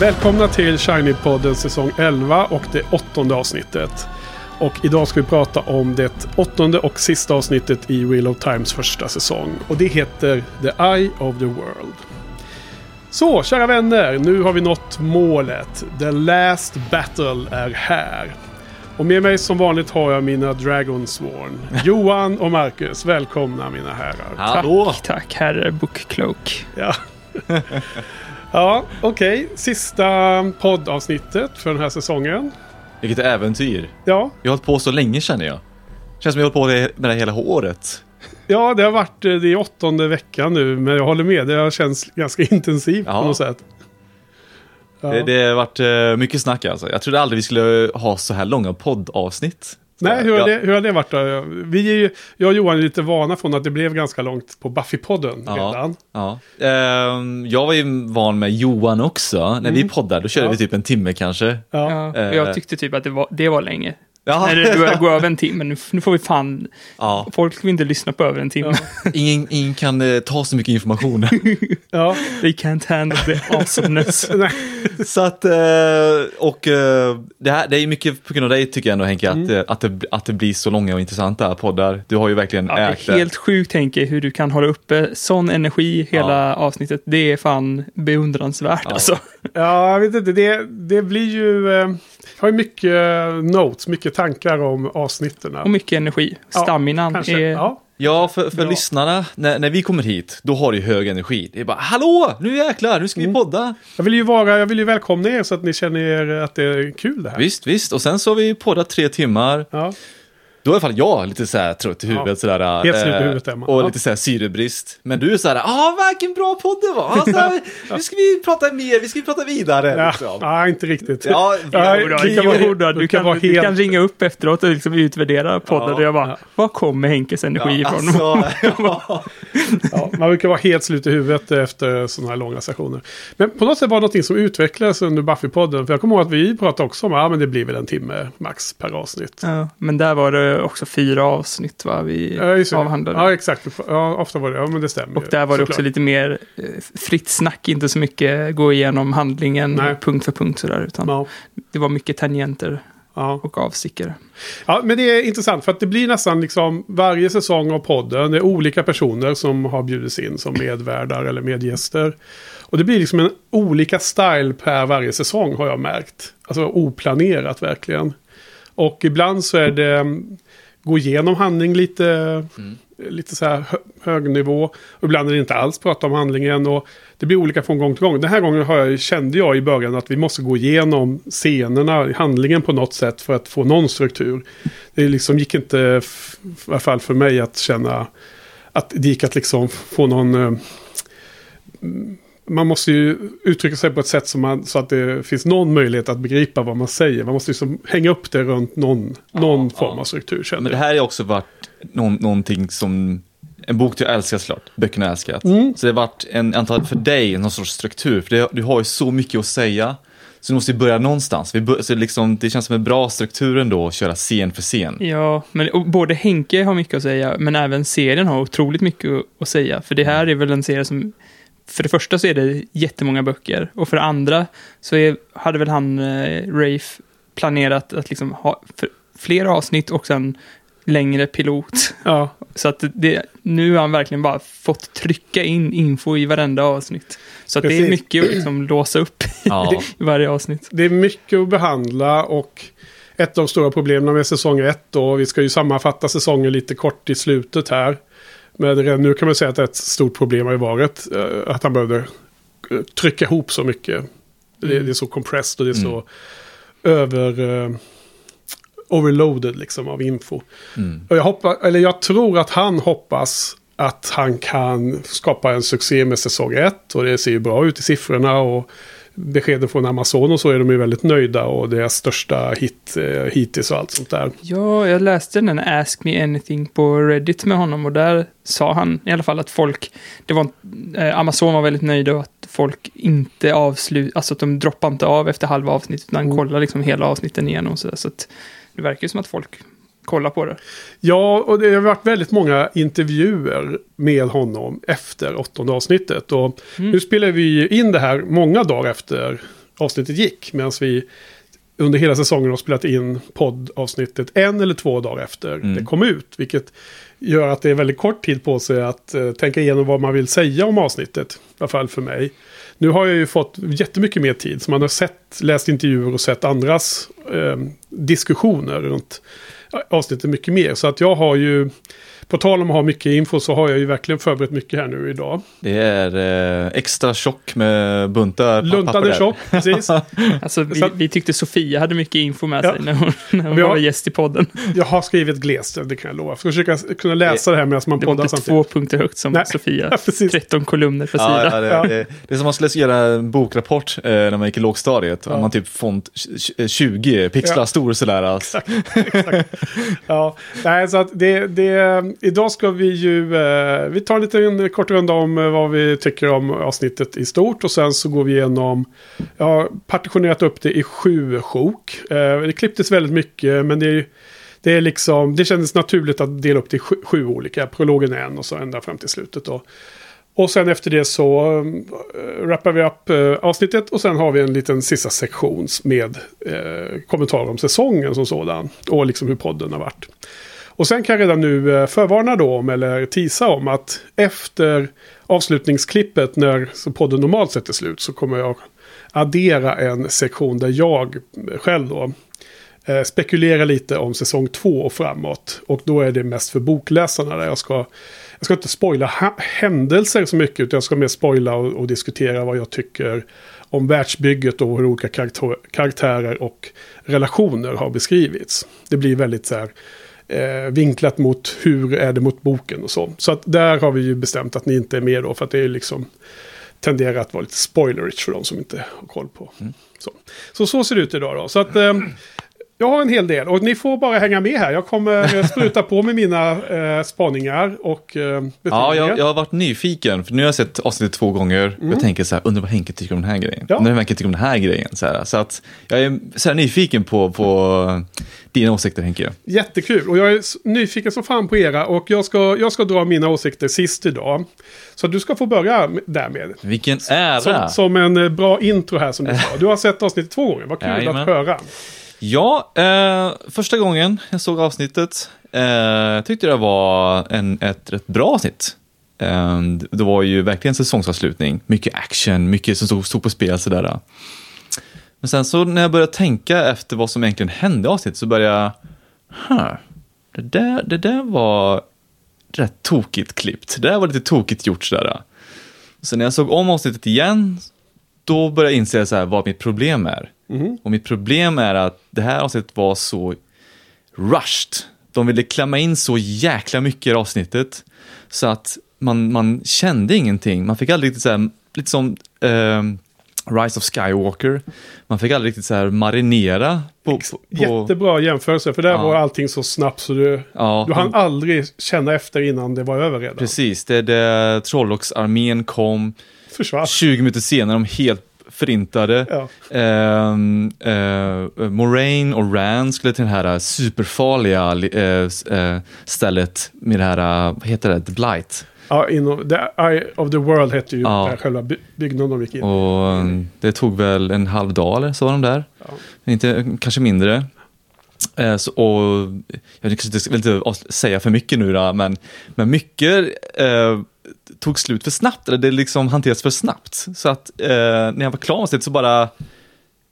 Välkomna till Shiny-podden säsong 11 och det åttonde avsnittet. Och idag ska vi prata om det åttonde och sista avsnittet i Wheel of Times första säsong. Och det heter The Eye of the World. Så, kära vänner, nu har vi nått målet. The last battle är här. Och med mig som vanligt har jag mina Dragonsworn. Johan och Marcus, välkomna mina herrar. Hallå! Tack, tack herr Bookcloak. Ja, ja okej. Sista poddavsnittet för den här säsongen. Vilket äventyr. Ja, Jag har hållit på så länge känner jag. Känns som jag har hållit på med det hela året. ja, det har varit eh, det åttonde veckan nu, men jag håller med. Det har känts ganska intensivt Ja. på något sätt. Ja. Det, det har varit eh, mycket snack alltså. Jag trodde aldrig vi skulle ha så här långa poddavsnitt. Nej, hur har, jag, det, hur har det varit då? Vi är ju, jag och Johan är lite vana från att det blev ganska långt på Buffy-podden Ja. redan. Ja. Ehm, jag var ju van med Johan också. När vi poddade, då körde Ja. vi typ en timme kanske. Ja. Ja, Eh. jag tyckte typ att det var, det var länge. Ja. När det började gå över en timme. Nu, nu får vi fan... Ja. Folk vill inte lyssna på över en timme. Ingen, ingen kan eh, ta så mycket information. ja. They can't handle the awesomeness. Så att, eh, och eh, det, här, det är mycket på grund av dig tycker jag ändå Henke, att, eh, att, det, att det blir så långa och intressanta poddar. Du har ju verkligen Ja, det ägt är helt sjukt Henke hur du kan hålla uppe sån energi hela Ja. avsnittet. Det är fan beundransvärt Ja. alltså. Ja, jag vet inte. Det, det blir ju... Eh, jag har ju mycket eh, notes, mycket tankar om avsnitten. Och mycket energi. Ja, Staminan Kanske. är... Ja. Ja, för, för Ja. lyssnarna, när, när vi kommer hit, då har du hög energi. Det är bara hallå, nu jäklar, nu ska vi podda. Jag vill ju vara, jag vill ju välkomna er så att ni känner er att det är kul det här. Visst, visst. Och sen så har vi poddat tre timmar. Ja. Då är i alla fall jag lite så här trött i huvudet. Ja. Sådär, Helt slut i eh, huvudet är man. Och Ja. lite så här syrebrist. Men du är så här, ah vilken bra podd det var. Ah, så här, nu ska vi prata mer, vi ska prata vidare. Ja, liksom. ja, inte riktigt. Ja, Ja, Jo då, det kan vara- då, du, kan vara du helt- kan ringa upp efteråt och liksom utvärdera podden. Ja, och jag bara, var kommer Henkes energi Ja, ifrån? alltså, ja. Ja, man brukar vara helt slut i huvudet efter sådana här långa sessioner. Men på något sätt var det någonting som utvecklades under Buffy-podden. För jag kommer ihåg att vi pratade också om att ja, men det blir väl en timme max per avsnitt. Ja, men där var det också fyra avsnitt va, vi Ja, avhandlade. Ja, exakt. Ja, ofta var det. Ja, men det stämmer och där var det också lite mer eh, fritt snack, inte så mycket gå igenom handlingen Nej. punkt för punkt sådär, utan Ja, det var mycket tangenter ja. och avstickare. ja, men det är intressant för att det blir nästan liksom varje säsong av podden. Det är olika personer som har bjudits in som medvärdar eller medgäster. Och det blir liksom en olika style per varje säsong har jag märkt. Alltså oplanerat verkligen. Och ibland så är det mm, gå igenom handling lite, lite så här hö hög nivå. Och ibland är det inte alls prata om handlingen. Och det blir olika från gång till gång. Den här gången har jag, kände jag i början att vi måste gå igenom scenerna, handlingen på något sätt för att få någon struktur. Det liksom gick inte, i alla fall för mig, att känna att det gick att liksom få någon... man måste ju uttrycka sig på ett sätt som man, så att det finns någon möjlighet att begripa vad man säger. Man måste liksom hänga upp det runt någon, någon form ja. av struktur. Känner Men det jag. här har också varit någon, någonting som, en bok du älskar såklart, böckerna jag älskat. Mm. Så det har varit en, antar för dig, någon sorts struktur, för det, du har ju så mycket att säga. Så du måste ju börja någonstans. Vi bör, så liksom, det känns som en bra struktur ändå att köra scen för scen. Ja, men både Henke har mycket att säga, men även serien har otroligt mycket att säga. För det här är väl en serie som, för det första så är det jättemånga böcker, och för det andra så är, hade väl han, eh, Rafe, planerat att liksom ha fler avsnitt och sen längre pilot. Ja, Så att det, nu har han verkligen bara fått trycka in info i varenda avsnitt. Så att det är mycket att liksom låsa upp Ja. i varje avsnitt. det är mycket att behandla och ett av de stora problemen med säsong ett då, vi ska ju sammanfatta säsongen lite kort i slutet här. Men redan nu kan man säga att ett stort problem har ju varit eh, att han behövde eh, trycka ihop så mycket. Det, det är så compressed och det är så över... eh, overloaded liksom av info. Mm. Och jag, hoppas, eller jag tror att han hoppas att han kan skapa en succé med säsong ett. Och det ser ju bra ut i siffrorna. Och beskeden från Amazon och så är de ju väldigt nöjda och deras största hit eh, hittills och allt sånt där. Ja, jag läste den Ask Me Anything på Reddit med honom och där sa han i alla fall att folk, det var, eh, Amazon var väldigt nöjda och att folk inte avslut, alltså att de droppar inte av efter halva avsnittet utan Mm. kollar liksom hela avsnitten igenom så, där, så att det verkar ju som att folk kollar på det. Ja, och det har varit väldigt många intervjuer med honom efter åttonde avsnittet. Och Mm. nu spelar vi in det här många dagar efter avsnittet gick. Medan vi under hela säsongen har spelat in poddavsnittet en eller två dagar efter Mm. det kom ut. Vilket gör att det är väldigt kort tid på sig att eh, tänka igenom vad man vill säga om avsnittet. I alla fall för mig. Nu har jag ju fått jättemycket mer tid. Så man har sett, läst intervjuer och sett andras eh, diskussioner runt avsnittet mycket mer. Så att jag har ju, på tal om att ha mycket info så har jag ju verkligen förberett mycket här nu idag. Det är eh, extra tjock med buntar där. tjock, precis. Alltså, vi, Så att- vi tyckte Sofia hade mycket info med Ja. sig när hon, när hon Vi har- var gäst i podden. Jag har skrivit glest, det kan jag lova. Jag ska försöka kunna läsa det här medan man Det var poddar inte samtidigt. två punkter högt som Nej. Sofia. Ja, precis. 13 kolumner per Ja, sida. ja, det, Ja. Det, det är som man skulle göra en bokrapport eh, när man gick i lågstadiet. Ja. Man typ font tj- 20 pixlar Ja. stor sådär. Alltså. Exakt. Ja, nej, så att det, det, idag ska vi ju, eh, vi tar en liten kort runda om eh, vad vi tycker om avsnittet i stort och sen så går vi igenom, jag har partitionerat upp det i sju sjok. Eh, det klipptes väldigt mycket men det är det är liksom, det kändes naturligt att dela upp det i sju, sju olika. Prologen är en och så ända fram till slutet då. Och sen efter det så äh, wrappar vi upp äh, avsnittet och sen har vi en liten sista sektion med äh, kommentarer om säsongen som sådan. Och liksom hur podden har varit. Och sen kan jag redan nu eh, förvarna då om, eller tisa om att efter avslutningsklippet när podden normalt sett är slut så kommer jag addera en sektion där jag själv då eh, spekulerar lite om säsong två och framåt. Och då är det mest för bokläsarna där jag ska jag ska inte spoila händelser så mycket, utan jag ska mer spoila och, och diskutera vad jag tycker om världsbygget och hur olika karaktär, karaktärer och relationer har beskrivits. Det blir väldigt så här eh, vinklat mot hur är det mot boken och så. Så att där har vi ju bestämt att ni inte är med då, för att det är liksom tenderar att vara lite spoilerich för de som inte har koll på. Så. så så ser det ut idag då. Så att eh, jag har en hel del och ni får bara hänga med här. Jag kommer eh, spruta på med mina eh, spaningar och eh, Ja, jag, jag har varit nyfiken, för nu har jag sett avsnittet två gånger. Jag tänker så här, undrar vad Henke tycker om den här grejen. Mm. Ja. Undrar vad Henke tycker om den här grejen. Så, här, så att jag är så här nyfiken på, på dina åsikter Henke. Jättekul och jag är nyfiken som fan på era och jag ska, jag ska dra mina åsikter sist idag. Så du ska få börja med- därmed. Vilken ära! Som, som en eh, bra intro här som du sa. Du har sett avsnittet två gånger, vad kul Jajamän. att höra. Ja, eh, första gången jag såg avsnittet eh, tyckte det var en, ett rätt bra avsnitt. Eh, det var ju verkligen säsongsavslutning, mycket action, mycket som stod, stod på spel sådär. Men sen så när jag började tänka efter vad som egentligen hände i avsnittet så började jag, huh, det där, det där var rätt tokigt klippt. Det där var lite tokigt gjort sådär. Så när jag såg om avsnittet igen, då började jag inse så här, vad mitt problem är. Och mitt problem är att det här avsnittet var så rushed. De ville klämma in så jäkla mycket i avsnittet. Så att man, man kände ingenting. Man fick aldrig riktigt så här, lite som eh, Rise of Skywalker. Man fick aldrig riktigt så här marinera på, på Jättebra jämförelse, för där Ja. var allting så snabbt så du, ja, du hann aldrig känna efter innan det var över redan. Precis, det är det Trollocs-armén kom. Försvann. 20 minuter senare, de helt förintade. Ja. Ehm, eh, Moraine och Rand skulle till det här superfarliga eh, eh, stället med det här, eh, vad heter det, The Blight. Ja, inom, the Eye of the World hette ju Ja. där själva by- byggnaden de gick in. Och eh, det tog väl en halv dag eller så var de där. Ja. Inte, kanske mindre. Eh, så, och jag vill inte säga för mycket nu då, men, men mycket eh, tog slut för snabbt, eller det liksom hanterades för snabbt. Så att eh, när jag var klar med det så bara,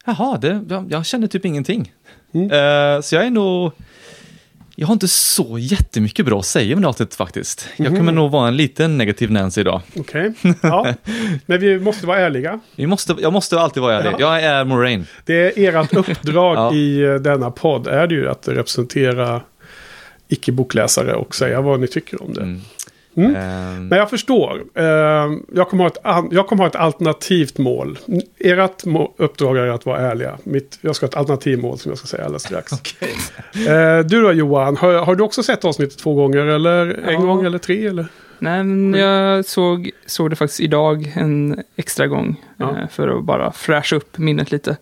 jaha, det, jag, jag kände typ ingenting. Mm. Eh, så jag är nog, jag har inte så jättemycket bra att säga om det avsnittet faktiskt. Jag Mhm. kommer nog vara en liten negativ Nancy idag. Okej, ja. Men vi måste vara ärliga. Vi måste, jag måste alltid vara ärlig. Ja. Jag är Moraine. Det är ert uppdrag Ja. i eh, denna podd är det ju att representera icke-bokläsare och säga vad ni tycker om det. Mm. Mm. Ehm, Men jag förstår. Eh, jag, kommer ha ett, jag kommer ha ett alternativt mål. Ert må- uppdrag är att vara ärliga. Mitt, jag ska ha ett alternativmål som jag ska säga alldeles strax. okej. Eh, du då Johan, har, har du också sett avsnittet två gånger? Eller en Ja. gång eller tre? Eller? Nej, men jag såg, såg det faktiskt idag en extra gång. Ja. eh, För att bara fräscha upp minnet lite.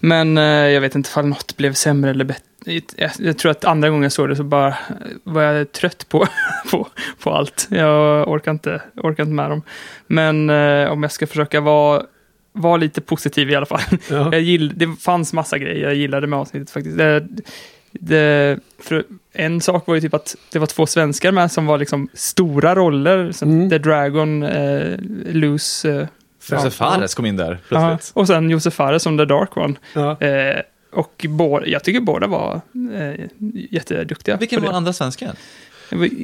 Men eh, jag vet inte ifall något blev sämre eller bättre. Jag, jag tror att andra gången jag såg det så bara var jag trött på, på, på allt. Jag orkar inte, orkar inte med dem. Men eh, om jag ska försöka vara, vara lite positiv i alla fall. Ja. Jag gill, det fanns massa grejer jag gillade med avsnittet faktiskt. Det, det, för en sak var ju typ att det var två svenskar med som var liksom stora roller. Som Mm. The Dragon, eh, Loose. Eh, Josef Fares kom in där ja, plötsligt. och sen Josef Fares som The Dark One. Ja. Eh, och båda, jag tycker båda var eh, jätteduktiga. Vilken var andra svensken?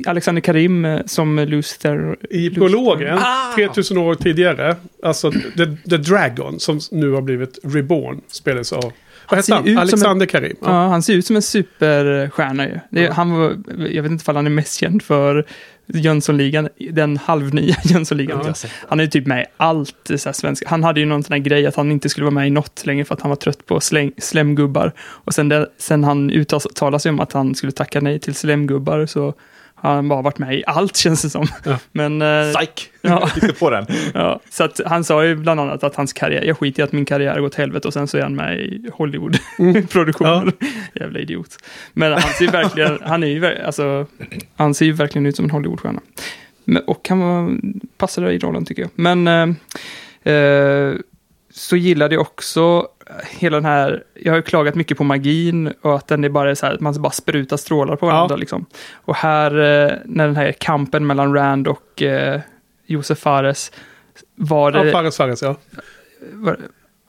Alexander Karim eh, som Luther. I prologen, Ah! 3000 år tidigare, alltså The, The Dragon, som nu har blivit Reborn, spelades av, vad hette han? Alexander Karim. Ja. han ser ut som en superstjärna ju. Det, Ja. han var, jag vet inte om han är mest känd för Jönssonligan, den halvnya Jönssonligan. Ja. Han är ju typ med i allt så svenska. Han hade ju någon sån här grej att han inte skulle vara med i något längre för att han var trött på släng, slemgubbar. Och sen, det, sen han uttalade sig om att han skulle tacka nej till slemgubbar så han bara varit med i allt känns det som. Ja. Men, eh, Psych! Ja. På den. ja, så att han sa ju bland annat att hans karriär, jag skiter i att min karriär går åt helvete och sen så är han med i Hollywood-produktioner. Jävla idiot. Men han ser ju verkligen, han är ju, alltså, han ser ju verkligen ut som en Hollywoodstjärna. Men- Och han var, passade i rollen tycker jag. Men eh, eh, så gillade jag också hela den här, jag har ju klagat mycket på magin och att den är bara så här, man bara sprutar strålar på varandra Ja. liksom. Och här, eh, när den här kampen mellan Rand och eh, Josef Fares var det... Ja, Fares Fares, ja. var,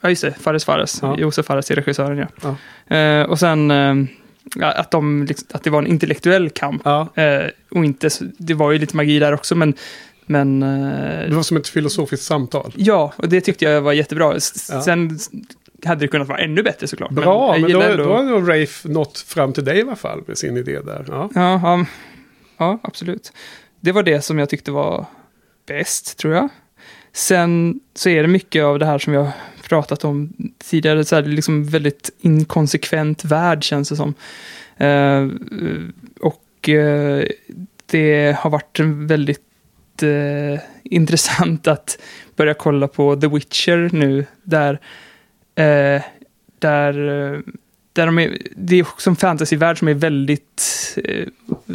ja, just det, Fares Fares. Ja. Josef Fares är regissören, ja. Ja. Eh, och sen eh, att, de, liksom, att det var en intellektuell kamp. ja. Eh, och inte, det var ju lite magi där också, men, men eh, Det var som ett filosofiskt samtal. ja, och det tyckte jag var jättebra. S- Ja. Sen hade det kunnat vara ännu bättre såklart. Bra, jag men, då, ändå- då har nog Rafe nått fram till dig i alla fall med sin idé där. Ja. Ja, ja, ja, absolut. Det var det som jag tyckte var bäst, tror jag. Sen så är det mycket av det här som jag pratat om tidigare, så här, det är liksom väldigt inkonsekvent värld känns det som. Eh, och eh, det har varit väldigt eh, intressant att börja kolla på The Witcher nu, där, eh, där där de är, det är också en fantasyvärld som är väldigt, eh,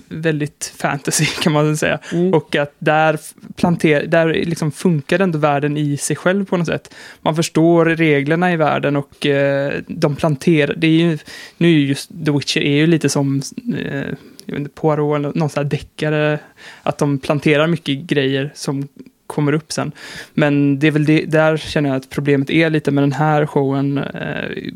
väldigt fantasy kan man säga. Mm. Och att där, planter, där liksom funkar ändå världen i sig själv på något sätt. Man förstår reglerna i världen och eh, de planterar, det är ju, nu är ju just The Witcher är ju lite som eh, jag vet inte, Poirot eller någon sån här deckare, att de planterar mycket grejer som kommer upp sen. Men det är väl det, där känner jag att problemet är lite med den här showen. Eh,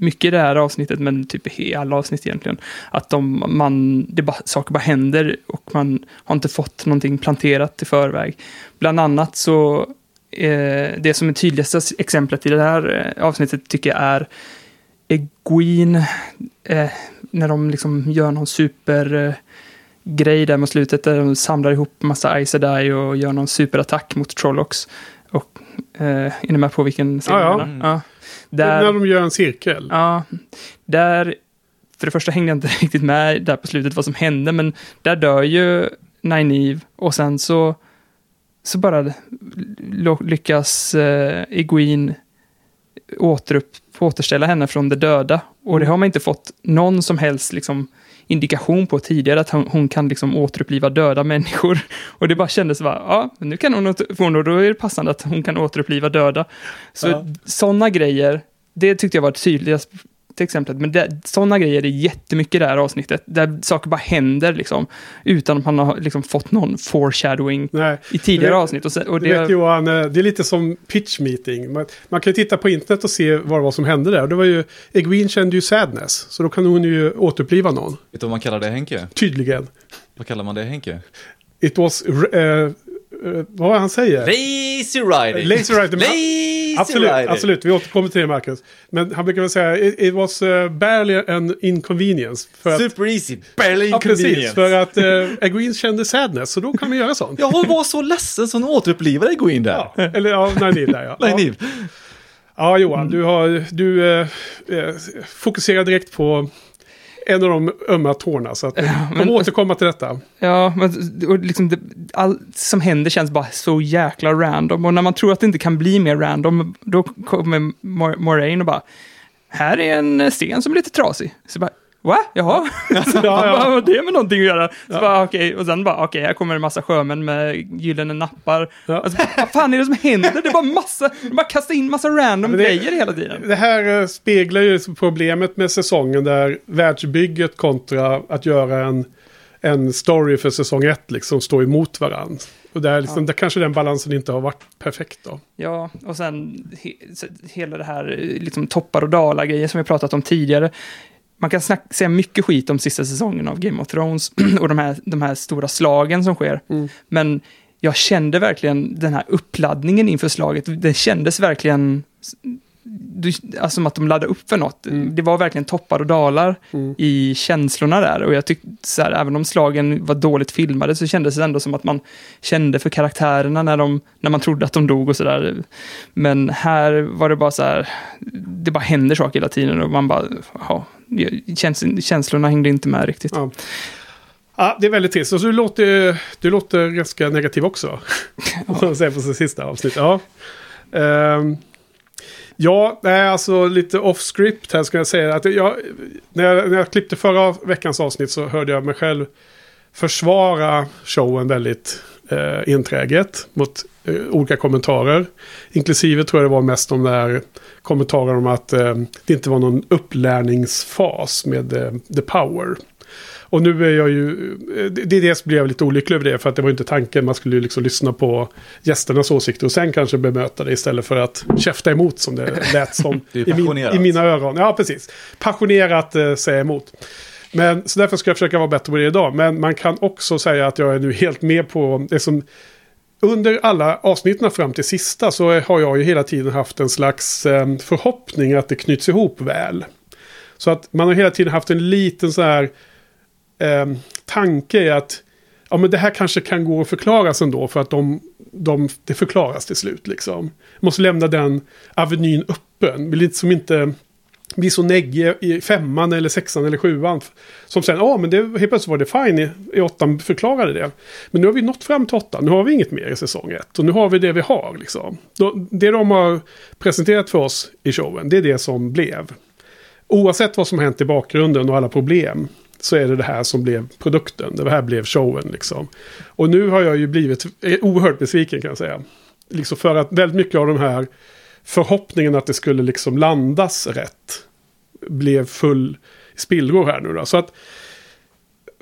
mycket i det här avsnittet, men typ i alla avsnitt egentligen. Att de, man, det bara, saker bara händer och man har inte fått någonting planterat i förväg. Bland annat så, eh, det som är tydligaste exemplet i det här eh, avsnittet tycker jag är Eguin, eh, när de liksom gör någon super eh, grej där mot slutet där de samlar ihop massa Aes Sedai och gör någon superattack mot Trollocs. Och, eh, är ni med på vilken scen Ja, ja. menar? ja. Där, När de gör en cirkel. Ja, där, för det första hängde jag inte riktigt med där på slutet vad som hände, men där dör ju Nynaeve och sen så, så bara lyckas eh, Egwene återupp, återställa henne från de döda. Och det har man inte fått någon som helst liksom, indikation på tidigare, att hon, hon kan liksom återuppliva döda människor. Och det bara kändes bara, ja, nu kan hon, åter- för då är det passande att hon kan återuppliva döda. Så Ja. sådana grejer, det tyckte jag var det exemplet. Men det, sådana grejer är jättemycket i det här avsnittet, där saker bara händer liksom, utan att man har liksom fått någon foreshadowing Nej. i tidigare Det- avsnitt. Och, sen, och det, vet Johan, eh, det är lite som pitch meeting. Man, man kan ju titta på internet och se vad det var som hände där. Och det var ju, Egwene kände ju sadness. Så då kan hon ju återuppliva någon. Vet du vad man kallar det Henke? Tydligen. Vad kallar man det Henke? It was, eh, vad var det han säger? Lazy riding! Lazy riding. easy Absolut, rider. absolut. Vi återkommer till det, Marcus. Men han brukar väl säga, it, it was uh, barely an inconvenience. För att, Super easy, barely ja, precis. inconvenience. För att uh, Egwene kände sadness, så då kan man göra sånt. Ja, hon var så ledsen som hon återupplivade Egwene där. Ja, eller ja, Nynaeve där ja. ja. Ja, Johan, du, har, du eh, eh, fokuserar direkt på en av de ömma tårna. Så att, ja, men- återkomma till detta. Ja, men och liksom det, allt som händer känns bara så jäkla random. Och när man tror att det inte kan bli mer random, då kommer Mor- Moraine och bara, här är en sten som är lite trasig. Så bara, va? Jaha? Ja, Vad ja. har det med någonting att göra? Så bara, okej, och sen bara, okej, här kommer en massa sjömän med gyllene nappar. Ja. Alltså, vad fan är det som händer? Det är bara massa, de bara kastar in massa random det- grejer hela tiden. Det här eh, speglar ju problemet med säsongen där världsbygget kontra att göra en, en story för säsong ett liksom står emot varandra. Och där, liksom, där kanske den balansen inte har varit perfekt då. Ja, och sen he, hela det här eh, liksom toppar och dalar grejer som vi pratat om tidigare. Man kan snack, säga mycket skit om sista säsongen av Game of Thrones och de här, de här stora slagen som sker. Mm. Men jag kände verkligen den här uppladdningen inför slaget. Det kändes verkligen du, alltså som att de laddade upp för något. Mm. Det var verkligen toppar och dalar Mm. i känslorna där. Och jag tyckte så här, även om slagen var dåligt filmade så kändes det ändå som att man kände för karaktärerna när, de, när man trodde att de dog och sådär. Men här var det bara så här, det bara händer saker hela tiden och man bara, ja, käns, känslorna hängde inte med riktigt. Ja. Ja, det är väldigt trist. Och så du låter, du låter ganska negativ också. Om man säger på sista avsnittet. Ja. Ehm, ja, nej, alltså lite off-script här ska jag säga. Att jag, när, jag, när jag klippte förra veckans avsnitt så hörde jag mig själv försvara showen väldigt eh, enträget mot eh, olika kommentarer. Inklusive tror jag det var mest de där kommentarerna om att eh, det inte var någon upplärningsfas med eh, The Power. Och nu är jag ju, eh, det det blev jag lite olycklig över det, för att det var inte tanken. Man skulle ju liksom lyssna på gästernas åsikter och sen kanske bemöta det istället för att käfta emot som det lät som Det i, min, i mina öron. Ja, precis. Passionerat eh, säga emot. Men så därför ska jag försöka vara bättre på det idag. Men man kan också säga att jag är nu helt med på det som... Under alla avsnitten fram till sista så har jag ju hela tiden haft en slags eh, förhoppning att det knyts ihop väl. Så att man har hela tiden haft en liten så här eh, tanke är att ja, men det här kanske kan gå att förklaras ändå för att de, de, det förklaras till slut. Liksom. Måste lämna den avenyn öppen. Vill inte, som inte blir så neggig i femman eller sexan eller sjuan. Som sen, ja men det, helt plötsligt var det fine i, i åttan förklarade det. Men nu har vi nått fram till åttan, nu har vi inget mer i säsong ett. Och nu har vi det vi har liksom. Det de har presenterat för oss i showen, det är det som blev. Oavsett vad som har hänt i bakgrunden och alla problem så är det det här som blev produkten. Det här blev showen liksom. Och nu har jag ju blivit oerhört besviken kan jag säga. Liksom för att väldigt mycket av de här förhoppningen att det skulle liksom landas rätt blev full spillror här nu då. Så att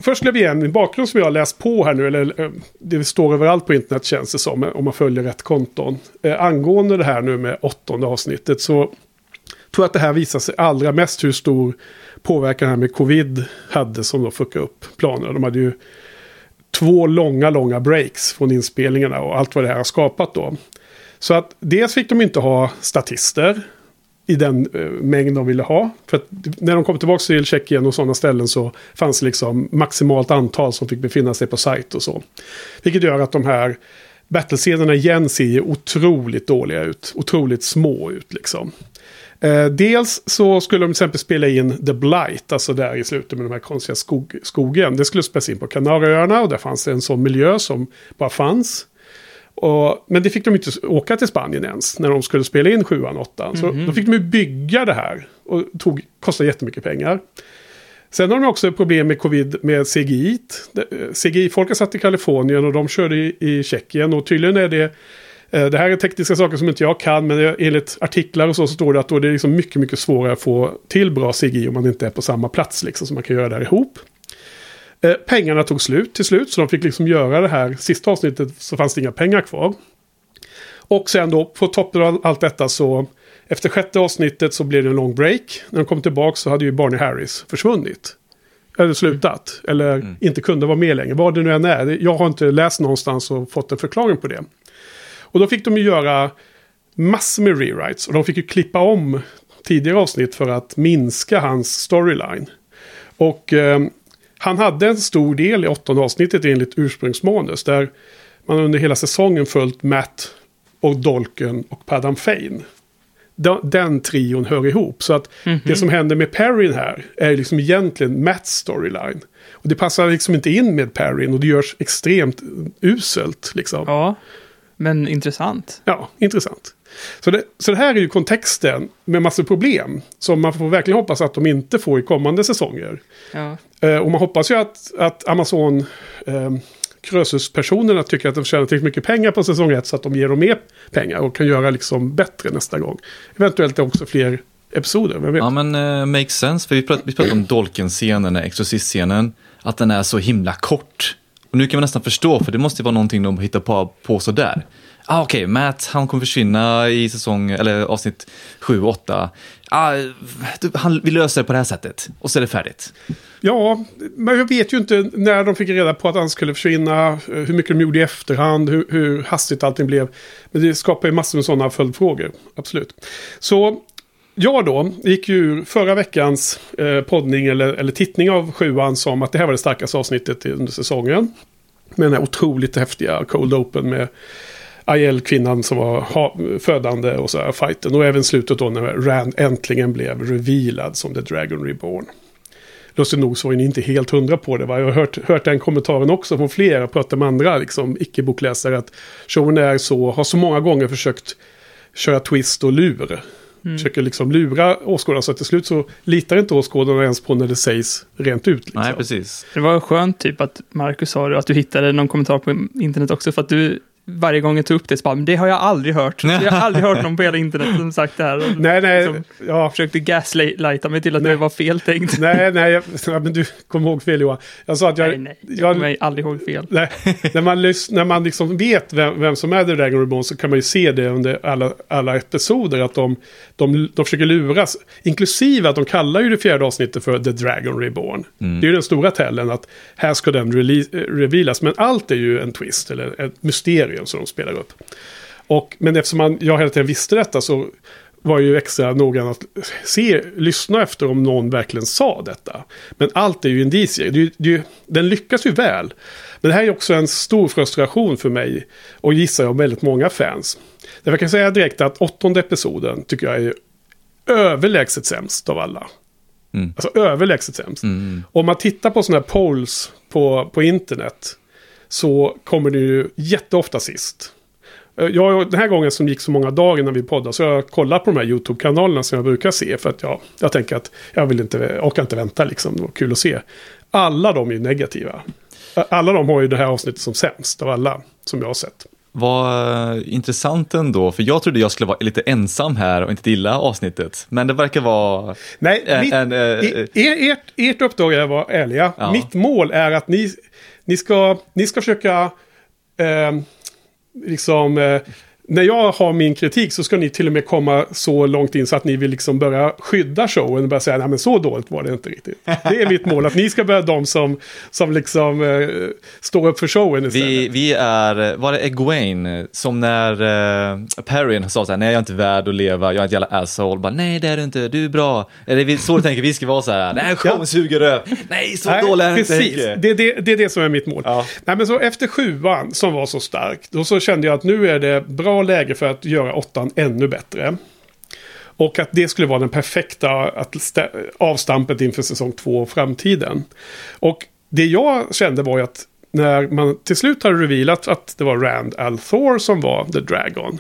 Först skulle jag ge en bakgrund som jag har läst på här nu, eller eh, det står överallt på internet känns det som, om man följer rätt konton. Eh, angående det här nu med åttonde avsnittet så tror jag att det här visar sig allra mest hur stor påverkan här med covid hade som då fuckade upp planerna. De hade ju två långa, långa breaks från inspelningarna och allt vad det här har skapat då. Så att dels fick de inte ha statister i den eh, mängd de ville ha. För att när de kom tillbaka till Tjeckien och sådana ställen så fanns det liksom maximalt antal som fick befinna sig på sajt och så. Vilket gör att de här battlescenerna igen ser ju otroligt dåliga ut. Otroligt små ut liksom. Eh, dels så skulle de till exempel spela in The Blight, alltså där i slutet med de här konstiga skog, skogen. Det skulle spelas in på Kanarieöarna och där fanns det en sån miljö som bara fanns. Och, men det fick de inte åka till Spanien ens när de skulle spela in sjuan och åttan. Så då fick de ju bygga det här och tog, kostade jättemycket pengar. Sen har de också problem med covid med CGI. CGI-folket satt i Kalifornien och de körde i, i Tjeckien och tydligen är det eh, det här är tekniska saker som inte jag kan, men enligt artiklar och så, så står det att då är det liksom mycket, mycket svårare att få till bra CGI om man inte är på samma plats, liksom, så man kan göra det här ihop. Eh, pengarna tog slut till slut, så de fick liksom göra det här. Sista avsnittet så fanns det inga pengar kvar. Och sen då, på toppen av allt detta så, efter sjätte avsnittet så blev det en lång break. När de kom tillbaka så hade ju Barney Harris försvunnit. Eller slutat. Eller inte kunde vara med längre. Vad det nu än är. Jag har inte läst någonstans och fått en förklaring på det. Och då fick de ju göra massor med rewrites. Och de fick ju klippa om tidigare avsnitt för att minska hans storyline. Och eh, han hade en stor del i åttonde avsnittet enligt ursprungsmanus. Där man under hela säsongen följt Matt och Dolken och Padam Fane. Den, den trion hör ihop. Så att Mhm. det som händer med Perrin här är liksom egentligen Matts storyline. Och det passar liksom inte in med Perrin och det görs extremt uselt. Liksom. Ja, men intressant. Ja, intressant. Så det, så det här är ju kontexten med massor problem. Som man får verkligen hoppas att de inte får i kommande säsonger. Ja. Eh, och man hoppas ju att, att Amazon eh, Krösus-personerna tycker att de tjänar tillräckligt mycket pengar på säsong 1 så att de ger dem mer pengar och kan göra liksom bättre nästa gång. Eventuellt också fler episoder, vem vet? Ja, men uh, makes sense. För vi pratade, vi pratade om Dolken-scenen, Exorcist-scenen. Att den är så himla kort. Och nu kan man nästan förstå, för det måste ju vara någonting de hittar på, på sådär. Ah, Okej, Matt, han kommer försvinna i säsong, eller avsnitt 7 och 8. Ah, han, vi löser det på det här sättet. Och så är det färdigt. Ja, men jag vet ju inte när de fick reda på att han skulle försvinna, hur mycket de gjorde i efterhand, hur, hur hastigt allting blev. Men det skapar ju massor med sådana följdfrågor, absolut. Så jag då gick ju ur förra veckans eh, poddning eller, eller tittning av sjuan som att det här var det starkaste avsnittet under säsongen. Med den här otroligt häftiga Cold Open med Aiel-kvinnan som var ha, födande och så här fighten. Och även slutet då när Rand äntligen blev revealad som The Dragon Reborn. Lustigt nog så var ni inte helt hundra på det. Va? Jag har hört, hört den kommentaren också från flera, pratat med andra liksom, icke-bokläsare. Att showen är så, har så många gånger försökt köra twist och lur. Försöker liksom lura åskådarna så att till slut så litar inte åskådarna ens på när det sägs rent ut. Liksom. Nej, precis. Det var skönt typ att Marcus sa det, att du hittade någon kommentar på internet också, för att du varje gång jag tog upp det så bara, men det har jag aldrig hört. Jag har aldrig hört någon på hela internet som sagt det här. Nej, nej, liksom ja. försökte gaslighta mig till att Nej. det var fel tänkt. Nej, nej, jag, ja, men du kom ihåg fel Johan. Jag sa att jag... Nej, nej, jag kommer aldrig ihåg fel. Nej, när man, lys- när man liksom vet vem, vem som är The Dragon Reborn så kan man ju se det under alla, alla episoder. Att de, de, de försöker luras. Inklusive att de kallar ju det fjärde avsnittet för The Dragon Reborn. Det är ju den stora tällen att här ska den revealas. Men allt är ju en twist eller ett mysterium som de spelar upp. Och, men eftersom man, jag hela tiden visste detta så var jag ju extra noggrann att se, lyssna efter om någon verkligen sa detta. Men allt är ju indicier. Det det den lyckas ju väl. Men det här är också en stor frustration för mig. Och gissar jag väldigt många fans. Därför jag kan säga direkt att åttonde episoden tycker jag är överlägset sämst av alla. Mm. Alltså överlägset sämst. Mm. Om man tittar på sådana här polls på, på internet. Så kommer det ju jätteofta sist. Eh, Jag, den här gången som gick så många dagar innan vi poddade så jag kollat på de här YouTube-kanalerna som jag brukar se. För att jag, jag tänker att jag vill inte, jag orkar inte vänta liksom. Det var kul att se. Alla de är ju negativa. Alla de har ju det här avsnittet som sämst av alla som jag har sett. Vad eh, intressant ändå, för jag trodde jag skulle vara lite ensam här och inte gilla avsnittet. Men det verkar vara... Nej, En- mitt, en, eh, e- er, ert, ert uppdrag är att vara ärliga. Ja. Mitt mål är att ni, ni, ska, ni ska försöka... Eh, liksom... Eh, när jag har min kritik så ska ni till och med komma så långt in så att ni vill liksom börja skydda showen och börja säga nej men så dåligt var det inte riktigt. Det är mitt mål, att ni ska vara de som, som liksom eh, står upp för showen istället. Vi, vi är, var det Egwene som när uh, Perrin sa så här, nej jag är inte värd att leva, jag är ett jävla asshole. Bara, nej det är du inte, du är bra. Eller vi, så tänker vi ska vara så här, nej showen suger röv. Nej så Nej, dålig är inte precis. Henke. Det, det, det är det som är mitt mål. Ja. Nej, men så efter sjuan som var så stark, då så kände jag att nu är det bra läge för att göra åttan ännu bättre. Och att det skulle vara den perfekta att avstampet inför säsong två och framtiden. Och det jag kände var ju att när man till slut hade revealat att det var Rand Al Thor som var The Dragon.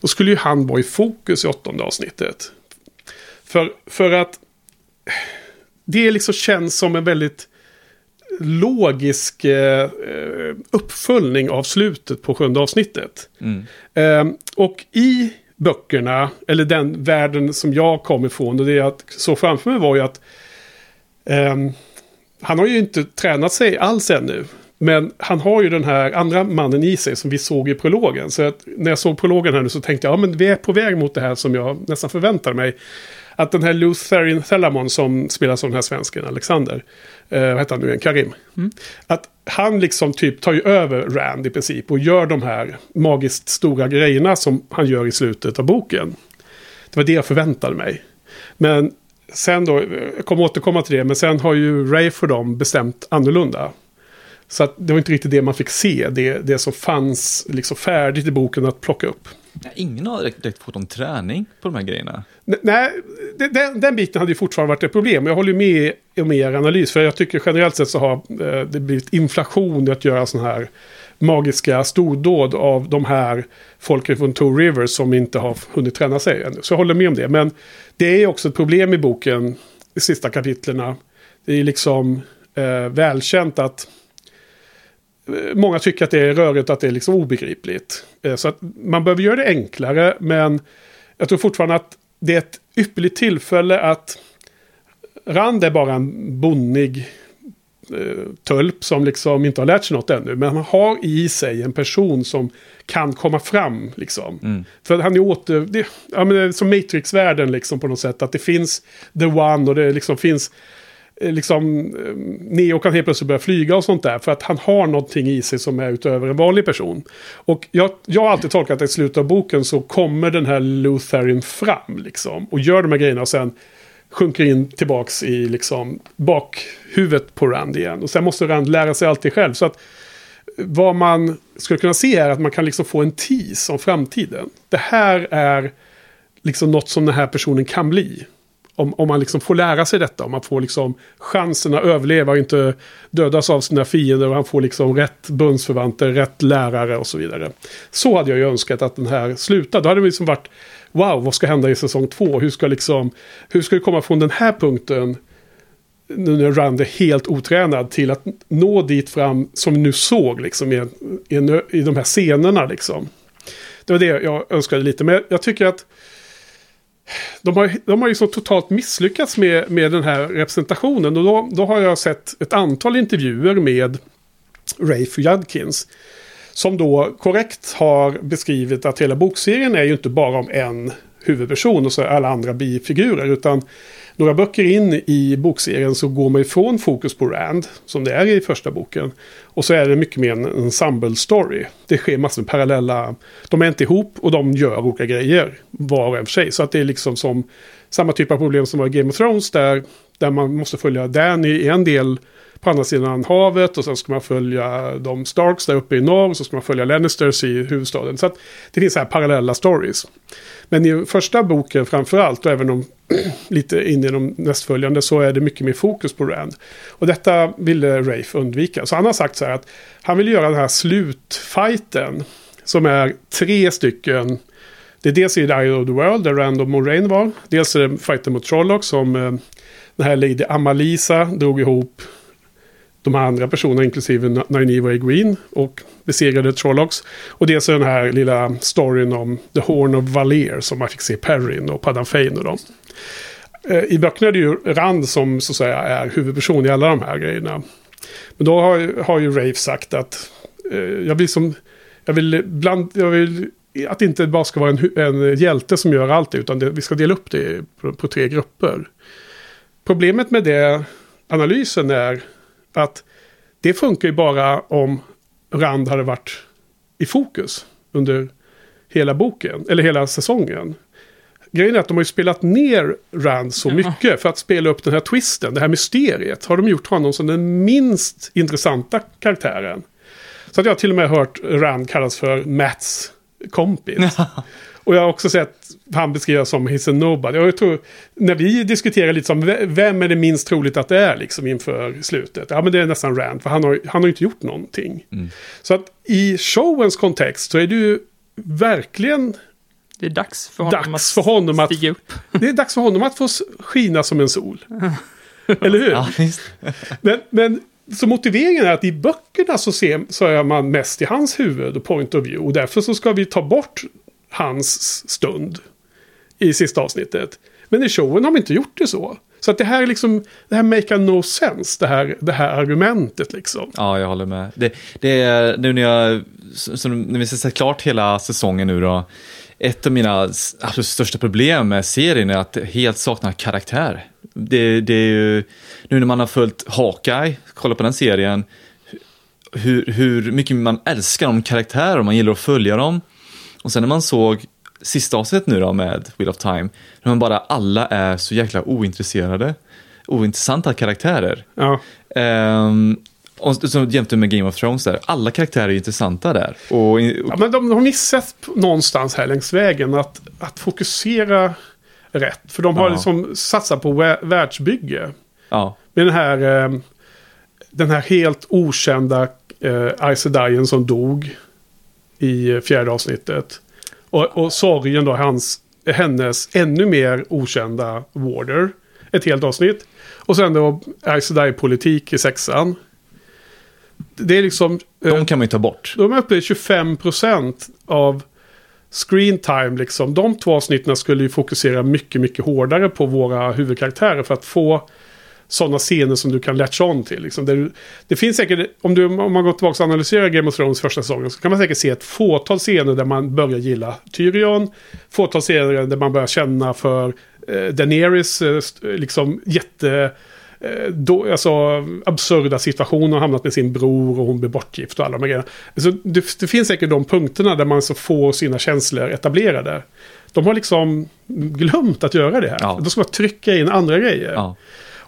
Då skulle ju han vara i fokus i åttonde avsnittet. För, för att det liksom känns som en väldigt logisk eh, uppföljning av slutet på sjunde avsnittet. Mm. Eh, och i böckerna, eller den världen som jag kom ifrån, och det jag såg framför mig var ju att ehm, han har ju inte tränat sig alls ännu. Men han har ju den här andra mannen i sig som vi såg i prologen. Så att när jag såg prologen här nu så tänkte jag, ja men vi är på väg mot det här som jag nästan förväntade mig. Att den här Lutherin Thelamon som spelas av den här svensken Alexander. Eh, vad heter han nu igen? Karim. Att han liksom typ tar ju över Rand i princip och gör de här magiskt stora grejerna som han gör i slutet av boken. Det var det jag förväntade mig. Men sen då, jag kommer återkomma till det, men sen har ju Ray för dem bestämt annorlunda. Så att det var inte riktigt det man fick se, det, det som fanns liksom färdigt i boken att plocka upp. Ingen har direkt, direkt fått någon träning på de här grejerna. Nej, den, den biten hade ju fortfarande varit ett problem. Jag håller med om er analys. För jag tycker generellt sett så har eh, det blivit inflation i att göra sådana här magiska stordåd av de här folken från Two Rivers som inte har hunnit träna sig ännu. Så jag håller med om det. Men det är också ett problem i boken, i sista kapitlerna. Det är liksom eh, välkänt att många tycker att det är rörigt att det är liksom obegripligt. Eh, så att man behöver göra det enklare, men jag tror fortfarande att det är ett ypperligt tillfälle att Rand är bara en bonnig eh, tölp som liksom inte har lärt sig något ännu. Men han har i sig en person som kan komma fram. Liksom. För han är åter... Det, ja, men det är som Matrix-världen liksom på något sätt. Att det finns The One och det liksom finns... Eh, liksom, eh, Neo kan helt plötsligt börja flyga och sånt där. För att han har någonting i sig som är utöver en vanlig person. Och jag, jag har alltid tolkat att i slutet av boken så kommer den här Lutherin fram. Liksom, och gör de här grejerna och sen sjunker in tillbaks i liksom bakhuvudet på Rand igen. Och sen måste Rand lära sig allt det själv. Så att vad man skulle kunna se är att man kan liksom få en tease om framtiden. Det här är liksom något som den här personen kan bli. Om, om man liksom får lära sig detta, om man får liksom chansen att överleva och inte dödas av sina fiender och han får liksom rätt bundsförvanter, rätt lärare och så vidare. Så hade jag ju önskat att den här slutade. Då hade det liksom varit, wow, vad ska hända i säsong två? Hur ska, liksom, hur ska vi komma från den här punkten nu när Rand är helt otränad till att nå dit fram som vi nu såg liksom i, i, i de här scenerna liksom. Det var det jag önskade lite. Men jag tycker att de har, de har ju så totalt misslyckats med, med den här representationen. Och då, då har jag sett ett antal intervjuer med Rafe Judkins. Som då korrekt har beskrivit att hela bokserien är ju inte bara om en huvudperson och så är alla andra bifigurer. Utan några böcker in i bokserien så går man ifrån fokus på Rand, som det är i första boken. Och så är det mycket mer en ensemble story. Det sker massor med parallella... De är inte ihop och de gör olika grejer var och en för sig. Så att det är liksom som samma typ av problem som var i Game of Thrones där, där man måste följa Danny i en del på andra sidan havet och sen ska man följa de Starks där uppe i norr och så ska man följa Lannisters i huvudstaden. Så att det finns så här parallella stories. Men i första boken framförallt och även om lite in i de nästföljande så är det mycket mer fokus på Rand. Och detta ville Rafe undvika. Så han har sagt så här att han vill göra den här slutfighten som är tre stycken. Det är dels i The Eye of the World där Rand och Moraine var. Dels är det fighten mot Trolloc som eh, den här Lady Amalisa drog ihop de här andra personerna, inklusive Nynaeve och Green, och besegrade Trollocs. Och dels den här lilla storyn om The Horn of Valer som man fick se Perrin och Paddan Fane och dem. I böckerna är det ju Rand som så att säga är huvudperson i alla de här grejerna. Men då har, har ju Rafe sagt att eh, jag vill som... Jag vill, bland, jag vill att det inte bara ska vara en, en hjälte som gör allt det, utan det, vi ska dela upp det på, på tre grupper. Problemet med det analysen är att det funkar ju bara om Rand hade varit i fokus under hela boken, eller hela säsongen. Grejen är att de har ju spelat ner Rand så Ja. mycket för att spela upp den här twisten, det här mysteriet. Har de gjort honom som den minst intressanta karaktären. Så att jag har till och med hört Rand kallas för Mats kompis. Och jag har också sett han beskrivas som he's a nobody. Och jag tror, när vi diskuterar lite som ve- vem är det minst troligt att det är liksom inför slutet? Ja men det är nästan Rand, för han har, han har ju inte gjort någonting. Så att i showens kontext så är det ju verkligen, Det är dags för honom, Dags för honom att- stiga upp. det är dags för honom att få skina som en sol. Eller hur? Ja, visst. Men, men så motiveringen är att i böckerna så ser, så är man mest i hans huvud och point of view. Och därför så ska vi ta bort hans stund i sista avsnittet. Men i showen har man inte gjort det så. Så att det här är liksom, det här make no sense, det här, det här argumentet liksom. Ja, jag håller med. Det, det är nu när jag, så, när vi ska se klart hela säsongen nu då, ett av mina absolut största problem med serien är att det helt saknar karaktär. Det, det är ju, nu när man har följt Hawkeye, kollat på den serien, hur, hur mycket man älskar de karaktärer man gillar att följa dem. Och sen när man såg sista avsnittet nu då med Wheel of Time, när man bara alla är så jäkla ointresserade, ointressanta karaktärer. Ja. Ehm, och så jämte med Game of Thrones där, alla karaktärer är intressanta där. Och, Ja, men de har missat någonstans här längs vägen att, att fokusera rätt. För de har Ja. liksom satsat på vä- världsbygge. ja, Med den här, eh, den här helt okända eh, Sedai som dog i eh, fjärde avsnittet. Och, och sorgen då, hans, hennes ännu mer okända Warder. Ett helt avsnitt. Och sen då Aes Sedai-politik i sexan. Det är liksom... eh, de kan man ju ta bort. de är uppe i 25% av screen time. Liksom. De två avsnitten skulle ju fokusera mycket, mycket hårdare på våra huvudkaraktärer för att få sådana scener som du kan latcha on till. Liksom. Du, det finns säkert, om, du, om man går tillbaka och analyserar Game of Thrones första säsongen så kan man säkert se ett fåtal scener där man börjar gilla Tyrion. Fåtal scener där man börjar känna för eh, Daenerys eh, liksom jätte... eh, Då, alltså, absurda situationer har hamnat med sin bror och hon blir bortgift och alla de här grejerna. Alltså, det, det finns säkert de punkterna där man så får sina känslor etablerade. De har liksom glömt att göra det här. Ja. De ska bara trycka in andra grejer. Ja.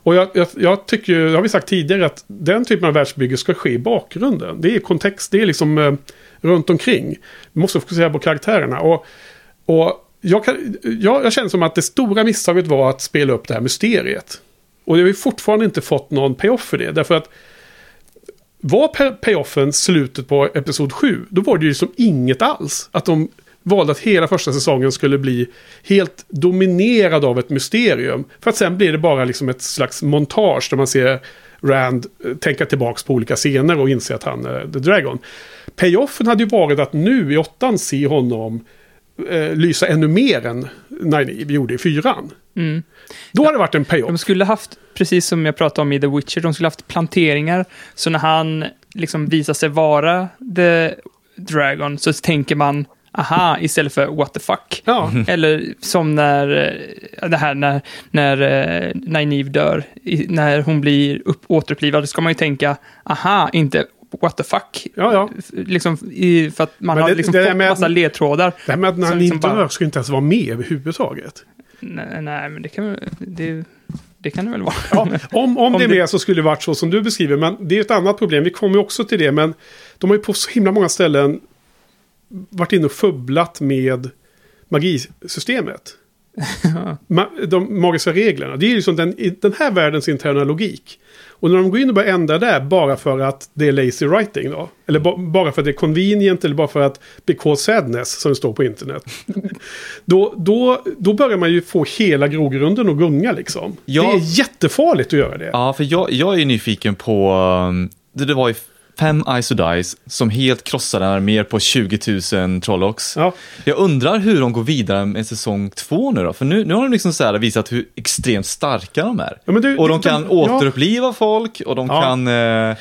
Och jag, jag, jag tycker ju, det har vi sagt tidigare, att den typen av världsbygge ska ske i bakgrunden. Det är kontext, det är liksom eh, runt omkring. Vi måste fokusera på karaktärerna. Och, och jag, kan, jag, jag känner som att det stora misstaget var att spela upp det här mysteriet. Och det har vi fortfarande inte fått någon payoff för det. Därför att var payoffen slutet på episod 7, då var det ju som inget alls. Att de valde att hela första säsongen skulle bli helt dominerad av ett mysterium. För att sen blir det bara liksom ett slags montage där man ser Rand eh, tänka tillbaka på olika scener och inse att han är The Dragon. Payoffen hade ju varit att nu i åttan se honom eh, lysa ännu mer än Nynaeve gjorde i fyran. Mm. Då hade det varit en payoff. De skulle haft, precis som jag pratade om i The Witcher, de skulle haft planteringar. Så när han liksom visar sig vara The Dragon så tänker man aha, istället för what the fuck. Ja, Eller som när, eh, det här när, när eh, Nynaeve dör, när hon blir upp, återupplivad, ska man ju tänka, aha, inte what the fuck. ja, ja. Liksom, i, för att man Men har det- liksom det fått med- massa ledtrådar. Det här med att han liksom dör ska inte ens vara med överhuvudtaget. Nej, nej men det kan, det, det kan det väl vara. Ja, om, om, Om det är det- med så skulle det varit så som du beskriver. Men det är ett annat problem. Vi kommer också till det. Men de har ju på så himla många ställen varit inne och fubblat med magisystemet. Ma- de magiska reglerna. Det är ju som den, den här världens interna logik. Och när de går in och börjar ändra där bara för att det är lazy writing då. Eller ba- bara för att det är convenient eller bara för att because sadness som det står på internet. då, då, då börjar man ju få hela grogrunden att gunga liksom. Ja. Det är jättefarligt att göra det. Ja, för jag, jag är ju nyfiken på, um, det, det var ju fem Ice Dice som helt krossade en armé på 20 000 Trollocs. Ja. Jag undrar hur de går vidare med säsong två nu då, för nu, nu har de liksom så här visat hur extremt starka de är. Ja, du- och de de- kan ja. återuppliva folk och de Ja. kan... Eh,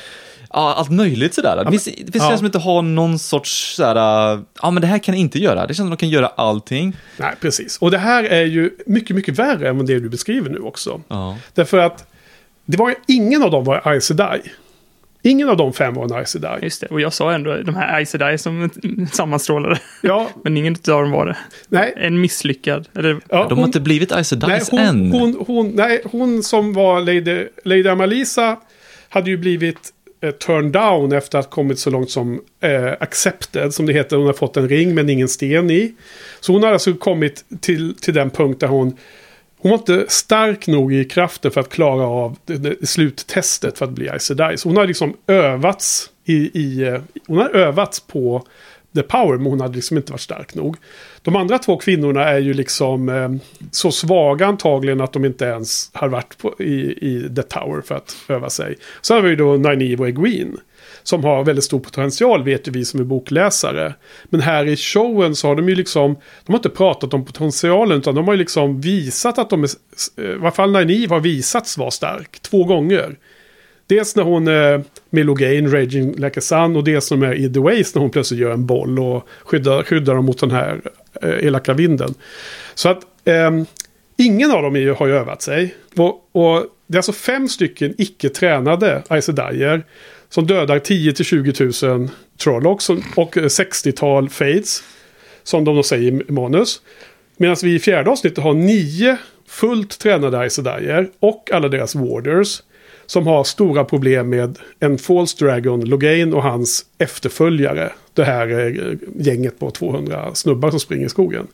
Ja, allt möjligt sådär. Det finns, det finns ja. ja. som inte har någon sorts sådär, uh, ja men det här kan ni inte göra. Det känns som att de kan göra allting. Nej, precis. Och det här är ju mycket, mycket värre än det du beskriver nu också. Ja. Därför att det var ingen av dem var Aes Sedai. Ingen av de fem var en Aes Sedai. Just det, och jag sa ändå de här Aes Sedai som sammanstrålade. Ja, Men ingen av dem var det. nej. En misslyckad. Eller, Ja, De har inte blivit Dice hon, än. hon, hon, nej, hon som var Lady, Lady Amalisa hade ju blivit eh, turned down efter att ha kommit så långt som eh, accepted, som det heter. Hon har fått en ring men ingen sten i. Så hon har alltså kommit till, till den punkt där hon hon var inte stark nog i kraften för att klara av det, det, sluttestet för att bli Aes Sedai. Så hon har liksom övats i, i, eh, hon har övats på the power, men hon hade liksom inte varit stark nog. De andra två kvinnorna är ju liksom eh, så svaga antagligen att de inte ens har varit på, i, i the tower för att öva sig. Så har vi ju då Nynaeve och Egwene. Som har väldigt stor potential vet ju vi som är bokläsare. Men här i showen så har de ju liksom, de har inte pratat om potentialen utan de har ju liksom visat att de är, eh, i varje fall Nynaeve har visats vara stark två gånger. Dels när hon är med Logain, Raging Like a Sun, och dels när hon är i The Ways när hon plötsligt gör en boll och skyddar, skyddar dem mot den här eh, elaka vinden. Så att eh, ingen av dem är, ju- har ju övat sig. Och, och det är alltså fem stycken icke-tränade Aisedajer som dödar 10-20 000 Trollocs och 60-tal Fades. Som de då säger i manus. Medan vi i fjärde avsnittet har nio fullt tränade Aes Sedaier och alla deras warders. Som har stora problem med en False Dragon, Logain och hans efterföljare. Det här eh, gänget på 200 snubbar som springer i skogen.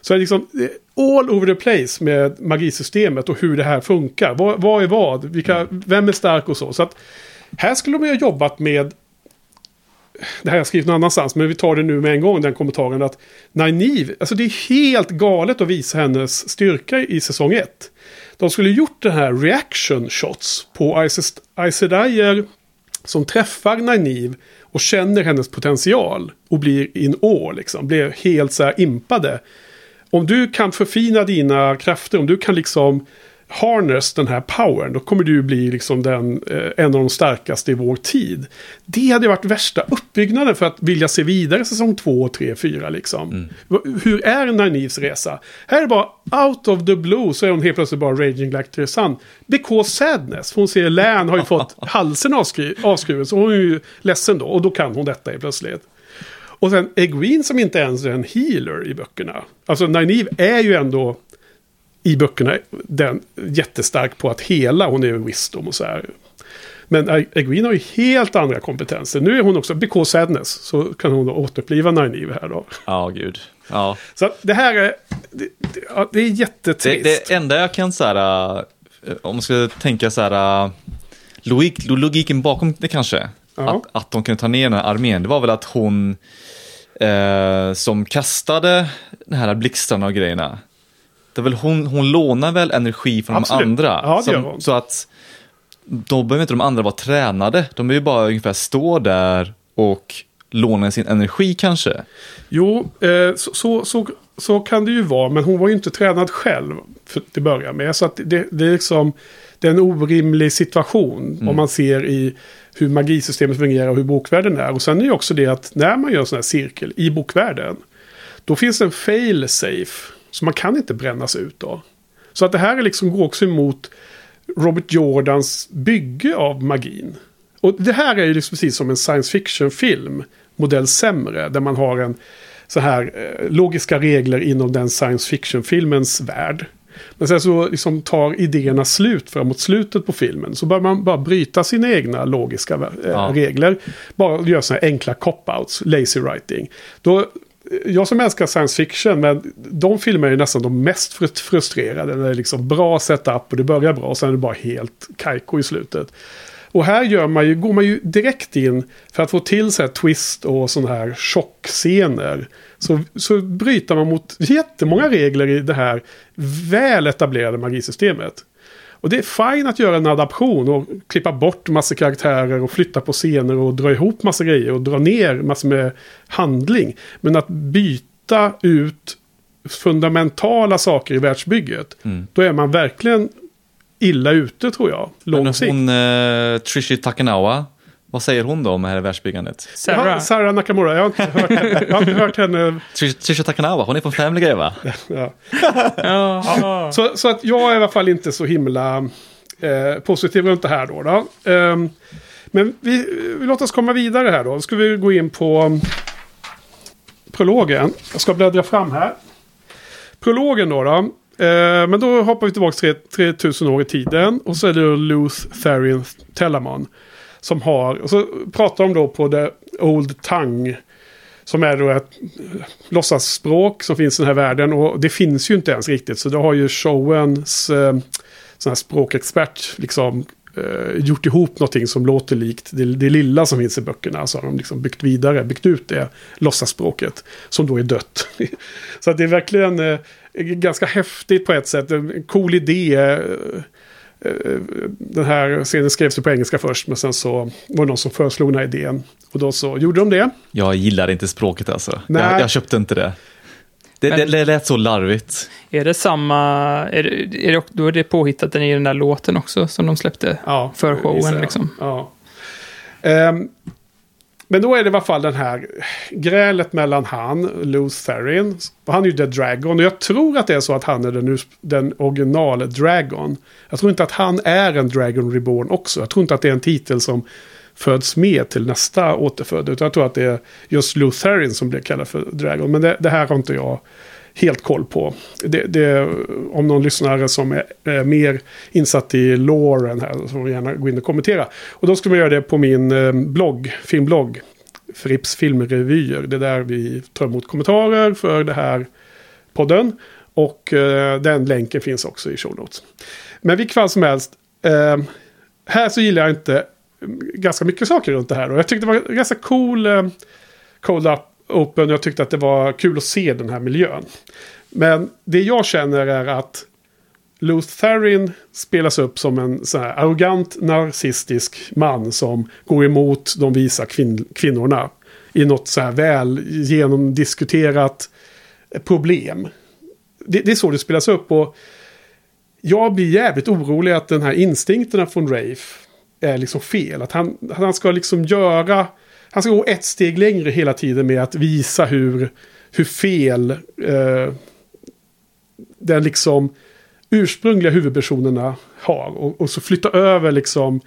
Så det är liksom eh, all over the place med magisystemet och hur det här funkar. Vad, vad är vad? Vilka, Vem är stark och så. Så att här skulle de ju ha jobbat med det här har jag skrivit någon annanstans, men vi tar det nu med en gång, den kommentaren att Nynaeve, alltså det är helt galet att visa hennes styrka i säsong 1. De skulle gjort den här reaction shots på Aes som träffar Nynaeve och känner hennes potential och blir in all, liksom, blir helt så här impade. Om du kan förfina dina krafter, om du kan liksom harness den här powern, då kommer du bli liksom den, eh, en av de starkaste i vår tid. Det hade varit värsta uppbyggnaden för att vilja se vidare säsong 2, 3, 4 liksom. V- Hur är Nynaeves resa? Här är bara out of the blue så är hon helt plötsligt bara raging like the sun. Because sadness. För hon ser Län har ju fått halsen avskri- avskuren så hon är ju ledsen då och då kan hon detta helt plötsligt. Och sen Egwene som inte ens är en healer i böckerna. Alltså Nynaeve är ju ändå i böckerna den, jättestark på att hela. Hon är wisdom och så här. Men Egwene har ju helt andra kompetenser. Nu är hon också, because sadness, så kan hon då återuppliva Nynaeve här då. Ja, gud. Ja. Så det här är, det, det, det är Det, jättetrist. det enda jag kan så här, äh, om man ska tänka så här, äh, logik, logiken bakom det kanske, Ja. att, att de kunde ta ner den här armén, det var väl att hon eh, som kastade den här blixtarna och grejerna, det är väl hon, hon lånar väl energi från Absolut. de andra. Ja, som. Så att då behöver inte de andra vara tränade, de behöver ju bara ungefär stå där och låna sin energi kanske. Jo, eh, så, så, så, så kan det ju vara. Men hon var ju inte tränad själv för, till början med. Så att det, det är liksom det är en orimlig situation. Om man ser i hur magisystemet fungerar och hur bokvärlden är. Och sen är det ju också det att när man gör en sån här cirkel i bokvärlden. Då finns det en fail safe. Så man kan inte brännas ut då. Så att det här är liksom, går också emot Robert Jordans bygge av magin. Och det här är ju liksom precis som en science fiction-film. Modell sämre. Där man har en så här eh, logiska regler inom den science fiction-filmens värld. Men sen så liksom tar idéerna slut framåt slutet på filmen. Så bör man bara bryta sina egna logiska eh, Ja. regler. Bara göra sådana här enkla cop-outs, lazy writing. Då, jag som älskar science fiction, men de filmer är nästan de mest frustrerade. Det är liksom bra setup och det börjar bra och sen är det bara helt kajko i slutet. Och här gör man ju, går man ju direkt in för att få till så här twist och sådana här chockscener. Så, så bryter man mot jättemånga regler i det här väl etablerade magisystemet. Och det är fine att göra en adaption och klippa bort massa karaktärer och flytta på scener och dra ihop massa grejer och dra ner massor med handling. Men att byta ut fundamentala saker i världsbygget, då är man verkligen illa ute tror jag. Men Lång sikt. hon, eh, Trishi Takanawa, vad säger hon då om det här världsbyggandet? Sarah. Ja, Sarah Nakamura, jag har inte hört henne. Jag har inte hört henne Trish- Trishi Takanawa, hon är från Family Guy va? ja. Ja. så, så att jag är i alla fall inte så himla eh, positiv runt det här då. då. Ehm, men vi, vi låt oss komma vidare här då. Då ska vi gå in på um, prologen. Jag ska bläddra fram här. Prologen då. då. Eh, men då hoppar vi tillbaka tre- 3000 år i tiden. Och så är det Luth Therian Telamon. Som har, och så pratar de då på the Old Tang. Som är då ett eh, låtsasspråk som finns i den här världen. Och det finns ju inte ens riktigt. Så det har ju showens eh, sån här språkexpert liksom eh, gjort ihop någonting som låter likt det, det lilla som finns i böckerna. Så har de liksom byggt vidare, byggt ut det låtsasspråket. Som då är dött. så att det är verkligen eh, ganska häftigt på ett sätt. En cool idé. eh, den här scenen skrevs ju på engelska först. Men sen så var det någon som föreslog den här idén. Och då så gjorde de det. Jag gillar inte språket alltså. Nej. Jag, jag köpte inte det. Det, Men- det, lät så larvigt. Är det samma, är det, är det, då är det påhittat i den där låten också som de släppte Ja, för showen liksom. Ja. Ehm, men då är det i alla fall den här grälet mellan han, Luce Therin, han är ju The Dragon. Och jag tror att det är så att han är den, den original Dragon. Jag tror inte att han är en Dragon Reborn också. Jag tror inte att det är en titel som föds med till nästa återfödd. Utan jag tror att det är just Lutherin Therin som blir kallad för Dragon. Men det, det här har inte jag helt koll på. Det, det, om någon lyssnare som är, är mer insatt i loren här så får gärna gå in och kommentera. Och då ska man göra det på min eh, blogg, filmblogg. Fripps filmrevyer. Det är där vi tar emot kommentarer för det här podden. Och eh, den länken finns också i show notes. Men vilket fall som helst. Eh, här så gillar jag inte mm, ganska mycket saker runt det här. Och jag tyckte det var ganska cool eh, Cold Up Open. Jag tyckte att det var kul att se den här miljön. Men det jag känner är att Luth Therin spelas upp som en sån här arrogant narcissistisk man som går emot de visa kvin kvinnorna. I något så här väl genomdiskuterat problem. Det, det är så det spelas upp och jag blir jävligt orolig att den här instinkterna från Rafe är liksom fel. Att han, att han ska liksom göra... Han ska gå ett steg längre hela tiden med att visa hur, hur fel eh, den liksom ursprungliga huvudpersonerna har. Och, och så flytta över liksom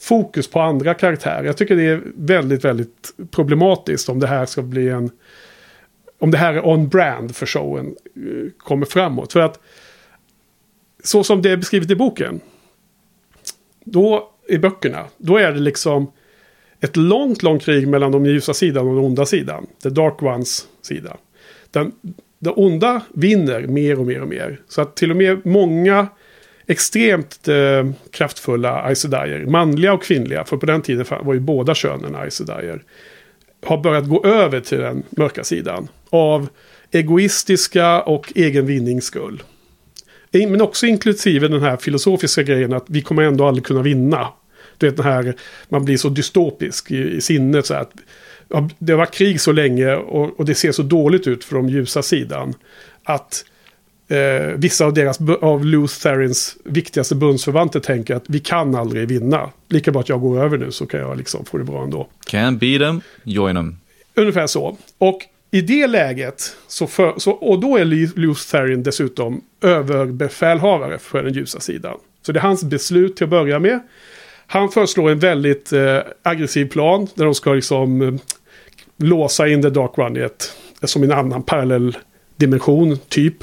fokus på andra karaktärer. Jag tycker det är väldigt, väldigt problematiskt om det här ska bli en... Om det här är on-brand för showen eh, kommer framåt. För att så som det är beskrivet i boken. Då i böckerna. Då är det liksom ett långt, långt krig mellan de ljusa sidan och den onda sidan. The Dark Ones sida. Den, den onda vinner mer och mer och mer. Så att till och med många extremt eh, kraftfulla Aes manliga och kvinnliga, för på den tiden var ju båda könen Aes har börjat gå över till den mörka sidan. Av egoistiska och egen vinnings skull. Men också inklusive den här filosofiska grejen att vi kommer ändå aldrig kunna vinna. Den här, man blir så dystopisk i, i sinnet så att ja, det har varit krig så länge och, och det ser så dåligt ut för de ljusa sidan. Att eh, vissa av deras, av Therins viktigaste bundsförvanter tänker att vi kan aldrig vinna. Lika bra att jag går över nu så kan jag liksom få det bra ändå. Can beat them, join them. Ungefär så. Och i det läget, så för, så, och då är Therin dessutom överbefälhavare för den ljusa sidan. Så det är hans beslut till att börja med. Han föreslår en väldigt eh, aggressiv plan där de ska liksom eh, låsa in The Dark Run i ett, som en annan parallell dimension, typ.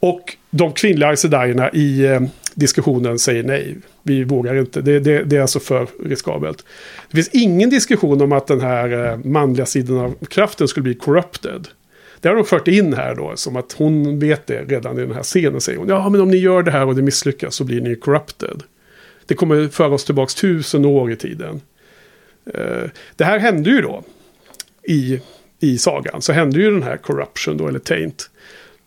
Och de kvinnliga Aes i eh, diskussionen säger nej. Vi vågar inte. Det, det, det är alltså för riskabelt. Det finns ingen diskussion om att den här eh, manliga sidan av kraften skulle bli corrupted. Det har de fört in här då, som att hon vet det redan i den här scenen. Säger hon, ja men om ni gör det här och det misslyckas så blir ni corrupted. Det kommer föra oss tillbaka tusen år i tiden. Eh, det här hände ju då i, i sagan. Så hände ju den här corruption då, eller taint.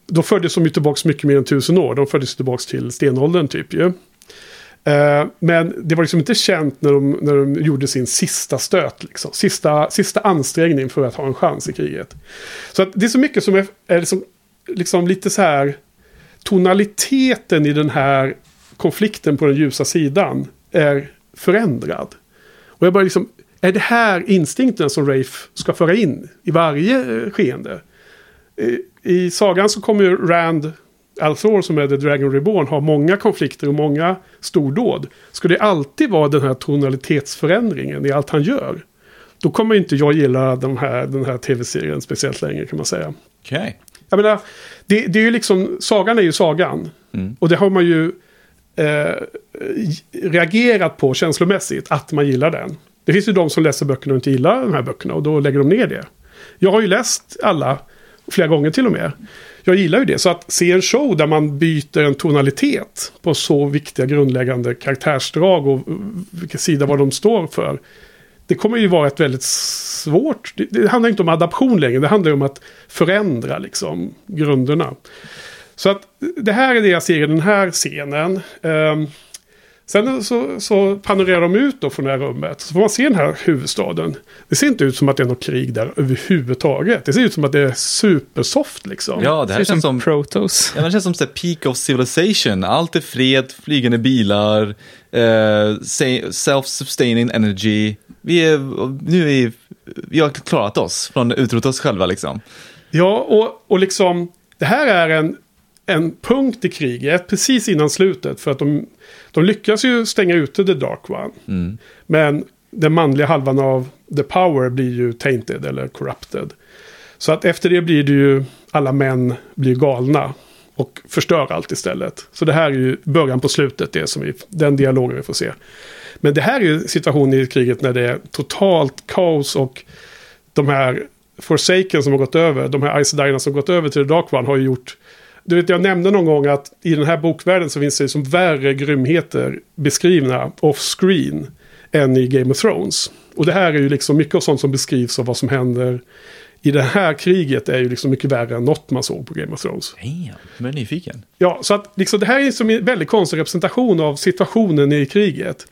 Då fördes de ju tillbaka mycket mer än tusen år. De fördes tillbaka till stenåldern typ ju. Eh, men det var liksom inte känt när de, när de gjorde sin sista stöt. Liksom. Sista, sista ansträngning för att ha en chans i kriget. Så att det är så mycket som är, är liksom, liksom lite så här... Tonaliteten i den här konflikten på den ljusa sidan är förändrad. Och jag bara liksom... Är det här instinkten som Rafe ska föra in i varje eh, skeende? I, sagan så kommer ju Rand Althor som är The Dragon Reborn ha många konflikter och många stordåd. Ska det alltid vara den här tonalitetsförändringen i allt han gör? Då kommer inte jag gilla den här, den här tv-serien speciellt längre kan man säga. Okej. Jag menar, det, det är ju liksom, sagan är ju sagan. Mm. Och det har man ju eh, reagerat på känslomässigt, att man gillar den. Det finns ju de som läser böckerna och inte gillar de här böckerna och då lägger de ner det. Jag har ju läst alla, flera gånger till och med. Jag gillar ju det, så att se en show där man byter en tonalitet på så viktiga grundläggande karaktärsdrag och vilken sida vad de står för. Det kommer ju vara ett väldigt svårt... Det, det handlar inte om adaption längre, det handlar ju om att förändra liksom grunderna. Så att det här är det jag ser i den här scenen. Ehm, Sen så, så panorerar de ut då från det här rummet. Så får man se den här huvudstaden. Det ser inte ut som att det är något krig där överhuvudtaget. Det ser ut som att det är supersoft liksom. Ja, det här ut känns som, Protos. ja, men det känns som så peak of civilization. Allt är fred, flygande bilar, eh, se- self-sustaining energy. Vi, är, nu är vi, vi har klarat oss från att utrota oss själva liksom. Ja, och, och liksom det här är en, en punkt i kriget precis innan slutet. För att de, de lyckas ju stänga ute The Dark One. Mm. Men den manliga halvan av The Power blir ju tainted eller corrupted. Så att efter det blir det ju alla män blir galna. Och förstör allt istället. Så det här är ju början på slutet, det som vi, den dialogen vi får se. Men det här är ju situationen i kriget när det är totalt kaos och de här Forsaken som har gått över, de här Ice Diner som har gått över till The Dark One har ju gjort... Du vet, jag nämnde någon gång att i den här bokvärlden så finns det som värre grymheter beskrivna off-screen än i Game of Thrones. Och det här är ju liksom mycket av sånt som beskrivs av vad som händer i det här kriget är ju liksom mycket värre än något man såg på Game of Thrones. Damn, är nyfiken. Ja, så att liksom, det här är som en väldigt konstig representation av situationen i kriget.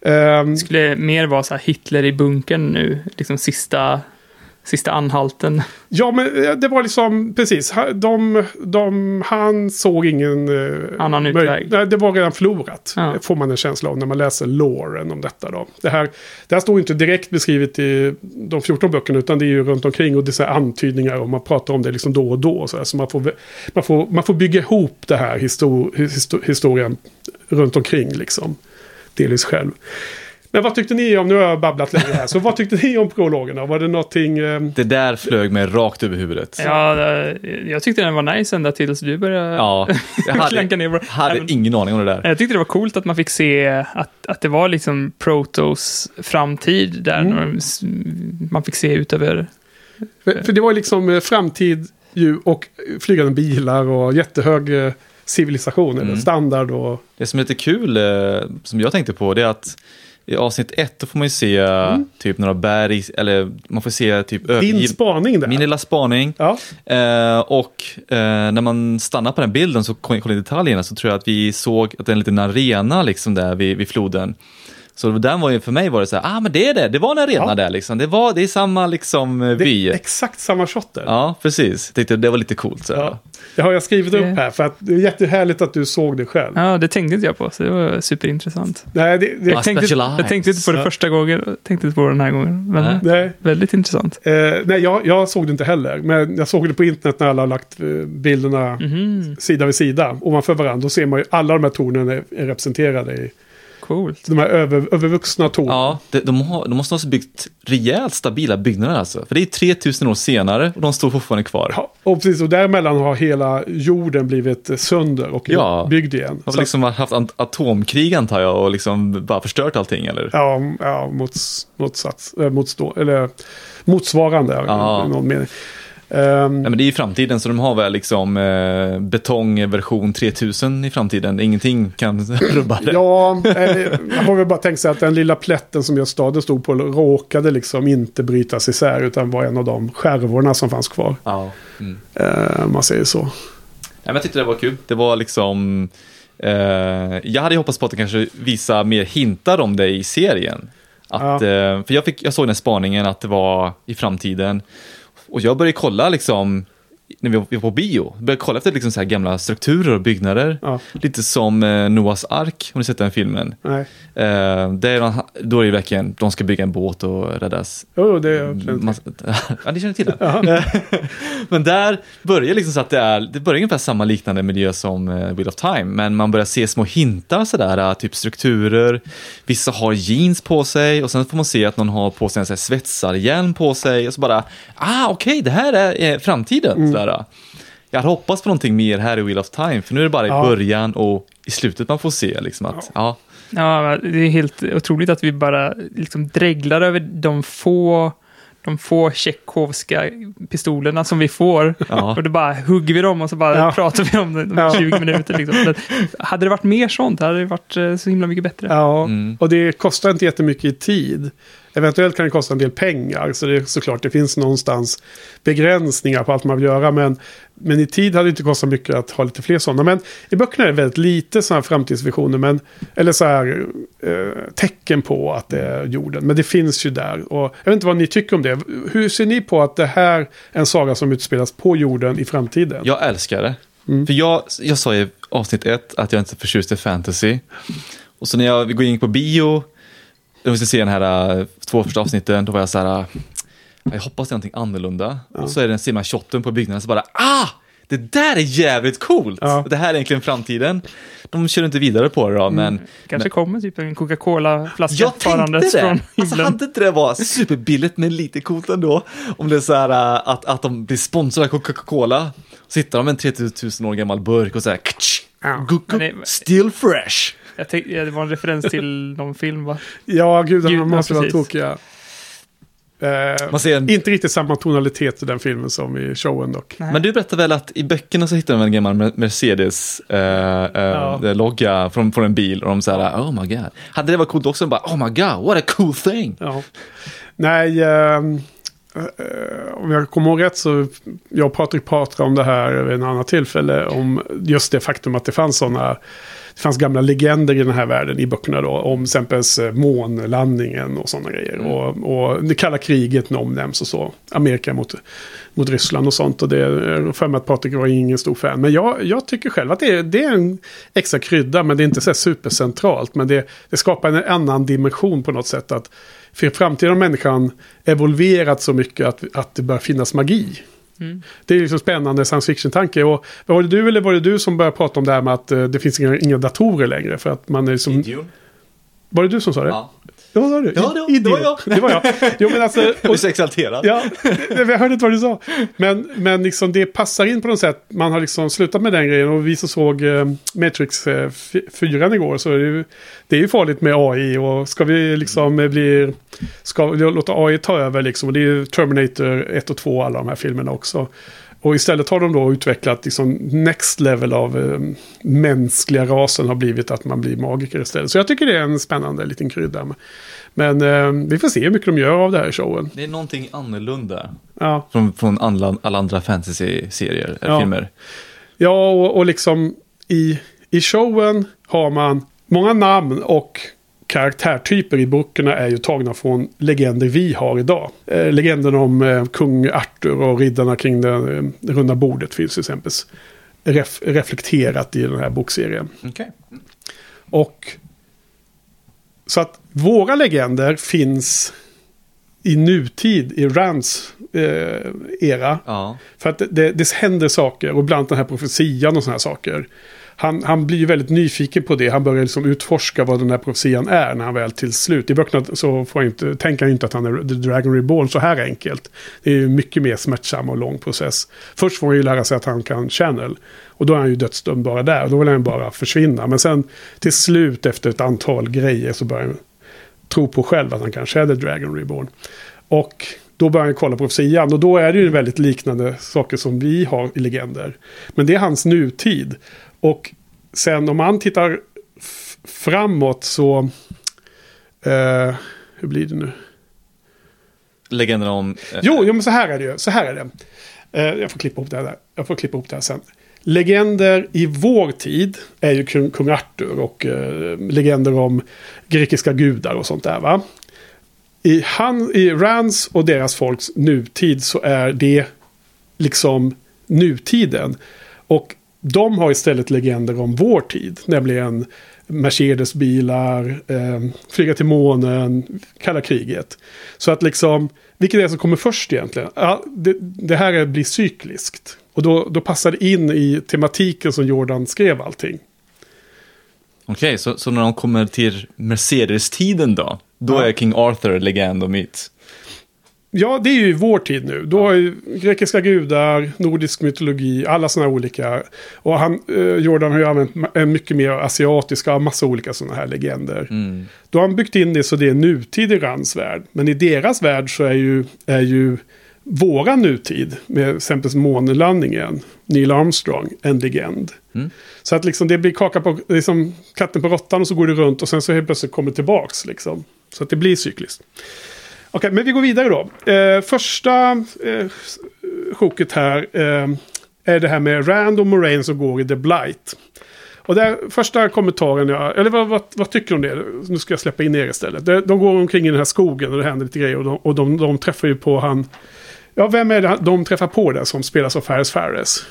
Ehm, skulle mer vara så här Hitler i bunkern nu, liksom sista, sista anhalten. ja, men eh, det var liksom precis. De, de, han såg ingen... eh, Annan utväg. Nej, det var redan förlorat. Ja. Får man en känsla av när man läser loren om detta. Då. Det, här, det här står inte direkt beskrivet i de 14 böckerna. Utan det är ju runt omkring. Och det är antydningar. Och man pratar om det liksom då och då. Så, här, så man, får, man, får, man får bygga ihop det här histor, histor, historien runt omkring. Liksom. Delvis själv. Men vad tyckte ni om, nu har jag babblat länge här, så vad tyckte ni om prologerna? Var det någonting... Eh, Det där flög mig rakt över huvudet. Ja, det- jag tyckte den var nice ända tills du började Ja, jag hade, ner hade Även- ingen aning om det där. Jag tyckte det var coolt att man fick se att, att det var liksom Protos framtid där. Mm. Man fick se ut över... För, för det var liksom eh, framtid ju och flygande bilar och jättehög eh, civilisation eller Mm. standard och... Det som är lite kul, eh, som jag tänkte på, det är att i avsnitt ett då får man ju se typ några berg, eller man får se typ Din spaning där. min lilla spaning. Ja, Eh, och eh, när man stannar på den bilden så kollar i detaljerna så tror jag att vi såg att det är en liten arena liksom där vid, vid floden. Så den var ju, för mig var det så här, ah men det är det, det var en arena Ja. där liksom. Det, var, det är samma liksom eh, det vy. är exakt samma shot där. Ja, precis. Jag tyckte det var lite coolt. Så. Ja. Det har jag skrivit upp här för att det är jättehärligt att du såg det själv. Ja, det tänkte inte jag på, så det var superintressant. Nej, det, det, Jag tänkte, jag tänkte inte på det första gången, jag tänkte inte på det den här gången. Men Nej. väldigt intressant. eh, nej jag, jag såg det inte heller. Men jag såg det på internet när alla har lagt eh, bilderna Mhm, sida vid sida ovanför varandra. Då ser man ju alla de här tornen är, är representerade i coolt. de här över, övervuxna tornen. Ja, det, de, har, de måste ha byggt rejält stabila byggnader alltså. För det är 3000 år senare och de står fortfarande kvar. Ja, och precis. Och däremellan har hela jorden blivit eh, sönder och Ja. byggd igen. Har Så väl liksom haft at- atomkrig antar jag och liksom bara förstört allting eller? Ja, ja mots, motsats, äh, motstå, eller motsvarande Ja. i någon mening. Ehm, Nej, men det är ju framtiden så de har väl liksom eh, betongversion 3000 i framtiden. Ingenting kan rubba det. ja, eller, jag har väl bara tänkt sig att den lilla plätten som just staden stod på råkade liksom inte brytas isär utan var en av de skärvorna som fanns kvar. Ja. Mm. Eh, man säger så. Nej, men jag tyckte det var kul. Det var liksom... Eh, jag hade hoppats på att det kanske visa mer hintar om det i serien. Att, eh, för jag, fick, jag såg den spaningen att det var i framtiden. Och jag började kolla liksom, när vi var, på bio, började kolla efter liksom så här gamla strukturer och byggnader. Ja, Lite som eh, Noahs ark, om ni sett den filmen. nej. Eh, det är, de- då är det verkligen, de ska bygga en båt och räddas. Jo, det är absolut. Man, ja, ni känner till det. men där börjar liksom så att det är, det börjar ungefär samma liknande miljö som eh, Wheel of Time, men man börjar se små hintar sådär, eh, typ strukturer, vissa har jeans på sig och sen får man se att någon har på sig en svetsarhjälm på sig och så bara, ah okej, det här är eh, framtiden. Mm. Sådär. Jag hade hoppats på någonting mer här i Wheel of Time, för nu är det bara i Ja. början och i slutet man får se liksom att, ja, Ja, det är helt otroligt att vi bara liksom dreglar över de få, de få tjeckovska pistolerna som vi får. ja. Och då bara hugger vi dem och så bara Ja. pratar vi om det i Ja. 20 minuter. Liksom. Men hade det varit mer sånt hade det varit eh, så himla mycket bättre. Ja, Mm. och det kostar inte jättemycket i tid. Eventuellt kan det kosta en del pengar. Så det är såklart, det finns någonstans begränsningar på allt man vill göra. Men, men i tid hade det inte kostat mycket att ha lite fler sådana. Men i böckerna är det väldigt lite sådana här framtidsvisioner. Men, eller så här eh, tecken på att det är jorden. Men det finns ju där. Och jag vet inte vad ni tycker om det. Hur ser ni på att det här är en saga som utspelas på jorden i framtiden? Jag älskar det. Mm. För jag, jag sa i avsnitt ett att jag inte är förtjust i fantasy. Och så när jag går in på bio, jag måste se den här äh, två första avsnitten, då var jag så här, jag hoppas det är någonting annorlunda. Och så är det en ser man shotten på byggnaden, så bara, ah! Det där är jävligt coolt! Ja. Det här är egentligen framtiden. De kör inte vidare på det då, men... Kanske men, kommer typ en Coca-Cola-flaska jag farandes från det! Alltså himlen. hade inte det varit superbilligt men lite coolt ändå? Om det är så här äh, att, att de blir sponsrade av Coca-Cola. Så hittar de en 3000 år gammal burk och så här, ktsch, Ja. det- still fresh. Jag tänkte, ja, det var en referens till någon film va? Ja, gud, Gud, de ja, måste vara tokiga. Eh, Man ser en, inte riktigt samma tonalitet i den filmen som i showen dock. Nej. men du berättade väl att i böckerna så hittar de en gammal Mercedes-logga Ja. logga från, från en bil och de säger oh my god. Hade det varit coolt också? Bara, oh my god, what a cool thing. Ja. Nej, ehm, eh, om jag kommer ihåg rätt så jag och Patrik pratade om det här vid en annan tillfälle. Om just det faktum att det fanns sådana det fanns gamla legender i den här världen i böckerna då. Om exempelvis eh, månlandningen och sådana grejer. Och, och det kalla kriget omnämns och så. Amerika mot, mot Ryssland och sånt. Och det är för mig att Patrik var ingen stor fan. Men jag, jag tycker själv att det är, det är en extra krydda. Men det är inte så supercentralt. Men det, det skapar en annan dimension på något sätt. Att för framtiden har människan evolverat så mycket att, att det bör finnas magi. Mm. Det är liksom spännande science fiction-tanke. Och var det du eller var det du som började prata om det här med att eh, det finns inga, inga datorer längre? För att man är liksom... Var det du som sa det? Ja. Ja, sa du? Ja, det- det var jag. Det var jag. Jo, men alltså... Jag är Och, så exalterad. ja, jag hörde inte vad du sa. Men, men liksom det passar in på något sätt. Man har liksom slutat med den grejen. Och vi som såg eh, Matrix eh, 4 igår så är det ju, det är ju farligt med AI. Och ska vi liksom eh, bli... Ska vi låta AI ta över liksom. Och det är ju Terminator 1 och 2 alla de här filmerna också. Och istället har de då utvecklat liksom next level av eh, mänskliga rasen har blivit att man blir magiker istället. Så jag tycker det är en spännande liten krydda. Men eh, vi får se hur mycket de gör av det här i showen. Det är någonting annorlunda Ja, från, från alla, alla andra fantasy-serier, eller Ja. filmer. ja och, och liksom i, i showen har man många namn och karaktärtyper i böckerna är ju tagna från legender vi har idag. Eh, legenden om eh, kung Arthur och riddarna kring det eh, runda bordet finns till exempel ref, reflekterat i den här bokserien. Okej. Och så att våra legender finns i nutid i Rands eh, era. Ja. För att det, det, det händer saker och bland annat den här profetian och sådana här saker. Han, han blir väldigt nyfiken på det. Han börjar liksom utforska vad den här profetian är när han väl till slut. I böckerna så får han inte, tänker han inte att han är The Dragon Reborn så här enkelt. Det är ju mycket mer smärtsam och lång process. Först får han ju lära sig att han kan channel. Och då är han ju dödsdömd bara där. Och då vill han bara försvinna. Men sen till slut efter ett antal grejer så börjar han tro på själv att han kanske är The Dragon Reborn. Och då börjar han kolla på profetian och då är det ju väldigt liknande saker som vi har i legender. Men det är hans nutid. Och sen om man tittar framåt så... Eh, hur blir det nu? Legenden om... eh, Jo, jo, men så här är det ju. Så här är det. Eh, jag får klippa ihop det här. där. Jag får klippa ihop det här sen. Legender i vår tid är ju kung, kung Arthur och eh, legender om grekiska gudar och sånt där va. I, han, I Rans och deras folks nutid så är det liksom nutiden. Och de har istället legender om vår tid, nämligen Mercedesbilar, eh, flyga till månen, kalla kriget. Så att liksom, vilket är det som kommer först egentligen? Ja, det, det här är, blir cykliskt. Och då, då passar det in i tematiken som Jordan skrev allting. Okej, så, så när de kommer till Mercedes-tiden då? Då Ja. är King Arthur legend och myt. Ja, det är ju vår tid nu. Då har ju grekiska gudar, nordisk mytologi, alla sådana olika. Och han, eh, Jordan har ju använt en mycket mer asiatiska, massa olika sådana här legender. Mm. Då har han byggt in det så det är nutid i Rands värld. Men i deras värld så är ju, är ju våra nutid, med exempelvis månlandningen, Neil Armstrong, en legend. Mm. Så att liksom det blir kaka på, liksom katten på råttan och så går det runt och sen så helt plötsligt kommer det tillbaks liksom. Så att det blir cykliskt. Okej, men vi går vidare då. Eh, första eh, sjoket här eh, är det här med Rand och Moraine som går i The Blight. Och där, första kommentaren, jag, eller vad, vad, vad tycker du om det? Nu ska jag släppa in er istället. De, de går omkring i den här skogen och det händer lite grejer. Och de, och de, de träffar ju på han... Ja, vem är det de träffar på där som spelas av Fares Fares?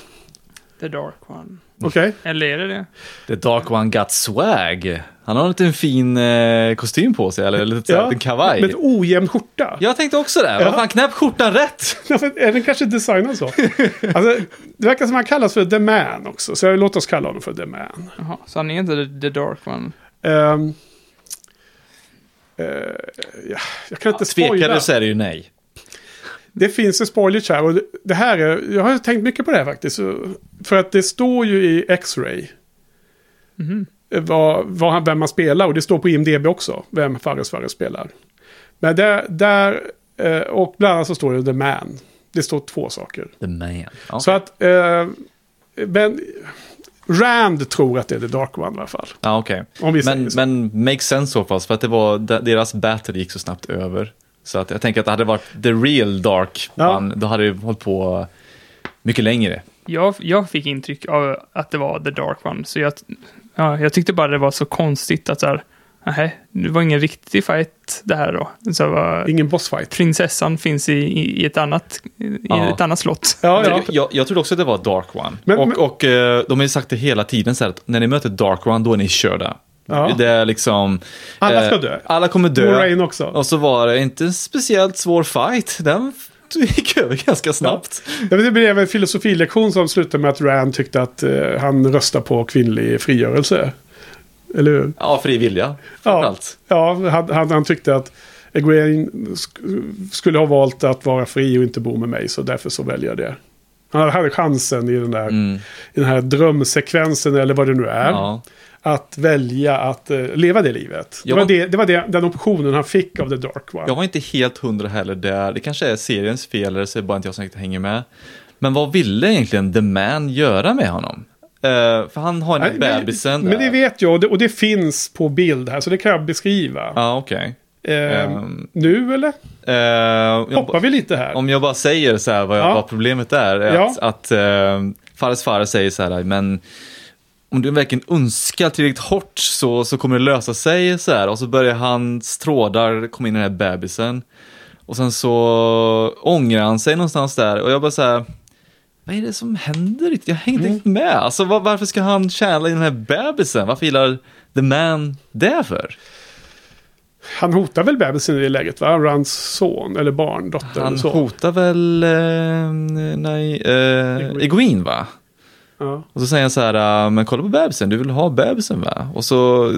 The Dark One. Okej? Eller är det det? The Dark One got swag. Han har en liten fin eh, kostym på sig, eller lite ja, en kavaj. Med ett ojämn skjorta. Jag tänkte också det. Ja. Vad fan, knäpp skjortan rätt! är den kanske designad så? alltså, det verkar som han kallas för The Man också. Så låt oss kalla honom för The Man. Jaha, så han är inte the, the Dark One? Um, uh, ja, jag kan inte ja, spoila. Tvekar du så är det ju nej. Det finns en spoiler här och det här är, jag har tänkt mycket på det här faktiskt. För att det står ju i X-Ray. Mm. Vad, vad, vem man spelar och det står på IMDB också. Vem Fares Fares spelar. Men där, där eh, och bland annat så står det The Man. Det står två saker. The Man. Okay. Så att, eh, men Rand tror att det är The Dark One i alla fall. Ja, okej. Okay. Men, men makes sense så pass, för att det var, deras battle gick så snabbt över. Så att jag tänker att det hade varit the real dark ja. one, då hade det hållit på mycket längre. Jag, jag fick intryck av att det var the dark one, så jag, ja, jag tyckte bara det var så konstigt att så här, Nej, det var ingen riktig fight det här då. Så var, ingen bossfight. Prinsessan finns i, i, ett, annat, i ja. ett annat slott. Ja, ja. Jag, jag trodde också att det var Dark One. Men, och, men... och eh, de har ju sagt det hela tiden så här att när ni möter Dark One då är ni körda. Ja. Det är liksom... Alla ska dö. Alla kommer dö. Moraine också. Och så var det inte en speciellt svår fight. Den gick över ganska snabbt. Ja. Det blev en filosofilektion som slutade med att Rand tyckte att uh, han röstar på kvinnlig frigörelse. Eller hur? Ja, fri vilja. Ja, ja han, han, han tyckte att Egwene skulle ha valt att vara fri och inte bo med mig. Så därför så väljer jag det. Han hade chansen i den där mm. i den här drömsekvensen eller vad det nu är. Ja att välja att uh, leva det livet. Det var, det, det var det, den optionen han fick av The Dark One. Jag var inte helt hundra heller där. Det kanske är seriens fel eller så är det bara inte jag som riktigt hänger med. Men vad ville egentligen The Man göra med honom? Uh, för han har en Nej, bebisen. Men, men det vet jag och det, och det, finns på bild här så det kan jag beskriva. Ja, ah, okej. Okay. Uh, um, nu eller? Uh, Hoppar vi lite här? Om jag bara säger så här vad, ja. vad problemet är. är ja. Att, att uh, Fares Fares säger så här, men om du verkligen önskar tillräckligt hårt så, så kommer det lösa sig så här. Och så börjar hans trådar komma in i den här bebisen. Och sen så ångrar han sig någonstans där. Och jag bara så här, vad är det som händer? Jag hänger inte mm. med. Alltså var, varför ska han tjäna i den här bebisen? Varför gillar The Man det för? Han hotar väl bebisen i det läget, va? Rans son, eller barn, dotter. Han hotar väl, eh, nej, eh, Egwene va? Och så säger han så här, äh, men kolla på bebisen, du vill ha bebisen va? Och så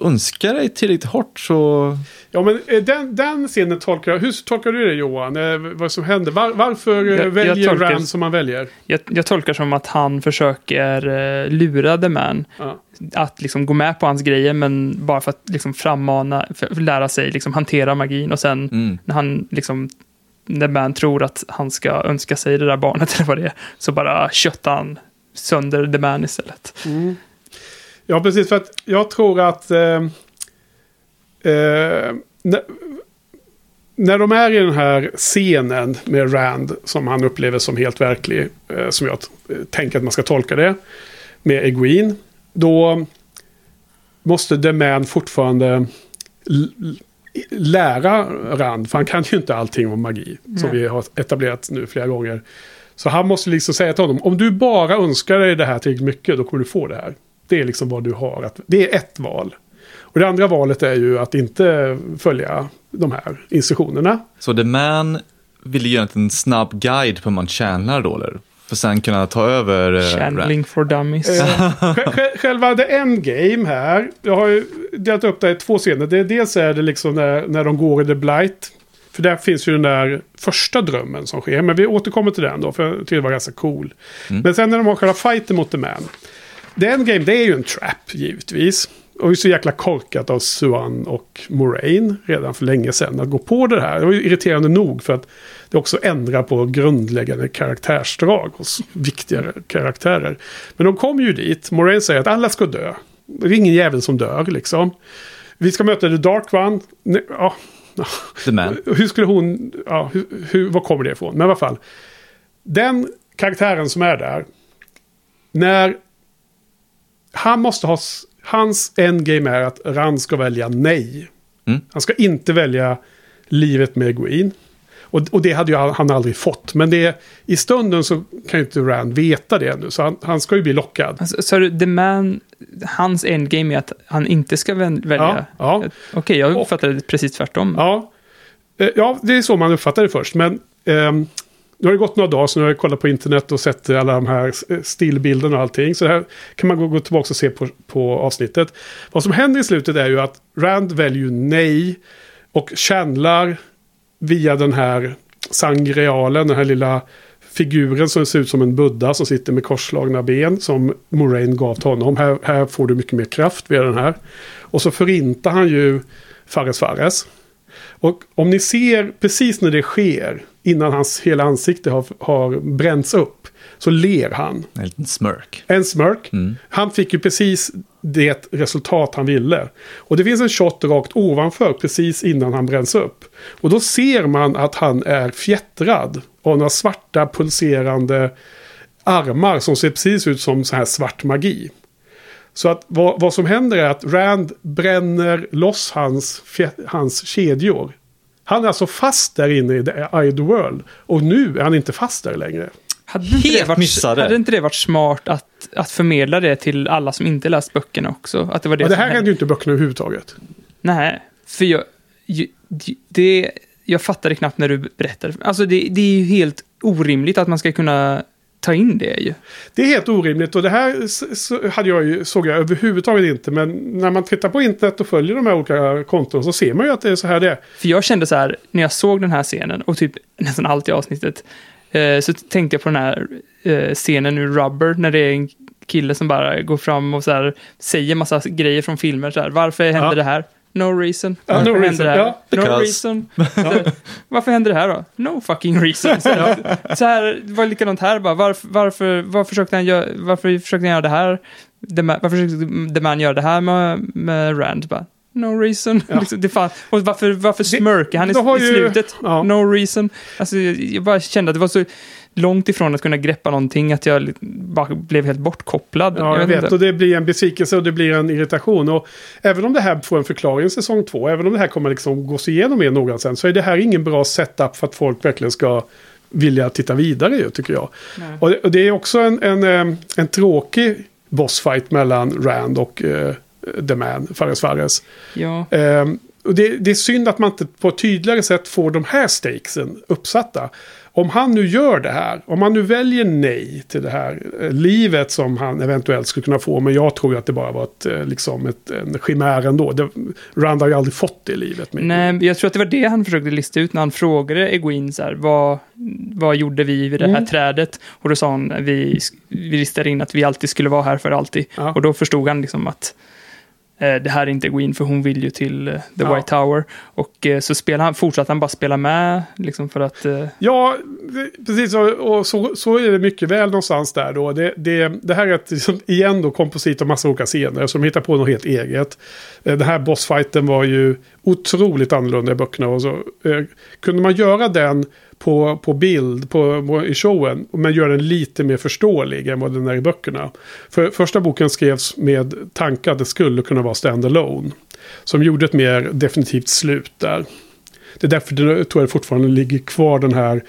önskar dig tillräckligt hårt så... Ja, men eh, den, den scenen tolkar jag... Hur tolkar du det Johan? Eh, vad som händer? Var, varför eh, jag, väljer jag tolkar, Rand som han väljer? Jag, jag, tolkar som att han försöker uh, lura The Man. Ja. Att liksom gå med på hans grejer, men bara för att liksom frammana, för att lära sig liksom hantera magin. Och sen mm. när han liksom... När Man tror att han ska önska sig det där barnet eller vad det är, så bara köttar han sönder The Man istället. Mm. Ja, precis. För att jag tror att... Eh, eh, när, när de är i den här scenen med Rand, som han upplever som helt verklig, eh, som jag tänker att man ska tolka det, med Egwene, då måste The Man fortfarande lära Rand, för han kan ju inte allting om magi, som vi har etablerat nu flera gånger. Så han måste liksom säga till honom, om du bara önskar dig det här tillräckligt mycket, då kommer du få det här. Det är liksom vad du har. Att, det är ett val. Och det andra valet är ju att inte följa de här instruktionerna. Så The Man ville göra en snabb guide på hur man tjänar då, eller? För sen kunna ta över... Uh, Channeling for dummies. Eh, själva the endgame här. Jag har ju delat upp det i två scener. Det, dels är det liksom när, när de går i the blight. För där finns ju den där första drömmen som sker. Men vi återkommer till den då, för jag tycker det var ganska cool. Mm. Men sen när de har själva fighten mot The Man. The Endgame, det är ju en trap givetvis. Och det är så jäkla korkat av Suan och Moraine redan för länge sedan att gå på det här. Det var ju irriterande nog för att det också ändrar på grundläggande karaktärsdrag hos viktigare karaktärer. Men de kommer ju dit. Moraine säger att alla ska dö. Det är ingen jävel som dör liksom. Vi ska möta The Dark One. Ja, The Man. hur skulle hon... Ja, hur, hur, var kommer det ifrån? Men i alla fall. Den karaktären som är där. När... Han måste ha... Hans endgame är att Rand ska välja nej. Mm. Han ska inte välja livet med Green. Och, och det hade ju han, han aldrig fått. Men det, i stunden så kan ju inte Rand veta det ännu. Så han, han ska ju bli lockad. Alltså, så du, The Man, hans endgame är att han inte ska välja? Ja, ja. Okej, jag Och- uppfattade det precis tvärtom. Ja, Eh, ja det är så man uppfattar det först. Men ehm, nu har det gått några dagar så nu har jag kollat på internet och sett alla de här eh, stillbilderna och allting. Så här kan man gå, gå tillbaka och se på, på avsnittet. Vad som händer i slutet är ju att Rand väljer nej och känlar via den här sangrealen, den här lilla figuren som ser ut som en buddha som sitter med korslagna ben som Moraine gav till honom. Här, här får du mycket mer kraft via den här. Och så förintar han ju Fares Fares. Och om ni ser precis när det sker, innan hans hela ansikte har, har bränts upp, så ler han. En liten smörk. En smörk. Mm. Han fick ju precis det resultat han ville. Och det finns en shot rakt ovanför precis innan han bränns upp. Och då ser man att han är fjättrad av några svarta pulserande armar som ser precis ut som så här svart magi. Så att vad, vad som händer är att Rand bränner loss hans, hans kedjor. Han är alltså fast där inne i the eye the world. Och nu är han inte fast där längre. Hade inte, Helt det varit, missade. hade inte det varit smart att, att förmedla det till alla som inte läst böckerna också? Att det var det Och det här hände? ju inte böckerna överhuvudtaget. Nej, för jag... ju- Det, jag fattade knappt när du berättade. Alltså det, det är ju helt orimligt att man ska kunna ta in det ju. Det är helt orimligt och det här hade jag ju, såg jag överhuvudtaget inte. Men när man tittar på internet och följer de här olika konton så ser man ju att det är så här det är. För jag kände så här, när jag såg den här scenen, och typ nästan allt i avsnittet, så tänkte jag på den här eh, scenen ur Rubber, när det är en kille som bara går fram och så här, säger massa grejer från filmer. Så här, Varför händer Ja. det här? No reason. Ja, no händer reason, det här? ja. no reason. Så varför händer det här då? No fucking reason. Så, så här, det var likadant här bara. Varför, varför, varför försökte han göra, varför försökte han göra det här? The man, varför försökte The Man göra det här med, med Rand? Bara, no reason. Ja. Liksom, det fan, och varför, varför smörkar han i, i ju- slutet? ja. No reason. Alltså, jag jag bara kände att det var så långt ifrån att kunna greppa någonting att jag bara blev helt bortkopplad. Ja, jag vet. Och det blir en besvikelse och det blir en irritation. Och även om det här får en förklaring i säsong två, även om det här kommer liksom gås igenom mer noggrant sen, så är det här ingen bra setup för att folk verkligen ska vilja titta vidare ju, tycker jag. Och det, och det är också en, en, eh, en tråkig bossfight mellan Rand och eh, The Man, Fares Fares. Ja. Ehm, och det, det är synd att man inte på ett tydligare sätt får de här stakesen uppsatta. Om han nu gör det här, om han nu väljer nej till det här eh, livet som han eventuellt skulle kunna få, men jag tror ju att det bara var ett, eh, liksom ett, en chimär ändå. Det, Rand har ju aldrig fått det livet. Med. Nej, jag tror att det var det han försökte lista ut när han frågade Egwene så här, vad, vad gjorde vi vid det här Mm. trädet? Och då sa han, vi, vi listade in att vi alltid skulle vara här för alltid. Ja. Och då förstod han liksom att det här är inte Egwene, för hon vill ju till eh, The Ja. White Tower. Och eh, så spelade han, fortsatte han bara spela med, liksom för att... Eh, Ja, precis. Och, så, så är det mycket väl någonstans där då. Det, det, det här är ett, liksom, igen då komposit av massa olika scener som hittar på något helt eget. Eh, Den här bossfighten var ju otroligt annorlunda i böckerna. Och så, eh, kunde man göra den på, på bild på, på, i showen, men gör den lite mer förståelig än vad den är i böckerna. För första boken skrevs med tanke att det skulle kunna vara stand-alone. Som gjorde ett mer definitivt slut där. Det är därför det, tror jag fortfarande ligger kvar den här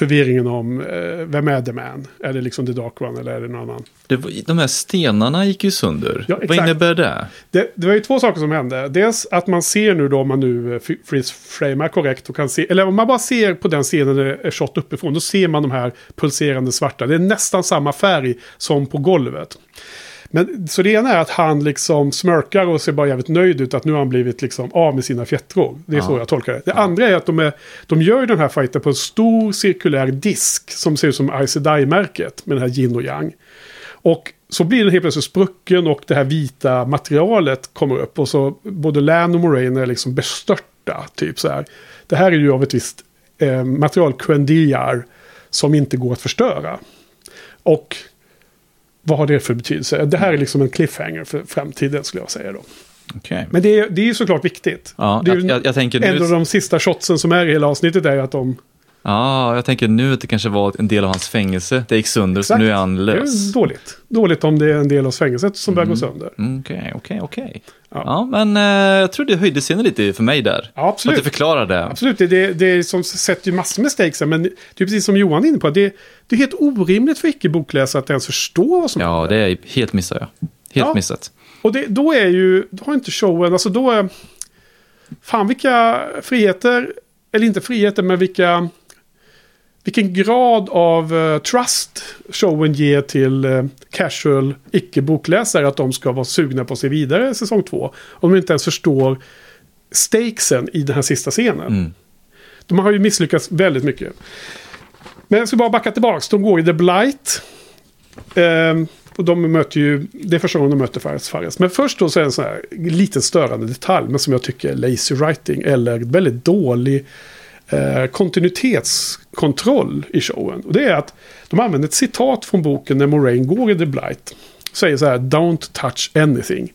förvirringen om eh, vem är The Man? Är det liksom The Dark One eller är det någon annan? Det var, de här stenarna gick ju sönder. Ja, Vad innebär det? Det, det var ju två saker som hände. Dels att man ser nu då, om man nu eh, freeze-framar korrekt och kan se, eller om man bara ser på den scenen det är shot uppifrån, då ser man de här pulserande svarta. Det är nästan samma färg som på golvet. Men, så det ena är att han liksom smörkar och ser bara jävligt nöjd ut att nu har han blivit liksom av med sina fjättror. Det är Ja. så jag tolkar det. Det andra är att de, är, de gör den här fighten på en stor cirkulär disk som ser ut som Ice märket med den här yin och yang. Och så blir den helt plötsligt sprucken och det här vita materialet kommer upp. Och så både Lan och Moraine är liksom bestörta. Typ så här. Det här är ju av ett visst eh, material, Quendiar, som inte går att förstöra. Och vad har det för betydelse? Det här är liksom en cliffhanger för framtiden skulle jag säga då. Okej. Men det är, det är såklart viktigt. Ja, är jag, jag, jag tänker en nu... av de sista shotsen som är i hela avsnittet är att de... Ja, jag tänker nu att det kanske var en del av hans fängelse. Det gick sönder, så Exakt. nu är han Det lös. är dåligt. Dåligt om det är en del av fängelset som börjar gå sönder. Mm, Okej, okej, okej. Ja. Men eh, jag tror det höjde scenen lite för mig där. Ja, absolut. Att du förklarade. Absolut, det, det, det är som sätter ju massor med stakes men det är precis som Johan är inne på. Det, det är helt orimligt för icke-bokläsare att ens förstå vad som Ja, det är helt missat jag. Helt Ja. missat. Och det, då är ju, då har inte showen, alltså då är... Fan vilka friheter, eller inte friheter, men vilka... Vilken grad av eh, trust showen ger till eh, casual icke-bokläsare att de ska vara sugna på att se vidare säsong två. Om de inte ens förstår stakesen i den här sista scenen. Mm. De har ju misslyckats väldigt mycket. Men jag ska bara backa tillbaka. De går i The Blight. Ehm, och de möter ju, det är första gången de möter Fares Fares. Men först då så är det en sån här liten störande detalj, men som jag tycker är lazy writing. Eller väldigt dålig eh, kontinuitetskontroll i showen. Och det är att de använder ett citat från boken när Moraine går i The Blight. Säger så här, don't touch anything.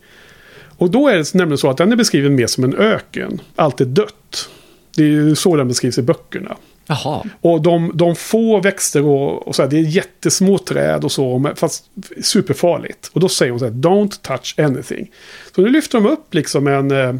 Och då är det nämligen så att den är beskriven mer som en öken. Allt är dött. Det är ju så den beskrivs i böckerna. Jaha. Och de, de få växter och, och så här, det är jättesmå träd och så, fast superfarligt. Och då säger hon så här, don't touch anything. Så nu lyfter de upp liksom en eh,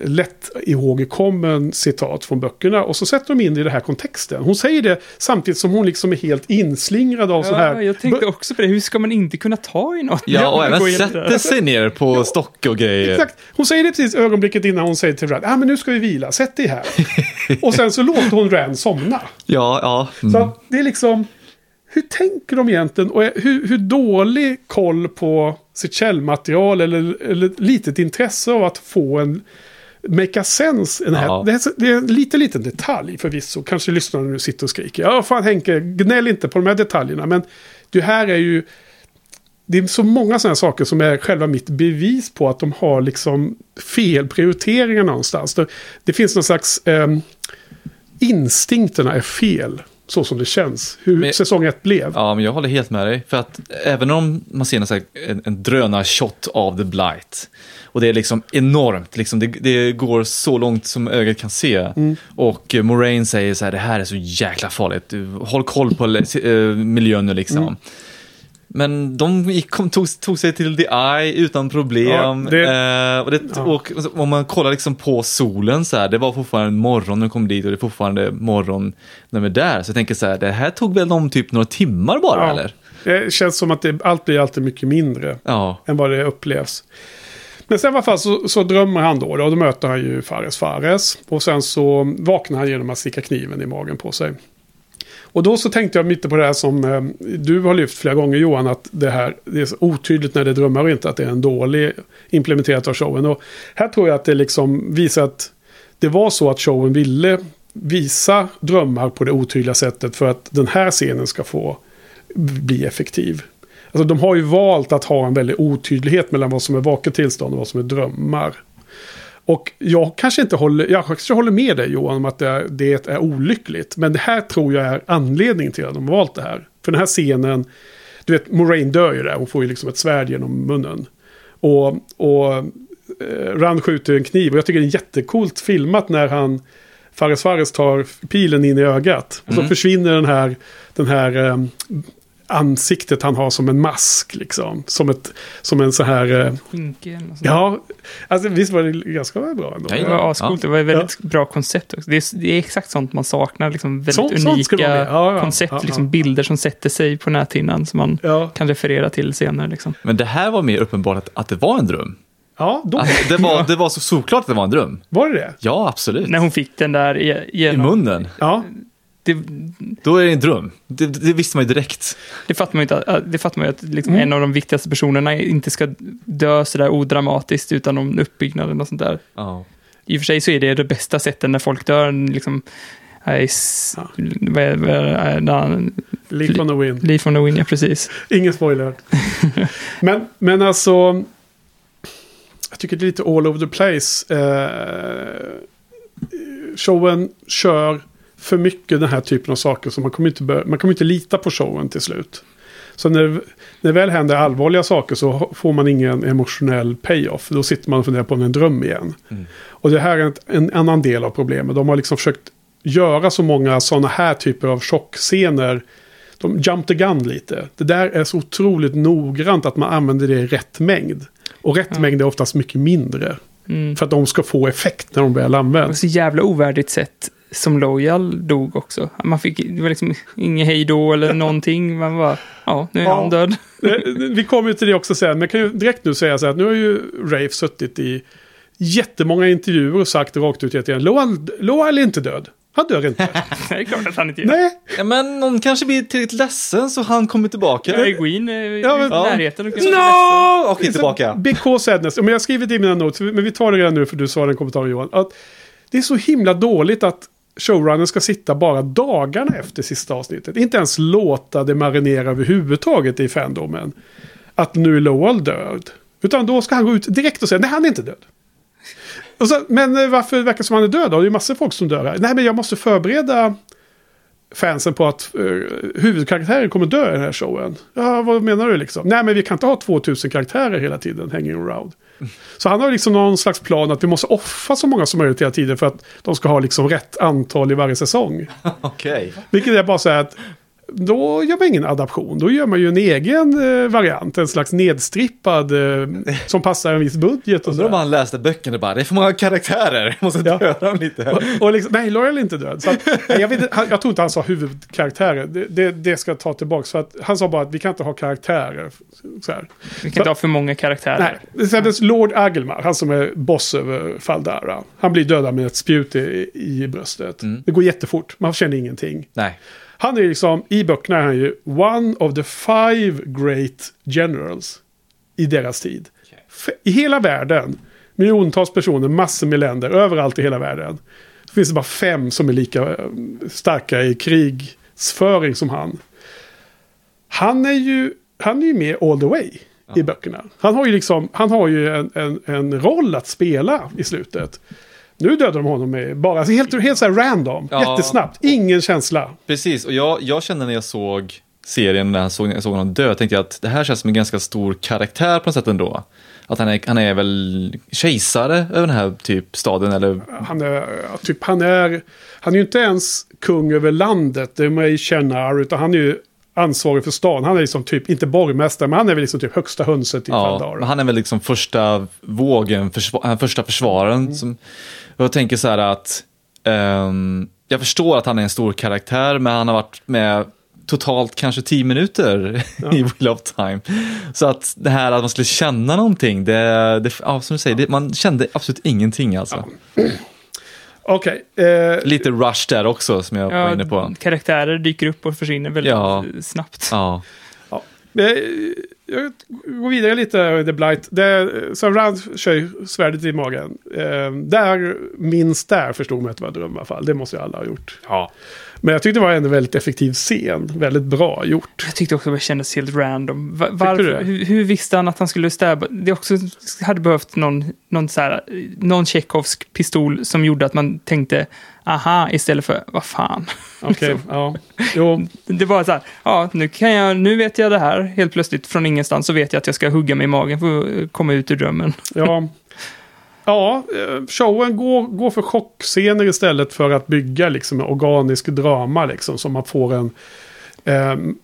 lätt ihågkommen citat från böckerna och så sätter de in det i den här kontexten. Hon säger det samtidigt som hon liksom är helt inslingrad av så här. Ja, jag tänkte också på det. Hur ska man inte kunna ta i något? Ja, och även sätter sig ner på stock och grejer. Exakt. Hon säger det precis ögonblicket innan hon säger till Rand, ah, men nu ska vi vila, sätt dig här. och sen så låter hon Rand somna. Ja, ja. Mm. Så det är liksom, hur tänker de egentligen? Och hur, hur dålig koll på sitt källmaterial eller, eller litet intresse av att få en make a sense. Den här. Ja. Det, är, så- det är en liten, liten detalj förvisso. Kanske lyssnarna nu sitter och skriker. Ja, fan Henke, gnäll inte på de här detaljerna. Men det här är ju... Det är så många sådana saker som är själva mitt bevis på att de har liksom fel prioriteringar någonstans. Det, det finns någon slags... ehm, instinkterna är fel. Så som det känns. Hur Men- säsong ett blev. Ja, men jag håller helt med dig. För att även om man ser en, här- en, en drönarshot av The Blight. Och det är liksom enormt, liksom, det, det går så långt som ögat kan se. Mm. Och Moraine säger så här, det här är så jäkla farligt. Du, Håll koll på eh, miljön nu liksom. Mm. Men de kom, tog, tog sig till The Eye utan problem. Ja, det- eh, och, det, Ja. och om man kollar liksom på solen så här, det var fortfarande morgon när de kom dit och det är fortfarande morgon när de är där. Så jag tänker så här, det här tog väl dem typ några timmar bara Ja. eller? Det känns som att det, allt blir alltid mycket mindre än vad det upplevs. Men sen i alla fall så, så drömmer han då, och då möter han ju Fares Fares. Och sen så vaknar han genom att sticka kniven i magen på sig. Och då så tänkte jag mitt på det här som eh, du har lyft flera gånger Johan, att det här det är så otydligt när det är drömmar och inte att det är en dålig implementerat av showen. Och här tror jag att det liksom visar att det var så att showen ville visa drömmar på det otydliga sättet för att den här scenen ska få bli effektiv. Alltså de har ju valt att ha en väldig otydlighet mellan vad som är vaket tillstånd och vad som är drömmar. Och jag kanske inte håller, jag kanske håller med dig Johan om att det är, det är olyckligt. Men det här tror jag är anledningen till att de har valt det här. För den här scenen, du vet Moraine dör ju där, hon får ju liksom ett svärd genom munnen. Och, och eh, Rand skjuter en kniv och jag tycker det är jättekult filmat när han Fares Fares tar pilen in i ögat. Och så försvinner den här, den här eh, ansiktet han har som en mask liksom. Som, ett, som en så här... Eh, sånt. ja, alltså visst var det ganska bra ändå. Ja, Det var ascoolt. Det var ett väldigt bra koncept också. Det är, det är exakt sånt man saknar. Liksom väldigt Sånt- sånt unika med. Ja, ja. koncept. Ja, ja. Liksom bilder som sätter sig på näthinnan som man Ja, kan referera till senare. Liksom. Men det här var mer uppenbart att, att det var en dröm. ja då Att det, var, det var så solklart att det var en dröm. var det det. Ja, absolut. När hon fick den där i, I genom, munnen. Ja, Det, Då är det en dröm. Det, det visste man ju direkt. det fattar man ju inte, att- det fattar man ju att liksom Mm. en av de viktigaste personerna inte ska dö sådär odramatiskt utan om uppbyggnaden och sånt där. Ja. I och för sig så är det det bästa sättet när folk dör, liksom, är s- Ja. vad är- vad är- när han- Leap on the wind. Leaf on the Wind, ja precis. Ingen spoiler. men, men alltså... Jag tycker det är lite all over the place. Eh, showen kör för mycket den här typen av saker. Så man kommer inte, man kommer inte lita på showen till slut. Så när, när det väl händer allvarliga saker så får man ingen emotionell payoff. Då sitter man och funderar på det är en dröm igen. Och det här är en, en annan del av problemet. De har liksom försökt göra så många sådana här typer av chockscener. De jump the gun lite. Det där är så otroligt noggrant att man använder det i rätt mängd. Och rätt mängd är oftast mycket mindre. Mm. För att de ska få effekt när de väl Det var används. så jävla ovärdigt sätt som Loyal dog också. Man fick, det var liksom inget hej då eller någonting. Man bara, ja, nu är Ja. han död. Vi kommer ju till det också sen. Men kan ju direkt nu säga så här att nu har ju Rafe suttit i jättemånga intervjuer och sagt rakt ut att Loal, Loal är inte död. Han dör inte. det är klart att han inte gör. Nej, Ja, men någon kanske blir tillräckligt ledsen så han kommer tillbaka. Ja, Egwene är i Ja, men- närheten. och kanske är No! Okej, tillbaka. Big sadness. Men jag har skrivit i mina notes, men vi tar det redan nu för du sa den kommentaren Johan. Att det är så himla dåligt att showrunnern ska sitta bara dagarna efter sista avsnittet. Inte ens låta det marinera överhuvudtaget i fandomen. Att nu är Lowell död. Utan då ska han gå ut direkt och säga nej han är inte död. Och så, men eh, varför verkar det som han är död då? Det är ju massor av folk som dör här. Nej men jag måste förbereda fansen på att uh, huvudkaraktären kommer dö i den här showen. Ja, vad menar du liksom? Nej, men vi kan inte ha 2000 karaktärer hela tiden hanging around. Så han har liksom någon slags plan att vi måste offra så många som möjligt hela tiden för att de ska ha liksom rätt antal i varje säsong. Okej. Vilket är bara så här att då gör man ingen adaption. Då gör man ju en egen eh, variant. En slags nedstrippad eh, som passar en viss budget. Och Undrar om så. han läste böckerna bara, det är för många karaktärer, jag måste Ja. döda dem lite. Och, och liksom, nej, Loyal är inte död. Så att, nej, jag, vet, han, jag tror inte han sa huvudkaraktärer. Det, det, det ska jag ta tillbaka. För att han sa bara att vi kan inte ha karaktärer. Så här. Vi kan inte ha för många karaktärer. Nej, sen Lord Agelmar, han som är boss över Faldara. Han blir dödad med ett spjut i, i bröstet. Det går jättefort, man känner ingenting. Nej. Han är liksom, i böckerna är han ju one of the five great generals i deras tid. I hela världen, miljontals personer, massor med länder, överallt i hela världen. Så finns det bara fem som är lika eh, starka i krigsföring som han. Han är ju, han är ju med all the way i böckerna. Han har ju liksom, han har ju en, en, en roll att spela i slutet. Nu dödar de honom med bara helt, helt så här random, Ja. jättesnabbt, ingen känsla. Precis, och jag, jag kände när jag såg serien, när jag såg, jag såg honom dö, tänkte jag att det här känns som en ganska stor karaktär på något sätt ändå. Att han är, han är väl kejsare över den här typ staden eller... Han är, typ, han är, han är ju inte ens kung över landet, det man känner, utan han är ju ansvarig för stan. Han är liksom typ, inte borgmästare, men han är väl liksom typ högsta hönset i Ja, Faldara. men han är väl liksom första vågen, försva, är första försvararen. Mm. Som, jag tänker så här att ehm, jag förstår att han är en stor karaktär, men han har varit med totalt kanske tio minuter i Wheel of Time. Så att det här att man skulle känna någonting, det, det, ja, som du säger, det, man kände absolut ingenting alltså. Okej, eh, Lite rush där också som jag var inne på. karaktärer dyker upp och försvinner väldigt Ja. snabbt. Ja, eh, jag går vidare lite, The Blight. Det, så Rand kör svärdet i magen. Eh, där, minst där förstod man att det var dröm i alla fall. Det måste ju alla ha gjort. ja. Men jag tyckte det var en väldigt effektiv scen. Väldigt bra gjort. Jag tyckte också att det kändes helt random. Va- du Varför, hur, hur visste han att han skulle stäba? Det också hade behövt någon, någon, så här, någon tjeckovsk pistol som gjorde att man tänkte aha istället för vad fan. Okej, ja. Jo, Det var så här, ja, nu, kan jag, nu vet jag det här. Helt plötsligt från ingenstans så vet jag att jag ska hugga mig i magen för att komma ut ur drömmen. Ja. Ja, eh, showen går, går för chockscener istället för att bygga liksom en organisk drama liksom. Så man får en... ehm,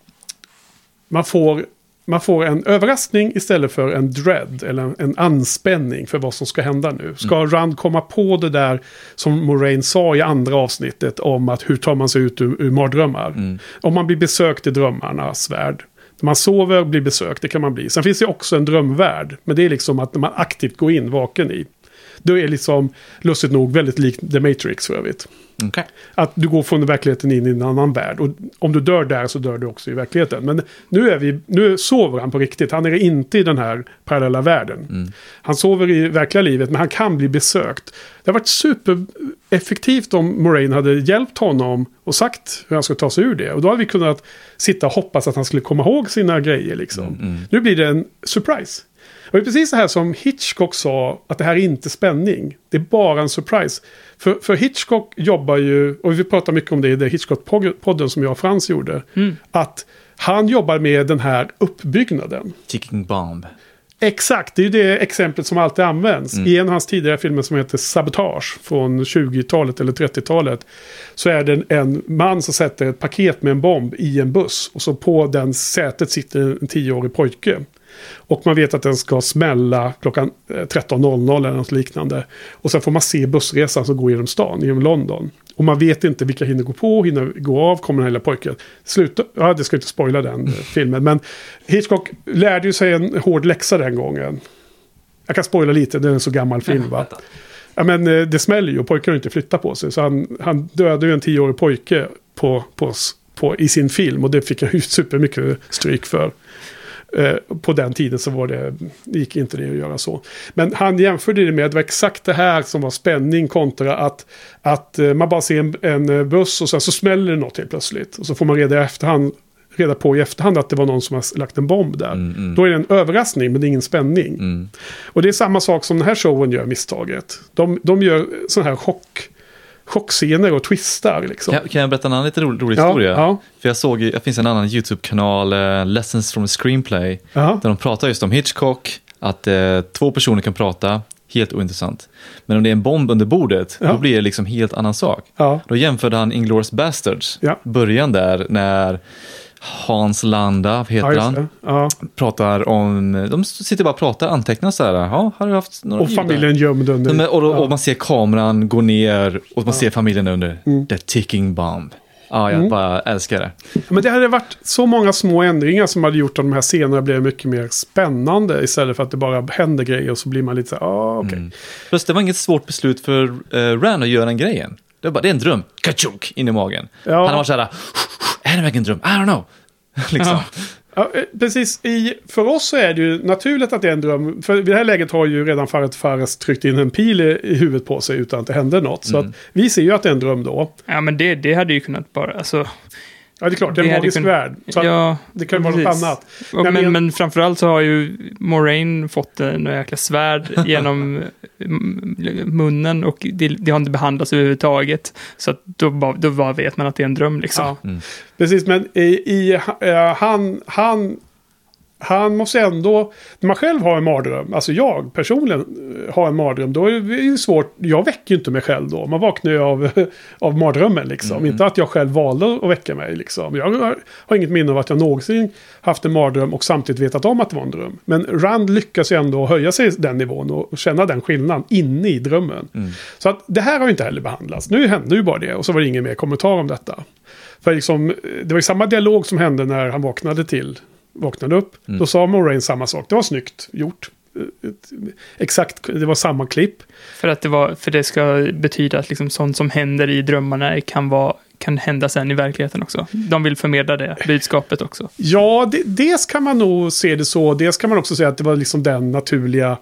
man, får, man får en överraskning istället för en dread eller en, en anspänning för vad som ska hända nu. Ska Rand komma på det där som Moraine sa i andra avsnittet om att hur tar man sig ut ur, ur mardrömmar? Om man blir besökt i drömmarnas värld. Man sover och blir besökt, det kan man bli. Sen finns det också en drömvärld. Men det är liksom att man aktivt går in vaken i. Då är liksom, lustigt nog, väldigt likt The Matrix för övrigt. okej. Att du går från verkligheten in i en annan värld. Och om du dör där så dör du också i verkligheten. Men nu, är vi, nu sover han på riktigt. Han är inte i den här parallella världen. Han sover i verkliga livet men han kan bli besökt. Det har varit supereffektivt om Moraine hade hjälpt honom och sagt hur han ska ta sig ur det. Och då hade vi kunnat sitta och hoppas att han skulle komma ihåg sina grejer. Liksom. Nu blir det en surprise. Det är precis så här som Hitchcock sa, att det här är inte spänning. Det är bara en surprise. För, för Hitchcock jobbar ju, och vi pratar mycket om det i det Hitchcock-podden som jag och Frans gjorde, att Han jobbar med den här uppbyggnaden. Ticking bomb. Exakt, det är ju det exemplet som alltid används. I en av hans tidigare filmer som heter Sabotage från 20-talet eller 30-talet. Så är det en, en man som sätter ett paket med en bomb i en buss. Och så på den sätet sitter en tioårig pojke. Och man vet att den ska smälla klockan eh, 13.00 eller något liknande. Och sen får man se bussresan som går genom stan, genom London. Och man vet inte vilka hinner gå på, hinner gå av, kommer den här lilla pojken. Sluta, ja det ska inte spoila den eh, filmen. Men Hitchcock lärde ju sig en hård läxa den gången. Jag kan spoila lite, det är en så gammal film va. Ja men eh, det smäller ju och pojken har inte flyttat på sig. Så han, han dödade ju en tioårig pojke på, på, på, i sin film. Och det fick jag ju supermycket stryk för. Eh, på den tiden så var det, gick inte det att göra så. Men han jämförde det med det var exakt det här som var spänning kontra att, att eh, man bara ser en, en eh, buss och sen så smäller det något helt plötsligt. Och så får man reda, i efterhand, reda på i efterhand att det var någon som har lagt en bomb där. Då är det en överraskning men det är ingen spänning. Mm. Och det är samma sak som den här showen gör misstaget. De, de gör sådana här chock, chockscener och twistar liksom. Kan, kan jag berätta en annan lite rolig, rolig Ja, historia? ja. För jag såg, det finns en annan YouTube-kanal, eh, Lessons from Screenplay, Ja. där de pratar just om Hitchcock, att eh, två personer kan prata, helt ointressant. Men om det är en bomb under bordet, då blir det liksom helt annan sak. Då jämförde han Inglourious Bastards, Ja. början där, när Hans Landa, heter Ja, han. Ja. pratar om, de sitter bara och pratar, antecknar så här, ja, har du haft några Och liv där?" familjen gömd under. Men, och, då, ja. Mm. och man ser kameran gå ner och man ser familjen under. The ticking bomb. Ja, jag bara älskar det. Men det hade varit så många små ändringar som hade gjort att de här scenerna blev mycket mer spännande. Istället för att det bara händer grejer och så blir man lite så här, ah, okej. Plus det var inget svårt beslut för uh, Rand att göra den grejen. Det, var bara, det är en dröm. Kachunk! In i magen. Ja. Han varit så här, är det verkligen en dröm? I don't know. liksom. Ja, eh, precis. I, för oss så är det ju naturligt att det är en dröm. För i det här läget har ju redan Faret Fares tryckt in en pil i, i huvudet på sig utan att det hände något. Så att vi ser ju att det är en dröm då. Ja, men det, det hade ju kunnat bara, alltså... Ja, det är klart, det är en magisk kun- värld. Så ja, det kan ju vara något annat. Men, men- men, framförallt så har ju Moraine fått en jäkla svärd genom mm, munnen och det, det har inte behandlats överhuvudtaget. Så att då, bara, då bara vet man att det är en dröm liksom. Ja. Mm. Precis, men i, i, eh, han, han, han måste ändå... När man själv har en mardröm, alltså jag personligen eh, har en mardröm, då är det svårt. Jag väcker ju inte mig själv då. Man vaknar ju av, av mardrömmen liksom. Inte att jag själv valde att väcka mig liksom. Jag har, har inget minne av att jag någonsin haft en mardröm och samtidigt vetat om att det var en dröm. Men Rand lyckas ju ändå höja sig den nivån och känna den skillnaden inne i drömmen. Så att det här har ju inte heller behandlats. Nu hände ju bara det och så var det ingen mer kommentar om detta. För liksom, eh, det var ju samma dialog som hände när han vaknade till. Vaknade upp. Då sa Moraine samma sak. Det var snyggt gjort. Eh, Exakt, det var samma klipp. För att det, var, för det ska betyda att liksom sånt som händer i drömmarna kan, vara, kan hända sen i verkligheten också. De vill förmedla det budskapet också. Ja, det, dels kan man nog se det så. Dels kan man också säga att det var liksom den naturliga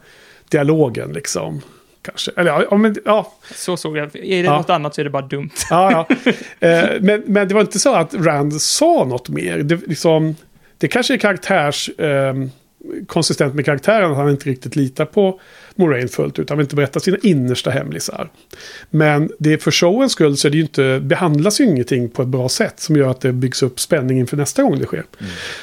dialogen liksom. Kanske. Eller ja, ja, men, ja, Så såg jag. Är det Ja. något annat så är det bara dumt. ja, ja. Eh, men, men det var inte så att Rand sa något mer. Det, liksom, det kanske är karaktärs... Eh, konsistent med karaktären att han inte riktigt litar på Moraine fullt ut. Han vill inte berätta sina innersta hemlisar. Men det är för showens skull så är det ju inte, behandlas ju ingenting på ett bra sätt som gör att det byggs upp spänning inför nästa gång det sker.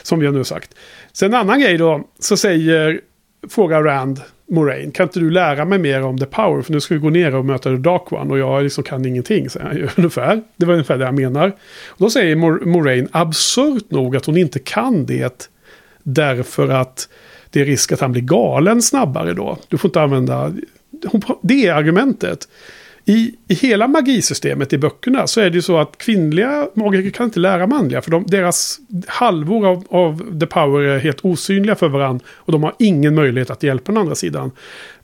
Som vi har nu sagt. Sen en annan grej då, så säger, frågar Rand Moraine, kan inte du lära mig mer om The Power? För nu ska vi gå ner och möta The Dark One och jag liksom kan ingenting, säger han ju ungefär. Det var ungefär det han menar. Och då säger Moraine absurt nog att hon inte kan det därför att det är risk att han blir galen snabbare då. Du får inte använda... hon- Det är argumentet. I, I hela magisystemet i böckerna så är det ju så att kvinnliga magiker kan inte lära manliga. För de, deras halvor av, av the power är helt osynliga för varandra. Och de har ingen möjlighet att hjälpa den andra sidan.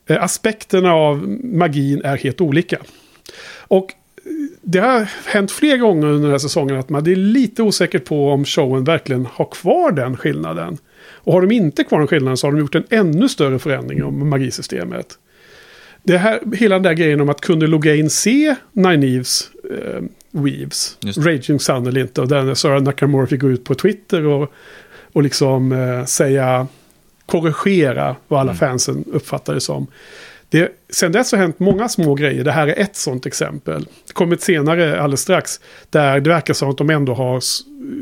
Eh, aspekterna av magin är helt olika. Och eh, det har hänt fler gånger under den här säsongen att man är lite osäker på om showen verkligen har kvar den skillnaden. Och har de inte kvar den skillnaden så har de gjort en ännu större förändring om magisystemet. Det här, hela den där grejen om att kunde Logain se Nine Eves eh, Weaves. Raging Sun eller inte, och där Sarah Nakamura fick gå ut på Twitter och, och liksom eh, säga, korrigera vad alla fansen uppfattade det som. Det, sen dess har hänt många små grejer. Det här är ett sånt exempel. Det kommer ett senare alldeles strax. Där det verkar som att de ändå har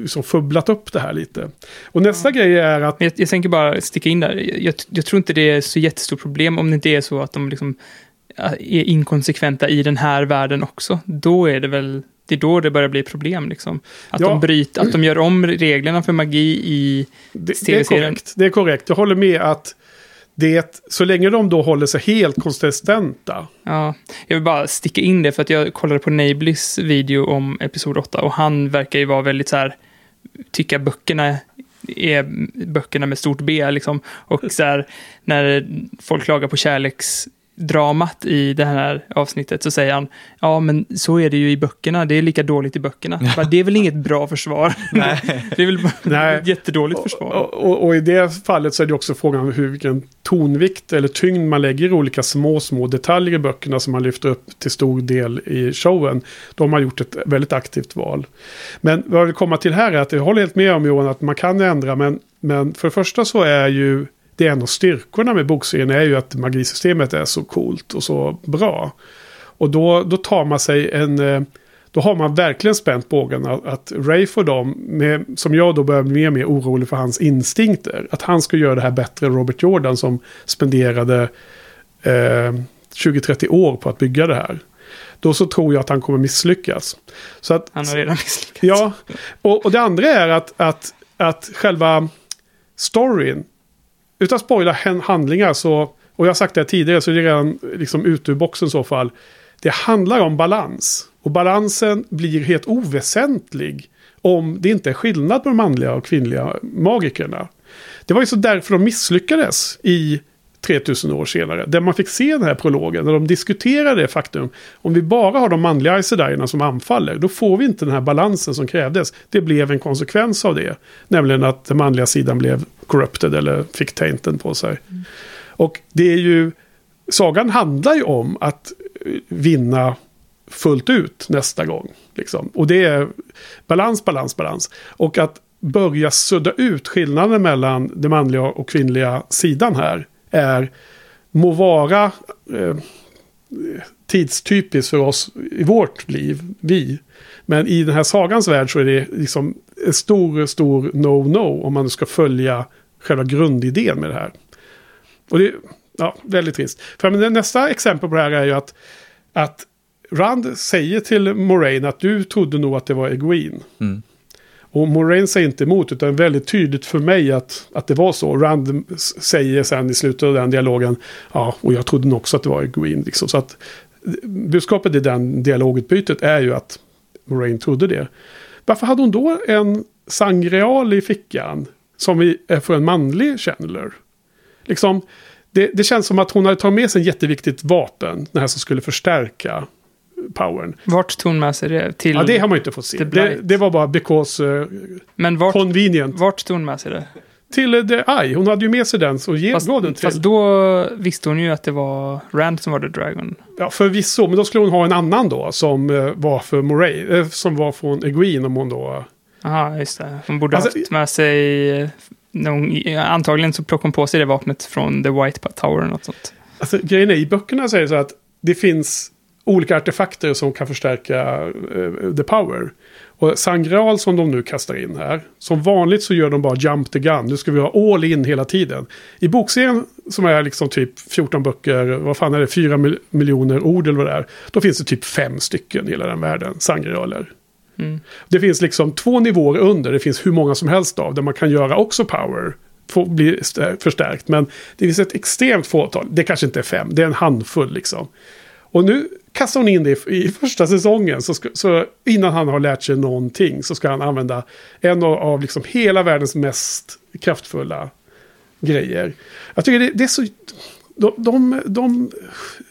så fubblat upp det här lite. Och nästa grej är att jag, jag tänker bara sticka in där. Jag, jag tror inte det är så jättestort problem om det inte är så att de liksom är inkonsekventa i den här världen också. Då är det väl, det är då det börjar bli problem liksom. Att Ja. de bryter, att de gör om reglerna för magi i... det, det TV-serien. korrekt. Det är korrekt. Jag håller med att det, så länge de då håller sig helt konsistenta. Ja, jag vill bara sticka in det för att jag kollade på Nablys video om Episod 8 och han verkar ju vara väldigt så här, tycka böckerna är böckerna med stort B liksom. Och så här, när folk klagar på kärleks kärleksdramat i det här avsnittet så säger han, ja men så är det ju i böckerna, det är lika dåligt i böckerna. Bara, det är väl inget bra försvar? Nej. det är väl Nej. ett jättedåligt försvar. Och, och, och i det fallet så är det också frågan om hur vilken tonvikt eller tyngd man lägger i olika små, små detaljer i böckerna som man lyfter upp till stor del i showen. De har gjort ett väldigt aktivt val. Men vad jag vill komma till här är att jag håller helt med om Johan att man kan ändra, men, men för det första så är ju det är en av styrkorna med bokserien är ju att magisystemet är så coolt och så bra. Och då, då tar man sig en... eh, Då har man verkligen spänt bågen att, att Rafe och dem, med, som jag då börjar bli mer och mer orolig för hans instinkter. Att han ska göra det här bättre än Robert Jordan som spenderade eh, 20-30 år på att bygga det här. Då så tror jag att han kommer misslyckas. Så att, Han har redan misslyckats. Ja, och, och det andra är att, att, att själva storyn, utan att spoila handlingar så, och jag har sagt det tidigare så är det redan liksom ute ur boxen i så fall. Det handlar om balans. Och balansen blir helt oväsentlig om det inte är skillnad på de manliga och kvinnliga magikerna. Det var ju så därför de misslyckades i 3000 år senare. Där man fick se den här prologen, när de diskuterade det faktum. Om vi bara har de manliga Aesedierna som anfaller, då får vi inte den här balansen som krävdes. Det blev en konsekvens av det. Nämligen att den manliga sidan blev corrupted eller fick tainten på sig. Och det är ju, sagan handlar ju om att eh, vinna fullt ut nästa gång. Liksom. Och det är balans, balans, balans. Och att börja sudda ut skillnaden mellan den manliga och kvinnliga sidan här är må vara eh, tidstypiskt för oss i vårt liv, vi. Men i den här sagans värld så är det liksom en stor, stor no-no om man ska följa själva grundidén med det här. Och det är ja, väldigt trist. För men nästa exempel på det här är ju att, att Rand säger till Moraine att du trodde nog att det var Egwene. Mm. Och Moraine säger inte emot utan väldigt tydligt för mig att, att det var så. Rand säger sen i slutet av den dialogen, ja, och jag trodde nog också att det var Green. Liksom. Så att budskapet i den dialogutbytet är ju att Moraine trodde det. Varför hade hon då en sangreal i fickan som är för en manlig Chandler? Liksom, det, det känns som att hon hade tagit med sig ett jätteviktigt vapen, den här som skulle förstärka powern. Vart tog hon med sig det? Till, Ja, det har man ju inte fått se. Det, det var bara because uh, men vart, convenient. vart tog hon med sig det? Till uh, The Eye. Hon hade ju med sig den så ge, Fast, gav den till. fast då visste hon ju att det var Rand som var The Dragon. Ja, förvisso, men då skulle hon ha en annan då som uh, var för Moray, eh, som var från Egwene om hon då... Jaha, just det. Hon borde Alltså, haft med sig... hon- Antagligen så plockade hon på sig det vapnet från The White Tower eller något sånt. Alltså, grejen är, i böckerna det så att det finns olika artefakter som kan förstärka eh, the power. Och Sangreal som de nu kastar in här, som vanligt så gör de bara jump the gun. Nu ska vi ha all in hela tiden. I bokserien som är liksom typ 14 böcker, vad fan är det, 4 mil- miljoner ord eller vad det är. Då finns det typ fem stycken i hela den världen, Sangrealer. Mm. Det finns liksom två nivåer under, det finns hur många som helst av, där man kan göra också power. Bli stä- förstärkt, men det finns ett extremt fåtal. Det kanske inte är fem, det är en handfull liksom. Och nu kastar hon in det i, första säsongen. Så, ska, så innan han har lärt sig någonting så ska han använda en av, av liksom hela världens mest kraftfulla grejer. Jag tycker det, det är så... De, de, de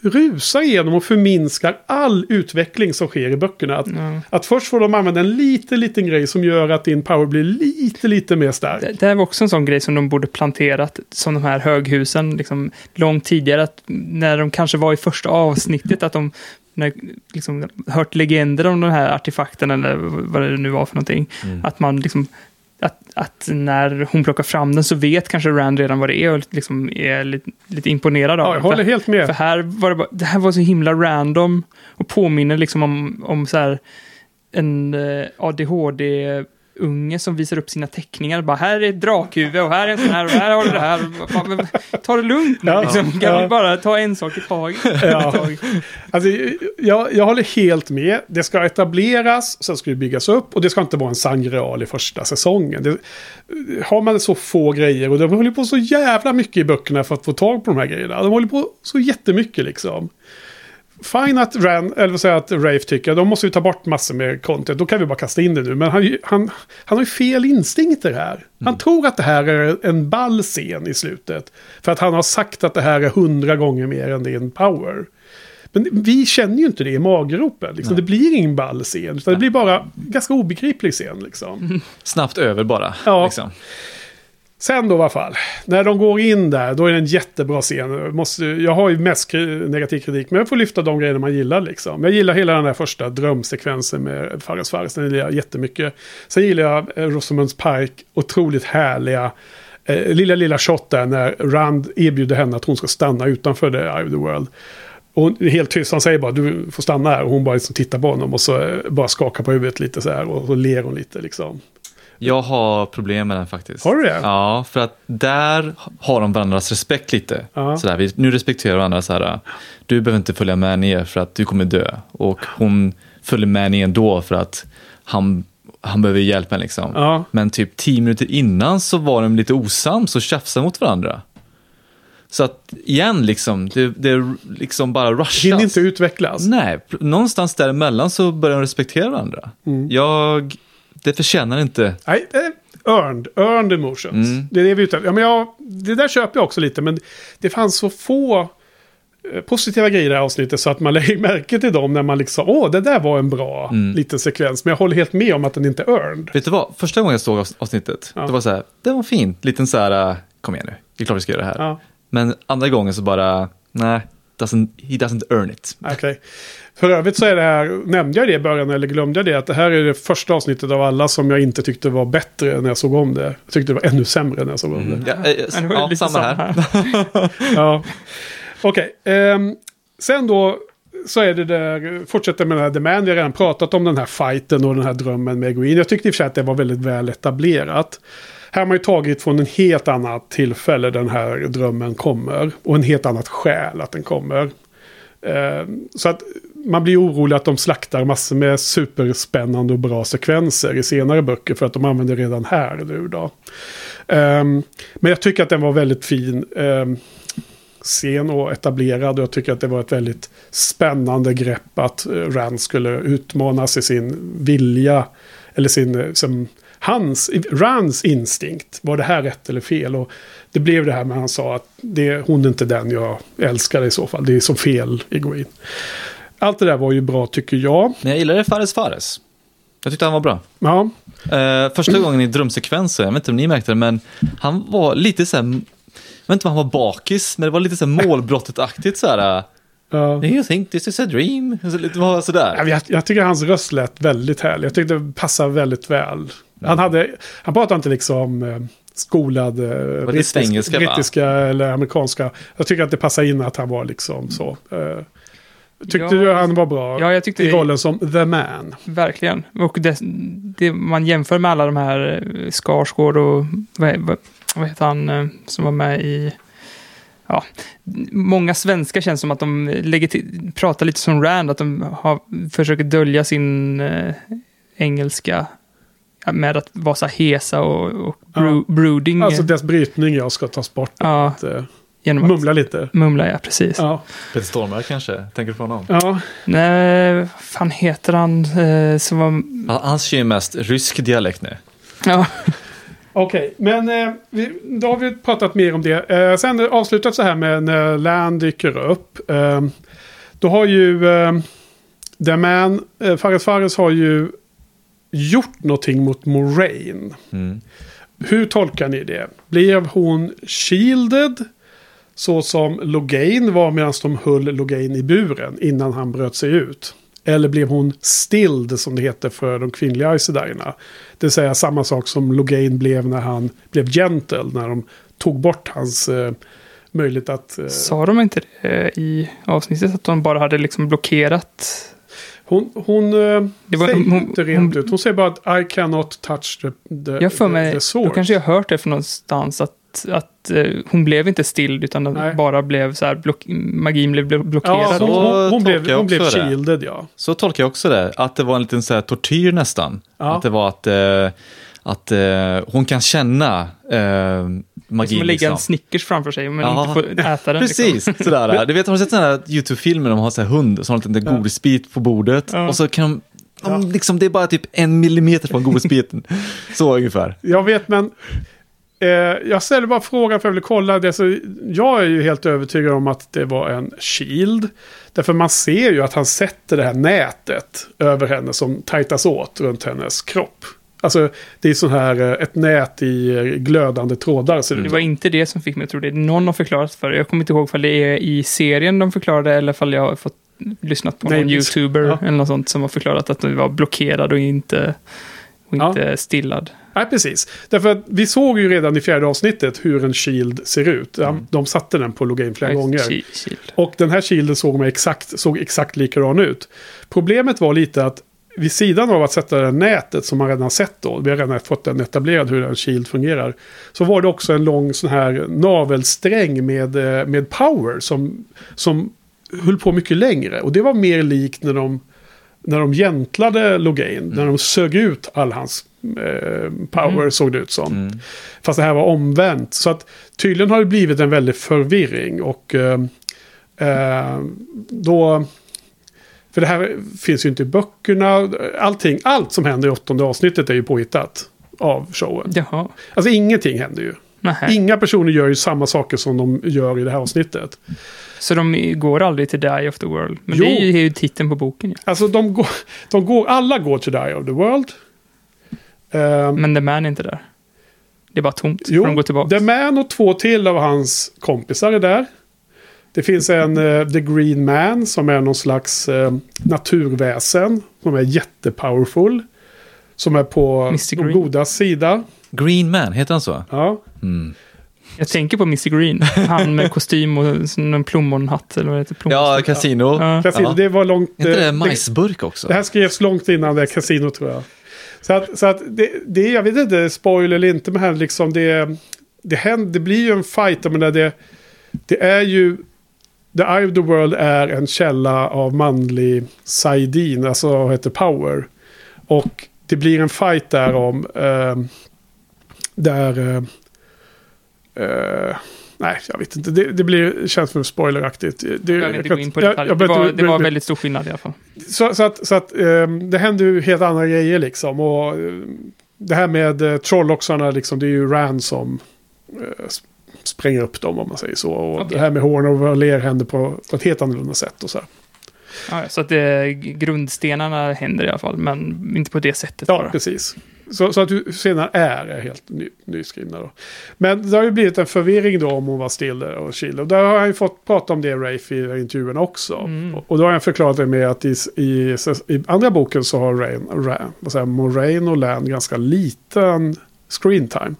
rusar igenom och förminskar all utveckling som sker i böckerna. Att, Ja. att först får de använda en liten, liten grej som gör att din power blir lite, lite mer stark. Det, det här var också en sån grej som de borde planterat, som de här höghusen, liksom, långt tidigare. Att när de kanske var i första avsnittet, att de när, liksom, hört legender om den här artefakten eller vad det nu var för någonting. Mm. Att man liksom att, att när hon plockar fram den så vet kanske Rand redan vad det är och liksom är lite, lite imponerad av Ja, jag håller För- helt med. För här var det, bara, det här var så himla random och påminner liksom om, om så här en eh, ADHD-unge som visar upp sina teckningar. Bara här är ett drakhuvud och här är en sån här och här har du det här. Bara, men, Ta det lugnt nu Ja, liksom. Kan ja. vi bara ta en sak i taget? Ja. Tag. Alltså, jag, jag håller helt med. Det ska etableras, sen ska det byggas upp och det ska inte vara en sangreal i första säsongen. Det, har man så få grejer och de håller på så jävla mycket i böckerna för att få tag på de här grejerna. De håller på så jättemycket liksom. Fine att Ran, eller vad säger jag, att Rafe tycker, de måste ju ta bort massor med content, då kan vi bara kasta in det nu. Men han, han, han har ju fel instinkt i det här. Han tror att det här är en ball scen i slutet. För att han har sagt att det här är hundra gånger mer än det är en power. Men vi känner ju inte det i maggropen. Liksom. Det blir ingen ball scen, utan det blir bara ganska obegriplig scen. Liksom. Snabbt över bara. Ja. Liksom. Sen då i alla fall, när de går in där, då är det en jättebra scen. Jag Måste, jag har ju mest kri- negativ kritik, men jag får lyfta de grejerna man gillar. Liksom. Jag gillar hela den här första drömsekvensen med Fares Fares, den gillar jag jättemycket. Sen gillar jag eh, Rosamunds Park, otroligt härliga. Eh, lilla, lilla shot där när Rand erbjuder henne att hon ska stanna utanför the Eye of the World. Och hon är helt tyst, han säger bara du får stanna här. Och hon bara liksom tittar på honom och så eh, bara skakar på huvudet lite så här. Och så ler hon lite liksom. Jag har problem med den faktiskt. Har du det? Ja, för att där har de varandras respekt lite. Ja. Sådär, vi, nu respekterar varandra så här. Du behöver inte följa med ner för att du kommer dö. Och hon följer med ner ändå för att han, han behöver hjälp med liksom. Ja. Men typ tio minuter innan så var de lite osams och tjafsade mot varandra. Så att igen liksom, det, det är liksom bara rushas. Hinner inte utvecklas. Nej, någonstans däremellan så börjar de respektera varandra. Mm. Jag, det förtjänar inte. Nej, eh, earned. Earned emotions. Mm. Det är det vi är ja, men jag, Det där köper jag också lite, men det fanns så få eh, positiva grejer i det här avsnittet så att man lägger märke till dem när man liksom, åh, det där var en bra Mm. liten sekvens. Men jag håller helt med om att den inte är earned. Vet du vad, första gången jag såg avs- avsnittet, Ja. det var så här, det var fint, liten så här, äh, kom igen nu, det är klart vi ska göra det här. Ja, Men andra gången så bara, nej, doesn't, he doesn't earn it. okej. För övrigt så är det här, nämnde jag det i början eller glömde jag det, att det här är det första avsnittet av alla som jag inte tyckte var bättre när jag såg om det. Jag tyckte det var ännu sämre när jag såg om det. Ja, det var ju ja, lite samma här. Ja. Okej. ehm, sen då så är det där, fortsätter med den här demand. Vi har redan pratat om den här fighten och den här drömmen med Egoin. Jag tyckte i och för sig att det var väldigt väl etablerat. Här har man ju tagit från en helt annat tillfälle den här drömmen kommer. Och en helt annat skäl att den kommer. Ehm, så att man blir orolig att de slaktar massor med superspännande och bra sekvenser i senare böcker för att de använder redan här nu då. Um, men jag tycker att den var väldigt fin. Um, scen och etablerad. Och jag tycker att det var ett väldigt spännande grepp att eh, Rand skulle utmanas i sin vilja. Eller sin, eh, som, hans, Rands instinkt. Var det här rätt eller fel? Och det blev det här med han sa att det, hon är inte den jag älskar i så fall. Det är som fel i Gwyn. Allt det där var ju bra tycker jag. Men jag gillade Fares Fares. Jag tyckte han var bra. Ja, Eh, första gången i drömsekvensen, jag vet inte om ni märkte det, men han var lite så här, jag vet inte om han var bakis, men det var lite så här målbrottet-aktigt så här. ja. Do you think this is a dream? Så lite var sådär. Jag, jag tycker hans röst lät väldigt härlig. Jag tyckte det passade väldigt väl. Han, hade, han pratade inte liksom eh, skolad eh, brittisk, engelska, va? brittiska eller amerikanska. Jag tycker att det passar in att han var liksom så. Eh, tyckte Ja. du han var bra Ja, jag tyckte i rollen som the man? Verkligen. Och det, det man jämför med alla de här eh, Skarsgård och vad, vad, heter han eh, som var med i... Ja, många svenskar känns som att de lägger till, pratar lite som Rand, att de har, försöker dölja sin eh, engelska ja, med att vara så hesa och, och bro, brooding. Alltså dess brytning jag ska tas bort. ja, Att, eh, genom att mumla lite. mumla. Ja, precis. Ja. Peter Stormare kanske, tänker du på honom? ja. Nej, vad fan heter han eh, som var... Han, han kör ju mest rysk dialekt nu. Ja, Okej, men eh, vi, då har vi pratat mer om det. Eh, sen avslutat så här med när Land dyker upp. Eh, då har ju eh, The Man, eh, Fares Fares har ju gjort någonting mot Moraine. Mm. Hur tolkar ni det? Blev hon shielded? Så som Logain var medan de höll Logain i buren innan han bröt sig ut. Eller blev hon stilled som det heter för de kvinnliga Aes Sedai'erna? Det vill säga samma sak som Logain blev när han blev gentle. När de tog bort hans eh, möjlighet att... Eh, Sa de inte det i avsnittet? Att de bara hade liksom blockerat? hon hon eh, Det var- säger hon- inte rent hon- ut. Hon säger bara att I cannot touch the, the, Jag för mig, the då sword. kanske jag har hört det från någonstans att att eh, hon blev inte still utan Nej. bara blev så här, block, magin blev blo- Ja, blockerad. hon, Så hon, hon, blev, tolkar jag hon blev också det. shielded ja. Så tolkar jag också det. Att det var en liten så här tortyr nästan. Ja. Att det var att, eh, att eh, hon kan känna eh, magin. Som att lägga liksom. en Snickers framför sig men Ja. inte få äta den. liksom. Precis, sådär. Du vet, har du sett sådana här YouTube-filmer där de har så här hund som har en liten Ja. godisbit på bordet Ja. och så kan de, de Ja. liksom, det är bara typ en millimeter från godisbiten. så ungefär. Jag vet men... Eh, jag ställer bara frågan för jag vill kolla det. Så jag är ju helt övertygad om att det var en shield. Därför man ser ju att han sätter det här nätet över henne som tajtas åt runt hennes kropp. Alltså det är så här eh, ett nät i eh, glödande trådar ser det Det var inte det som fick mig att tro det. Någon har förklarat för det. Jag kommer inte ihåg om det är i serien de förklarade eller om jag har fått lyssnat på Nej, någon YouTuber ja. eller något sånt som har förklarat att den var blockerad och inte, och Ja. inte stillad. Nej, precis. Därför att vi såg ju redan i fjärde avsnittet hur en shield ser ut. Ja, De satte den på Logain flera gånger. Shi- Shield. Och den här shielden såg, med exakt, såg exakt likadan ut. Problemet var lite att vid sidan av att sätta det nätet som man redan sett då, vi har redan fått den etablerad hur en shield fungerar, så var det också en lång sån här navelsträng med, eh, med power som, som höll på mycket längre. Och det var mer likt när de, när de gentlade Logain, när de sög ut all hans eh, power såg det ut som. Mm. Fast det här var omvänt. Så att tydligen har det blivit en väldig förvirring. Och eh, eh, då... För det här finns ju inte i böckerna. Allting, allt som händer i åttonde avsnittet är ju påhittat av showen. Jaha. Alltså ingenting händer ju. Nähä. Inga personer gör ju samma saker som de gör i det här avsnittet. Så de går aldrig till Die of the World? Men Jo. det är ju, det är ju titeln på boken. Ja. Alltså de går, de går, alla går till Die of the World. Eh, Men The Man är inte där. Det är bara tomt. Jo, de går tillbaka. The Man och två till av hans kompisar är där. Det finns en eh, The Green Man som är någon slags eh, naturväsen. Som är jättepowerful. Som är på Mr. de Green. goda sida. Green Man, heter han så? Ja. Mm. Jag tänker på Mr Green. Han med kostym och en plommonhatt. Eller vad det heter. Ja. Kasino. Ja. Casino, Ja. det var långt... Är inte eh, det majsburk också? Det här skrevs långt innan det Casino tror jag. Så att, så att det, det, jag vet inte, spoiler eller inte, men här liksom det, det, händer, det blir ju en fight. Jag menar, det, det är ju, The Eye of the World är en källa av manlig saidin, alltså vad heter power. Och det blir en fight där om, eh, där, eh, eh, nej jag vet inte, det, det blir, känns för spoileraktigt. Det, Jag vill inte gå in på jag- detaljer. jag Det var, det var väldigt stor skillnad i alla fall. så, så att, så att ehm, det händer ju helt andra grejer liksom. Och ehm, det här med uh, trolloxarna liksom, det är ju Ran som eh, sp- spränger upp dem om man säger så. Och Okej. det här med Horn of Valer händer på, på ett helt annorlunda sätt och så här. Ja, så att det, grundstenarna händer i alla fall, men inte på det sättet Ja, bara. precis. Så, så att hur scenerna är, helt ny, nyskrivna då. Men det har ju blivit en förvirring då om hon var still och chill. Och där har han ju fått prata om det, Rafe, i intervjuerna också. Mm. Och, och då har han förklarat det med att i, i, i andra boken så har Rain, Ra, vad säger, jag, Moraine och Land ganska liten screen time.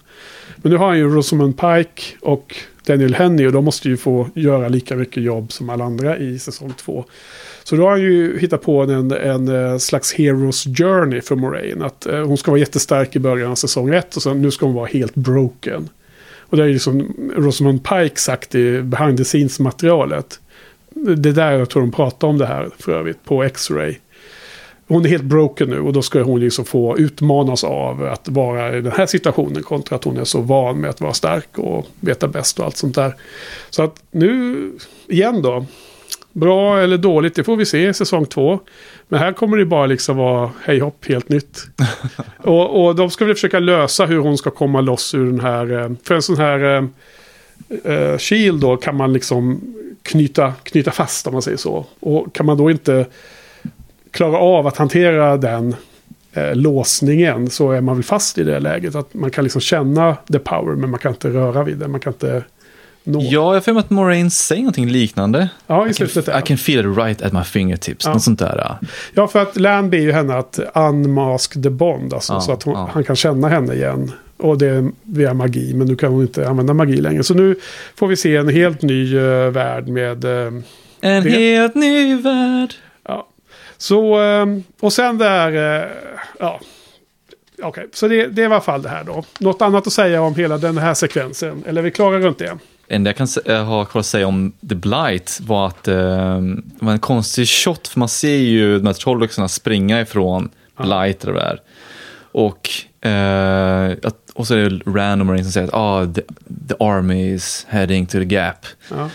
Men nu har han ju Rosamund Pike och Daniel Henney och de måste ju få göra lika mycket jobb som alla andra i säsong två. Så då har han ju hittat på en, en, eh, slags Heroes Journey för Moraine. Att eh, hon ska vara jättestark i början av säsong 1 och sen nu ska hon vara helt broken. Och det är ju som Rosamund Pike sagt i behind the scenes materialet. Det är där jag tror de pratar om det här för övrigt på X-Ray. Hon är helt broken nu och då ska hon liksom få utmanas av att vara i den här situationen kontra att hon är så van med att vara stark och veta bäst och allt sånt där. Så att nu, igen då, bra eller dåligt, det får vi se i säsong två. Men här kommer det bara liksom vara hej hopp, helt nytt. och, och de ska väl försöka lösa hur hon ska komma loss ur den här, eh, för en sån här eh, eh, shield då kan man liksom knyta, knyta fast om man säger så. Och kan man då inte klara av att hantera den eh, låsningen så är man väl fast i det läget. Att man kan liksom känna the power men man kan inte röra vid det. Man kan inte nå. Ja, jag mig att Moraine säger någonting liknande. Ja, i I can, slutet I can feel it right at my fingertips. Ja. Något sånt där. ja. Ja, för att Lan ber ju henne att unmask the bond. Alltså, Ja, så att hon, ja. han kan känna henne igen. Och det är via magi, men nu kan hon inte använda magi längre. Så nu får vi se en helt ny eh, värld med... eh, En Det- helt ny värld. ja. Så, eh, och sen där... eh, ja. Okej, så det, det är i alla fall det här då. Något annat att säga om hela den här sekvensen? Eller är vi klara runt det? Enda jag kan eh, ha kvar att säga om The Blight var att eh, det var en konstig shot, för man ser ju de här trolloxarna springa ifrån Blight eller vad det är. Och, eh, att, och så är det random som säger att ah, the, the army is heading to the gap. Ja.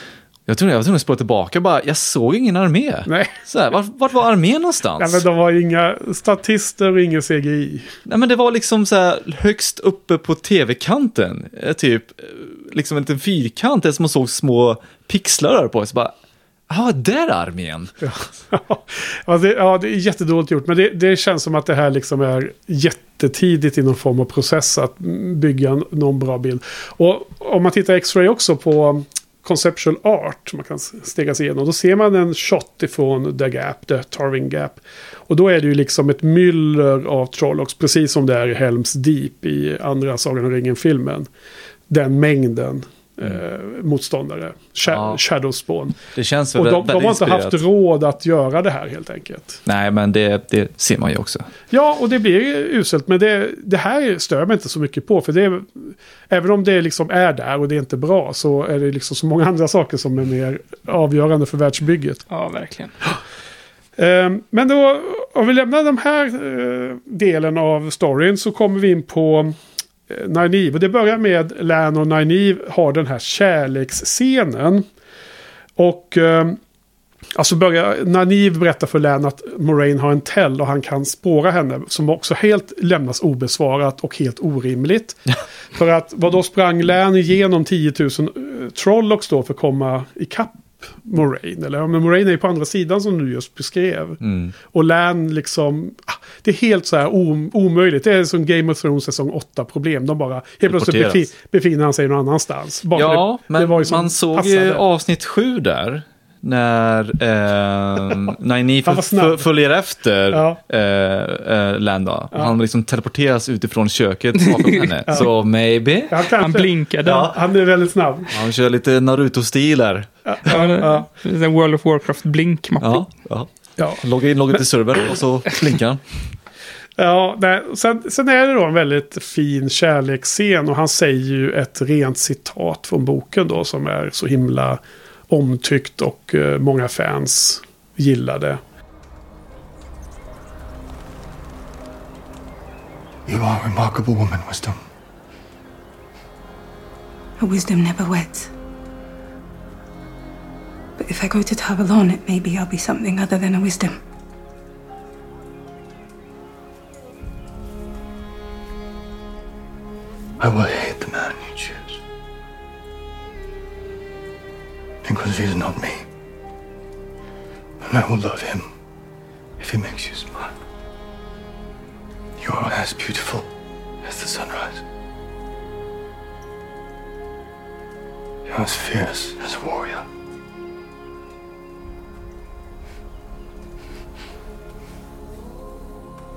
Jag tror jag var tvungen att spåra tillbaka bara, jag såg ingen armé. Nej, Så här, vart, vart var armén någonstans? ja, men de var inga statister och ingen CGI. Nej men det var liksom så här högst uppe på tv-kanten. Eh, Typ, liksom en liten fyrkant där som man såg små pixlar där på. Så bara, ja, där är armén. ja, det, ja, det är jättedåligt gjort. Men det, det känns som att det här liksom är jättetidigt i någon form av process att bygga någon bra bild. Och om man tittar X-ray också på um, conceptual art, man kan stega sig igenom, då ser man en shot ifrån The Gap, The Tarving Gap. Och då är det ju liksom ett myller av Trollocs, precis som det är i Helms Deep i andra Sagan om ringen-filmen. Den mängden eh, motståndare, Sha- Ja. Shadowspawn. Det känns väl Och de, de har inte inspirerat. haft råd att göra det här helt enkelt. Nej, men det, det ser man ju också. Ja, och det blir uselt. Men det, det här stör mig inte så mycket på. För det är, även om det liksom är där och det är inte bra så är det liksom så många andra saker som är mer avgörande för världsbygget. Ja, verkligen. Ehm, Men då, om vi lämnar den här eh, delen av storyn så kommer vi in på eh, Nynaeve. Och det börjar med Lan och Nynaeve har den här kärleksscenen. Och eh, alltså börjar Nynaeve berätta för Lan att Moraine har en tell och han kan spåra henne. Som också helt lämnas obesvarat och helt orimligt. för att vad då sprang Lan igenom 10 000 uh, Trollocs då för att komma ikapp Moraine. Eller ja, men Moraine är ju på andra sidan som du just beskrev. Mm. Och Lan liksom, ah, det är helt så här om, omöjligt. Det är som Game of Thrones säsong 8 problem. De bara, helt plötsligt befi, befinner han sig någon annanstans. Bara Ja, det, men det man såg passade. ju avsnitt sju där. När eh, f- följer efter Ja. eh, eh, Landa. Ja. Han liksom teleporteras utifrån köket bakom henne. Så maybe. Han, blinkade. Ja. Han är väldigt snabb. Han kör lite Naruto-stil där. Ja, Ja. World of Warcraft-blink. Ja, ja. Ja. Logga in, logga till servern och så blinkar han. Ja, nej, sen, sen är det då en väldigt fin kärleksscen och han säger ju ett rent citat från boken då som är så himla omtyckt och eh, många fans gillade. You are a remarkable woman, Wisdom. A wisdom never weds. But if I go to Tarvalon, it maybe I'll be something other than a wisdom. I will hate the man you choose. Because he is not me. And I will love him if he makes you smile. You are as beautiful as the sunrise. You are as fierce as a warrior.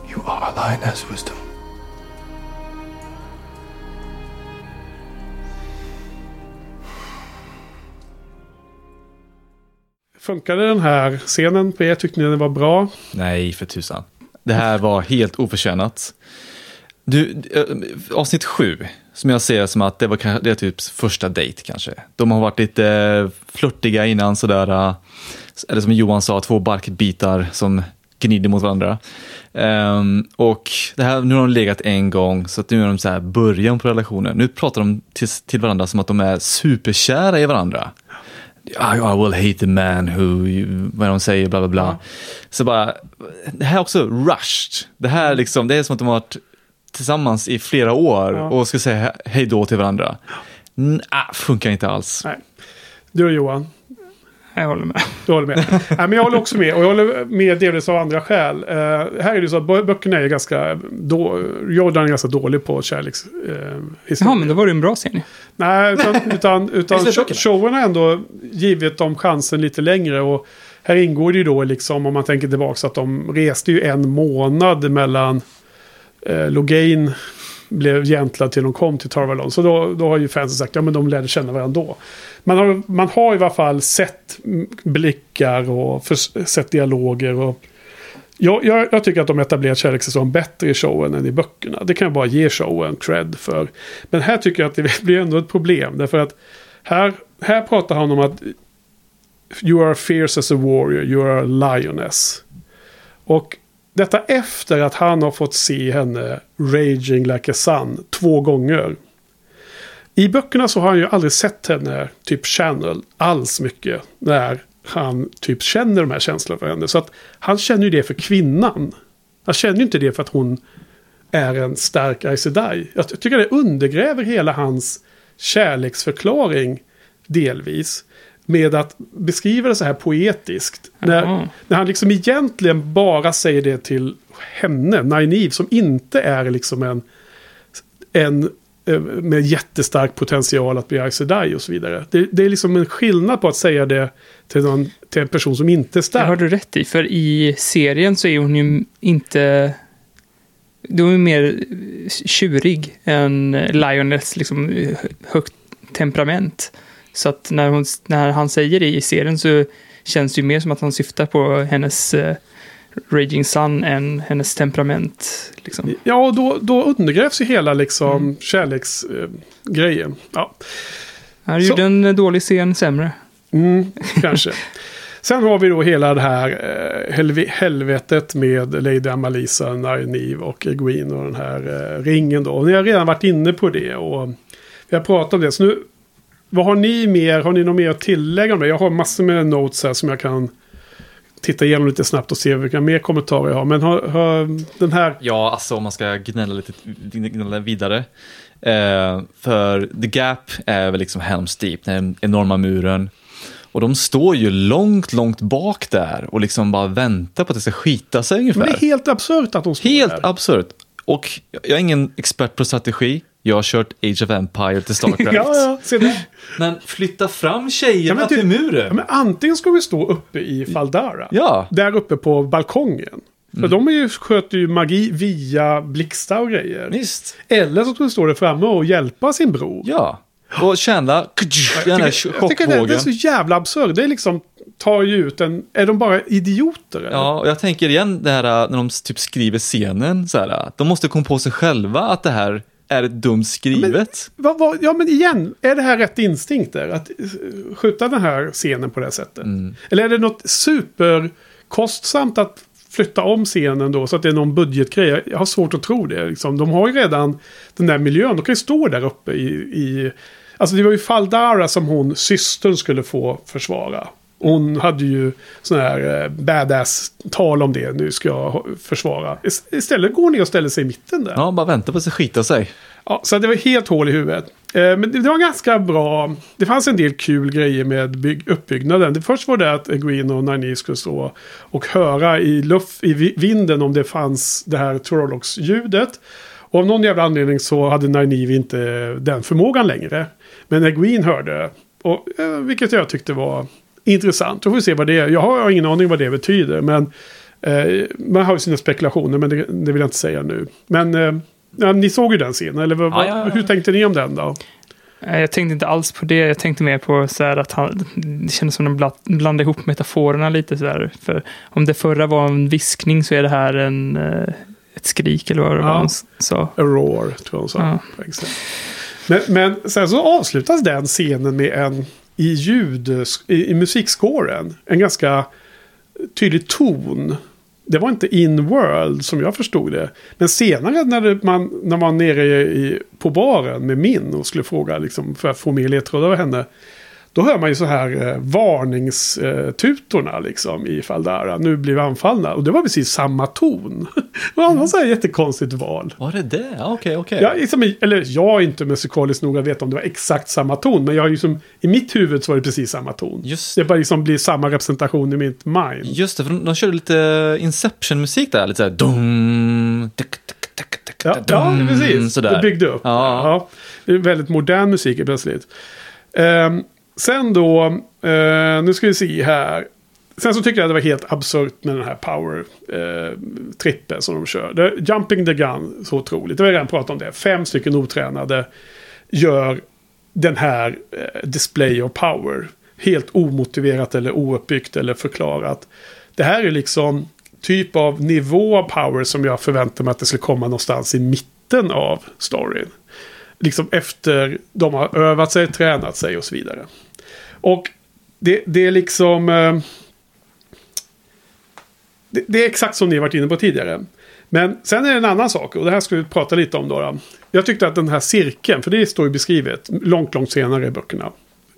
You are a lioness wisdom. Funkade den här scenen på er? Tyckte ni den var bra? Nej, för tusan. Det här var helt oförtjänat. Du, eh, avsnitt sju, som jag ser som att det var det är typ första dejt kanske. De har varit lite eh, flörtiga innan sådär, eh, eller som Johan sa, två barkbitar som gnider mot varandra. Um, och det här, nu har de legat en gång, så att nu är de så här början på relationen. Nu pratar de till, till varandra som att de är superkära i varandra. I, I will hate the man who, vad de säger, bla bla bla. Så bara, det här är också rushed. Det här liksom, det är som att de har varit tillsammans i flera år Ja. och ska säga hej då till varandra. N- ah, funkar inte alls. Nej. Du och Johan, Jag håller med. du håller med. Nej, men jag håller också med. Och jag håller med delvis av andra skäl. Eh, här är det så att bö- böckerna är ganska... Då, Jordan är ganska dålig på kärlekshistoria. Eh, Ja, historia. men då var det en bra scen. Nej, utan, utan, utan showen har ändå givit dem chansen lite längre. Och här ingår det ju då liksom, om man tänker tillbaka, att de reste ju en månad mellan eh, Logain blev gentlad till de kom till Tarvalon. Så då, då har ju fansen sagt, ja men de lärde känna varandra då. Man har, man har i alla fall sett blickar och för, sett dialoger. Och jag, jag, jag tycker att de etablerat kärlekssäsongen bättre i showen än i böckerna. Det kan jag bara ge showen cred för. Men här tycker jag att det blir ändå ett problem. Därför att här, här pratar han om att You are fierce as a warrior, you are a lioness. Och detta efter att han har fått se henne raging like a sun två gånger. I böckerna så har han ju aldrig sett henne typ channel alls mycket. När han typ känner de här känslorna för henne. Så att han känner ju det för kvinnan. Han känner ju inte det för att hon är en stark Aes Sedai. Jag tycker det undergräver hela hans kärleksförklaring delvis. Med att beskriva det så här poetiskt. När, när han liksom egentligen bara säger det till henne, Nynaeve, som inte är liksom en, en eh, med jättestark potential att bli Sedai och så vidare. Det, det är liksom en skillnad på att säga det till, någon, till en person som inte är Det stark. har du rätt i, för i serien så är hon ju inte... Då är hon mer tjurig än Lioness, liksom högt temperament. Så att när, hon, när han säger det i serien så känns det ju mer som att han syftar på hennes eh, Raging Sun än hennes temperament. Liksom. Ja, och då, då undergrävs ju hela liksom kärleksgrejen. ja. Han gjorde en dålig scen sämre. Mm, kanske. Sen har vi då hela det här eh, helve- helvetet med Lady Amalisa, Nynaeve och Egwene och den här eh, ringen då. Och ni har redan varit inne på det och vi har pratat om det. Så nu, vad har ni mer? Har ni något mer att tillägga om det? Jag har massor med notes här som jag kan titta igenom lite snabbt och se vilka mer kommentarer jag har. Men har, har den här... Ja, alltså om man ska gnälla lite gnälla vidare. Eh, för The Gap är väl liksom Helm's Deep, den enorma muren. Och de står ju långt, långt bak där och liksom bara väntar på att det ska skita sig ungefär. Men det är helt absurt att de står Helt där. absurt. Och jag är ingen expert på strategi. Jag har kört Age of Empire till Starcraft. Ja, ja, se där. Men flytta fram tjejerna Ja, men typ- till muren. Ja, men antingen ska vi stå uppe i Faldara. Ja. Där uppe på balkongen. För Mm. de är ju, sköter ju magi via blixtar och grejer. Visst. Eller så ska vi stå där framme och hjälpa sin bror. Ja. Och känna den här jag tycker, jag tycker det, det är chockvågen. så jävla absurt. Det är liksom, tar ju ut en... Är de bara idioter? Eller? Ja, och jag tänker igen det här när de typ skriver scenen. Så här, de måste komma på sig själva att det här är dumt skrivet. Vad, vad, ja, men igen, är det här rätt instinkter? Att eh, skjuta den här scenen på det här sättet? Mm. Eller är det något superkostsamt att flytta om scenen då så att det är någon budgetgrej? Jag har svårt att tro det. Liksom. De har ju redan den där miljön. De kan ju stå där uppe i... i alltså det var ju Faldara som hon, systern, skulle få försvara. Hon hade ju sån här eh, badass tal om det. Nu ska jag försvara. Ist- Istället går hon ner och ställer sig i mitten där. Ja, bara vänta på att skita sig. Ja, så det var helt hål i huvudet. Eh, men det, var ganska bra. Det fanns en del kul grejer med bygg, uppbyggnaden. Det först var det att Egwene och Nynaeve skulle stå och höra i, luft, i vi- vinden om det fanns det här Trollocs-ljudet. Och av någon jävla anledning så hade Nynaeve inte den förmågan längre. Men Egwene hörde. Och, eh, vilket jag tyckte var intressant. Då får vi se vad det är. Jag har ingen aning vad det betyder. Men eh, man har ju sina spekulationer. Men det, det vill jag inte säga nu. Men eh, ja, ni såg ju den scenen. Eller vad, Ja, ja, ja. hur tänkte ni om den då? Jag tänkte inte alls på det. Jag tänkte mer på så här att han, det kändes som att de bla- blandade ihop metaforerna lite så här. För om det förra var en viskning så är det här en, eh, ett skrik eller vad det Ja. var sa. A roar, tror jag hon sa. Men, men sen så avslutas den scenen med en i ljud, i, i musikscoren, en ganska tydlig ton. Det var inte in-world som jag förstod det. Men senare när man, när man var nere i, på baren med Min och skulle fråga liksom, för att få mer ledtrådar av henne. Då hör man ju så här eh, varningstutorna liksom i Faldara. Nu blir vi anfallna. Och det var precis samma ton. Det var ett så här jättekonstigt val. Var det det? Okej, okej. Jag, liksom, eller jag är inte musikaliskt nog att veta om det var exakt samma ton. Men jag har liksom, i mitt huvud så var det precis samma ton. Just, Det bara liksom blir samma representation i mitt mind. just det, för de, de körde lite Inception-musik där. Lite såhär... Dum, tuk, tuk, tuk, tuk, Ja, ja precis. Sådär. Det byggde upp. Ja. Ja. Det är väldigt modern musik plötsligt. Ehm, sen då, eh, nu ska vi se här. Sen så tycker jag det var helt absurt med den här power-trippen eh, som de kör. Det, jumping the gun, så otroligt. Det har vi redan pratat om det. Fem stycken otränade gör den här eh, display of power. Helt omotiverat eller ouppbyggt eller förklarat. Det här är liksom typ av nivå av power som jag förväntar mig att det skulle komma någonstans i mitten av storyn. Liksom efter de har övat sig, tränat sig och så vidare. Och det, det är liksom... Eh, det, det är exakt som ni har varit inne på tidigare. Men sen är det en annan sak, och det här ska vi prata lite om då. Jag tyckte att den här cirkeln, för det står ju beskrivet långt, långt senare i böckerna.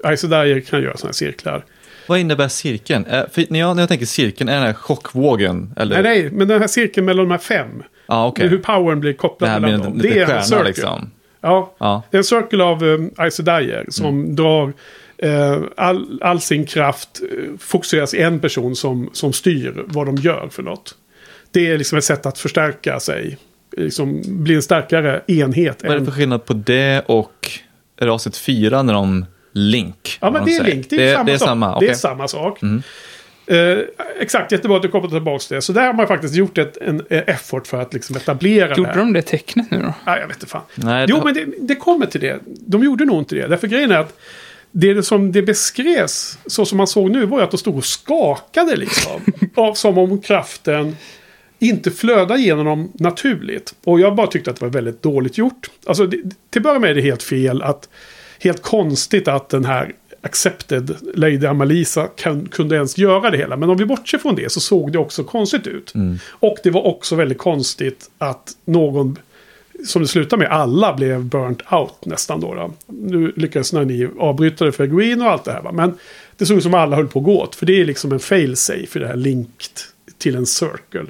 Dyer kan göra sådana här cirklar. Vad innebär cirkeln? Eh, För när, jag, när jag tänker cirkeln, är den här chockvågen? Eller? Nej, nej, men den här cirkeln mellan de här fem. Ja, okej. Hur powern blir kopplad Det här mellan dem. liten är en cirkel. liksom. Ja, Ja. det är en cirkel av um, Ice Dyer som drar eh, all, all sin kraft eh, fokuseras i en person som, som styr vad de gör för något. Det är liksom ett sätt att förstärka sig. Liksom bli en starkare enhet. Vad är det för skillnad på det och raset 4 när de Link? Ja, men det är säger? Link. Det är, samma det är sak. samma, Det är. Mm. samma sak. Eh, exakt, jättebra att du kopplar tillbaka till det. Så där har man faktiskt gjort ett, en, en effort för att liksom etablera det Gjorde de det tecknet nu då? Ja, jag vet inte fan. Nej, jo, det- men det, det kommer till det. De gjorde nog inte det. Därför grejen är att det som det beskrevs, så som man såg nu, var ju att de stod och skakade liksom. av, som om kraften inte flödar genom dem naturligt. Och jag bara tyckte att det var väldigt dåligt gjort. Alltså, det, till att börja med är det helt fel att... Helt konstigt att den här accepted Lady Amalisa kan, kunde ens göra det hela. Men om vi bortser från det så såg det också konstigt ut. Och det var också väldigt konstigt att någon som det slutar med, alla blev burnt out nästan då. då. Nu lyckades ni avbryta det för Green och allt det här. Va? Men det såg ut som alla höll på att gå åt. För det är liksom en fail-safe i det här linked till en circle.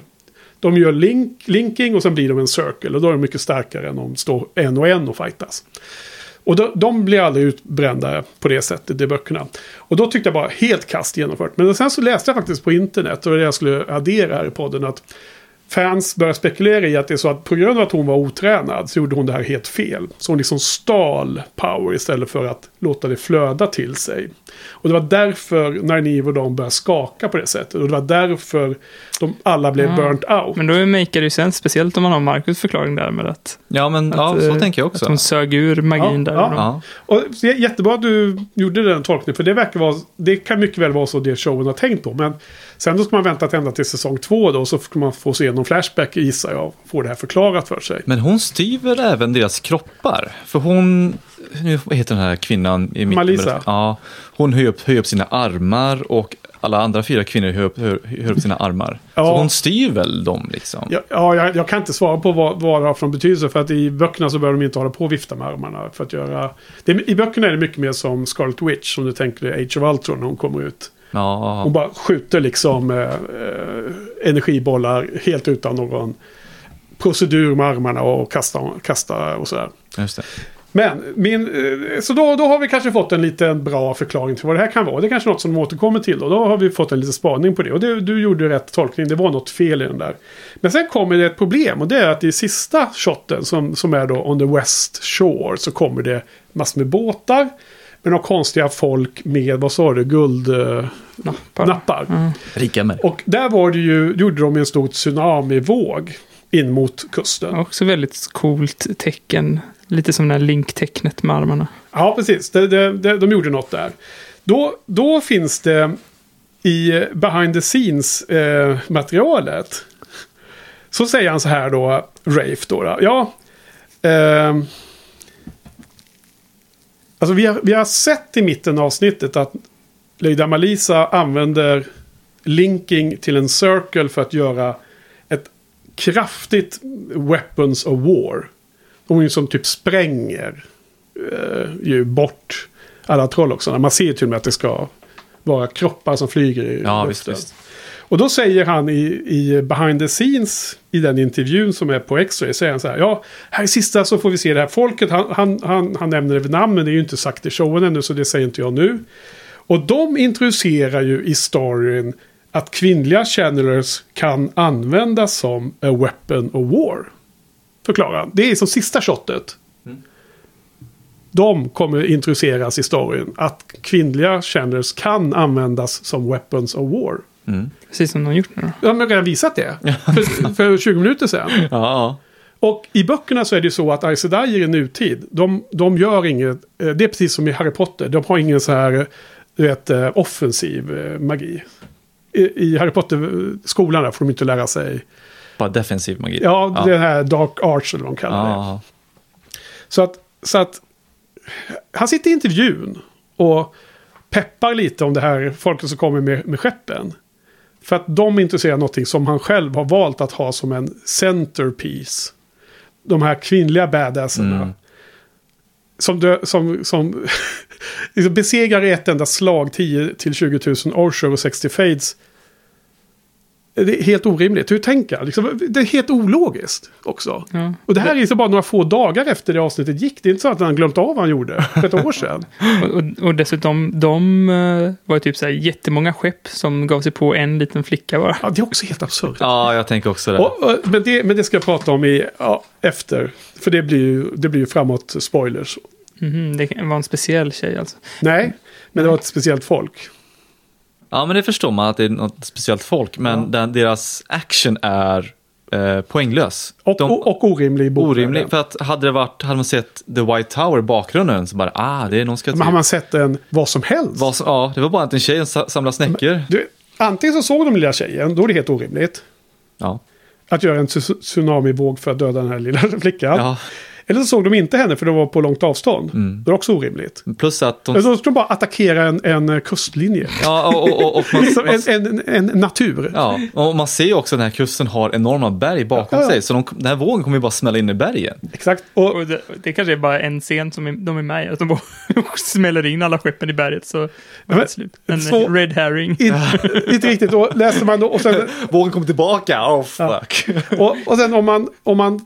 De gör link, linking och sen blir de en circle. Och då är de mycket starkare än om de står en och en och fightas. Och då, de blir aldrig utbrända på det sättet i böckerna. Och då tyckte jag bara helt kast genomfört. Men sen så läste jag faktiskt på internet, och det jag skulle addera här i podden, att fans börjar spekulera i att det är så att på grund av att hon var otränad så gjorde hon det här helt fel. Så hon liksom stal power istället för att låta det flöda till sig. Och det var därför Nynaeve och de började skaka på det sättet. Och det var därför de alla blev Ah. burnt out. Men då makar det ju sens, speciellt om man har Marcus förklaring där med att, Ja, men ja, att, så eh, tänker jag att också. hon sög ur magin Ja, där. ja. Ja. Och det är jättebra att du gjorde den tolkningen. För det verkar vara, det kan mycket väl vara så det showen har tänkt på. Men sen då ska man vänta ända till säsong två då. Så ska man få se någon flashback gissar jag. och Få det här förklarat för sig. Men hon styr väl även deras kroppar? För hon, nu, heter den här kvinnan i mitten? Malisa. Ja, hon höjer upp, höjer upp sina armar och alla andra fyra kvinnor höjer upp, höjer upp sina armar. Ja. Så hon styr väl dem liksom? Ja, ja jag, jag kan inte svara på vad, vad det har för betydelse. För att i böckerna så behöver de inte hålla på och vifta med armarna. För att göra... Det, I böckerna är det mycket mer som Scarlet Witch. Som du tänker dig Age of Ultron när hon kommer ut. Ja, Hon bara skjuter liksom eh, eh, energibollar helt utan någon procedur med armarna och kasta, kasta och sådär. just det. Men, min, eh, så då, då har vi kanske fått en liten bra förklaring till vad det här kan vara. Det är kanske något som de återkommer till. Och då har vi fått en liten spaning på det. Och det, du gjorde rätt tolkning. Det var något fel i den där. Men sen kommer det ett problem. Och det är att i sista shotten som, som är då on the west shore. Så kommer det massor med båtar. Med några konstiga folk med, vad sa du, guldnappar. Nappar. nappar. Rika med. Och där var det ju, gjorde de en stor tsunamivåg in mot kusten. Också väldigt coolt tecken. Lite som det här link-tecknet med armarna. Ja, precis. Det, det, de gjorde något där. Då, då finns det i behind the scenes-materialet. så säger han så här då, Rafe då. då. Ja, ehm, alltså vi har, vi har sett i mitten av avsnittet att Lady Malisa använder linking till en circle för att göra ett kraftigt weapons of war. Hon som typ spränger eh, ju bort alla troll också. Man ser till och med att det ska vara kroppar som flyger i Ja, visst, luften. visst. Och då säger han i, i behind the scenes i den intervjun som är på X-ray. Säger han så här. Ja, här i sista så får vi se det här folket. Han, han, han, han nämner det vid namn men det är ju inte sagt i showen ännu så det säger inte jag nu. Och de introducerar ju i storyn att kvinnliga channelers kan användas som a weapon of war. förklarar han. Det är som sista shotet. De kommer introduceras i storyn. Att kvinnliga channels kan användas som weapons of war. Precis som de har gjort nu då. Ja, men jag har redan visat det. För, för 20 minuter sedan. Ja, Och i böckerna så är det ju så att Aes i nutid, de, de gör inget, eh, det är precis som i Harry Potter, de har ingen så här, du vet, eh, offensiv eh, magi. I, i Harry Potter-skolan får de inte lära sig, bara defensiv magi. ja, det här Dark Arts eller vad de kallar det. Ja, Så att, så att han sitter i intervjun och peppar lite om det här folket som kommer med, med skeppen. För att de är intresserade av någonting som han själv har valt att ha som en centerpiece. De här kvinnliga badasserna. Mm. Som, dö, som, som liksom besegrar i ett enda slag 10 till 20 000 Orcher och 60 Fades. Det är helt orimligt. Hur tänker? Liksom, det är helt ologiskt också. Ja. Och det här är liksom bara några få dagar efter det avsnittet gick. Det är inte så att han glömt av vad han gjorde för ett år sedan. Och, och, och dessutom, de eh, var typ så här jättemånga skepp som gav sig på en liten flicka bara. Ja, det är också helt absurt. ja, jag tänker också det. Och, och, men, det men det ska jag prata om i, ja, efter. För det blir ju det blir ju framåt spoilers. Mhm, det var en speciell tjej alltså. Nej, men det var ett speciellt folk. Ja, men det förstår man att det är något speciellt folk, men Ja. den, deras action är eh, poänglös. Och, De- och, och orimlig bokvärlden. Orimlig, för att hade det varit, hade man sett The White Tower i bakgrunden så bara, ah, det är någon ska Men har man sett en vad som helst? Vad som- Ja, det var bara att en tjej samlar snäckor. Du, antingen så såg de lilla tjejen, då är det helt orimligt. Ja. Att göra en tsu- tsunamivåg för att döda den här lilla flickan. ja. Eller så såg de inte henne för det var på långt avstånd. Mm. Det är också orimligt. Plus att de... Eller så ska de bara attackera en, en kustlinje. Ja, och, och, och, och man, en, en, en natur. ja, och man ser ju också att den här kusten har enorma berg bakom Ja, ja. sig. Så de, den här vågen kommer ju bara smälla in i bergen. Exakt. Och, Och det, det kanske är bara en scen som är, de är med i, att de bara smäller in alla skeppen i berget så var det slut. En så- red herring. in, inte riktigt. Och läser man då, och sen, Vågen kommer tillbaka, oh fuck. och, och sen om man, om man